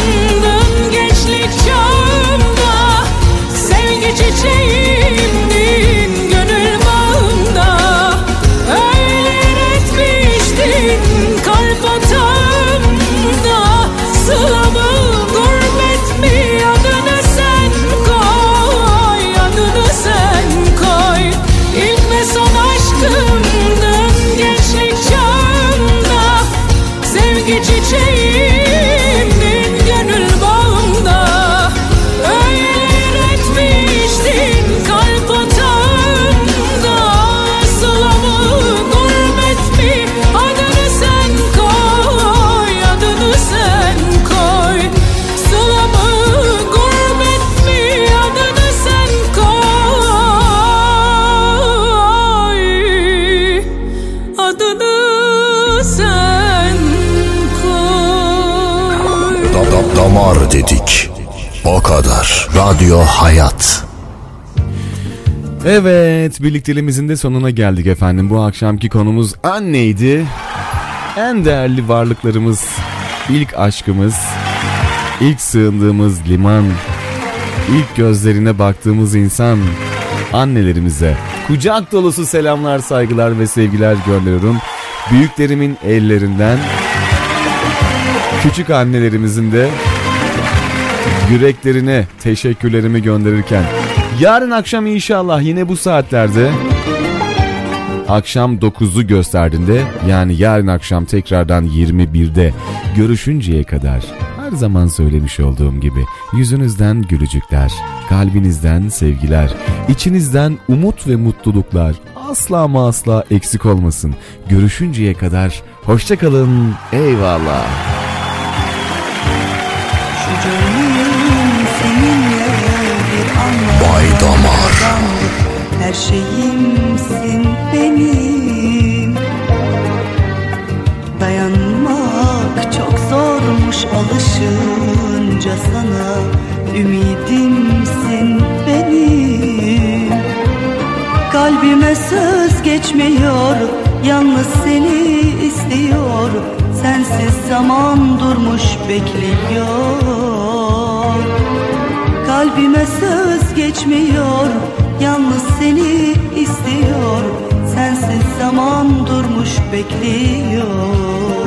var dedik. O kadar. Radyo Hayat. Evet birlikteliğimizin de sonuna geldik efendim. Bu akşamki konumuz anneydi. En değerli varlıklarımız, ilk aşkımız, ilk sığındığımız liman, ilk gözlerine baktığımız insan, annelerimize kucak dolusu selamlar, saygılar ve sevgiler gönderiyorum. Büyüklerimin ellerinden, küçük annelerimizin de yüreklerine teşekkürlerimi gönderirken yarın akşam inşallah yine bu saatlerde akşam 9'u gösterdiğinde yani yarın akşam tekrardan 21'de görüşünceye kadar her zaman söylemiş olduğum gibi yüzünüzden gülücükler, kalbinizden sevgiler, içinizden umut ve mutluluklar asla ama asla eksik olmasın. Görüşünceye kadar hoşçakalın. Eyvallah. Bay Damar. Her şeyimsin benim. Dayanmak çok zormuş alışınca sana. Ümidimsin benim. Kalbime söz geçmiyor Yalnız seni istiyor. Sensiz zaman durmuş bekliyor Kalbime söz geçmiyor Yalnız seni istiyor. Sensiz zaman durmuş bekliyor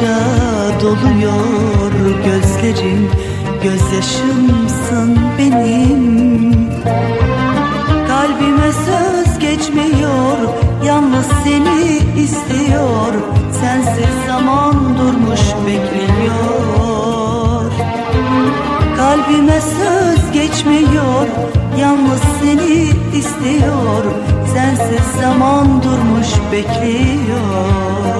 baktıkça doluyor gözlerim. Gözyaşımsın benim. Kalbime söz geçmiyor Yalnız seni istiyor. Sensiz zaman durmuş bekliyor Kalbime söz geçmiyor Yalnız seni istiyor. Sensiz zaman durmuş bekliyor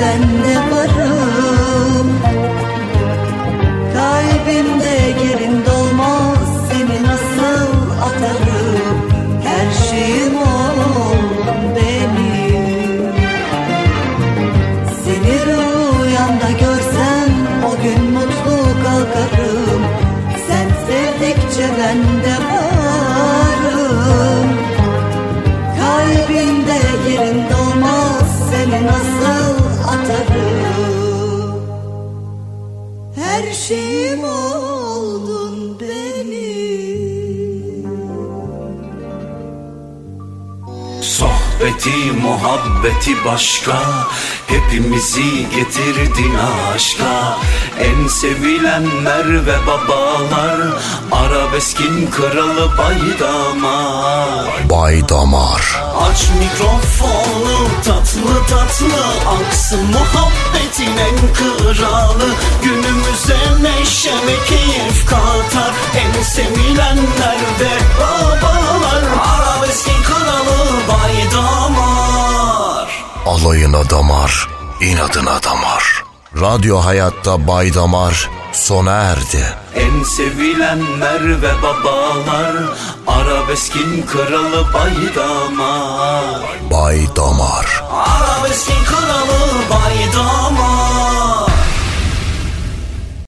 ben muhabbeti başka Hepimizi getirdin aşka. En sevilenler ve babalar Arabeskin kralı baydamar. Bay Damar Aç mikrofonu tatlı tatlı Aksın muhabbetin en kralı. Günümüze neşe ve keyif katar En sevilenler ve babalar. Arabeskin Alayına damar, inadına damar. Radyo Hayat'ta Bay Damar sona erdi. En sevilenler ve babalar Arabeskin kralı baydamar Bay Damar. Arabeskin kralı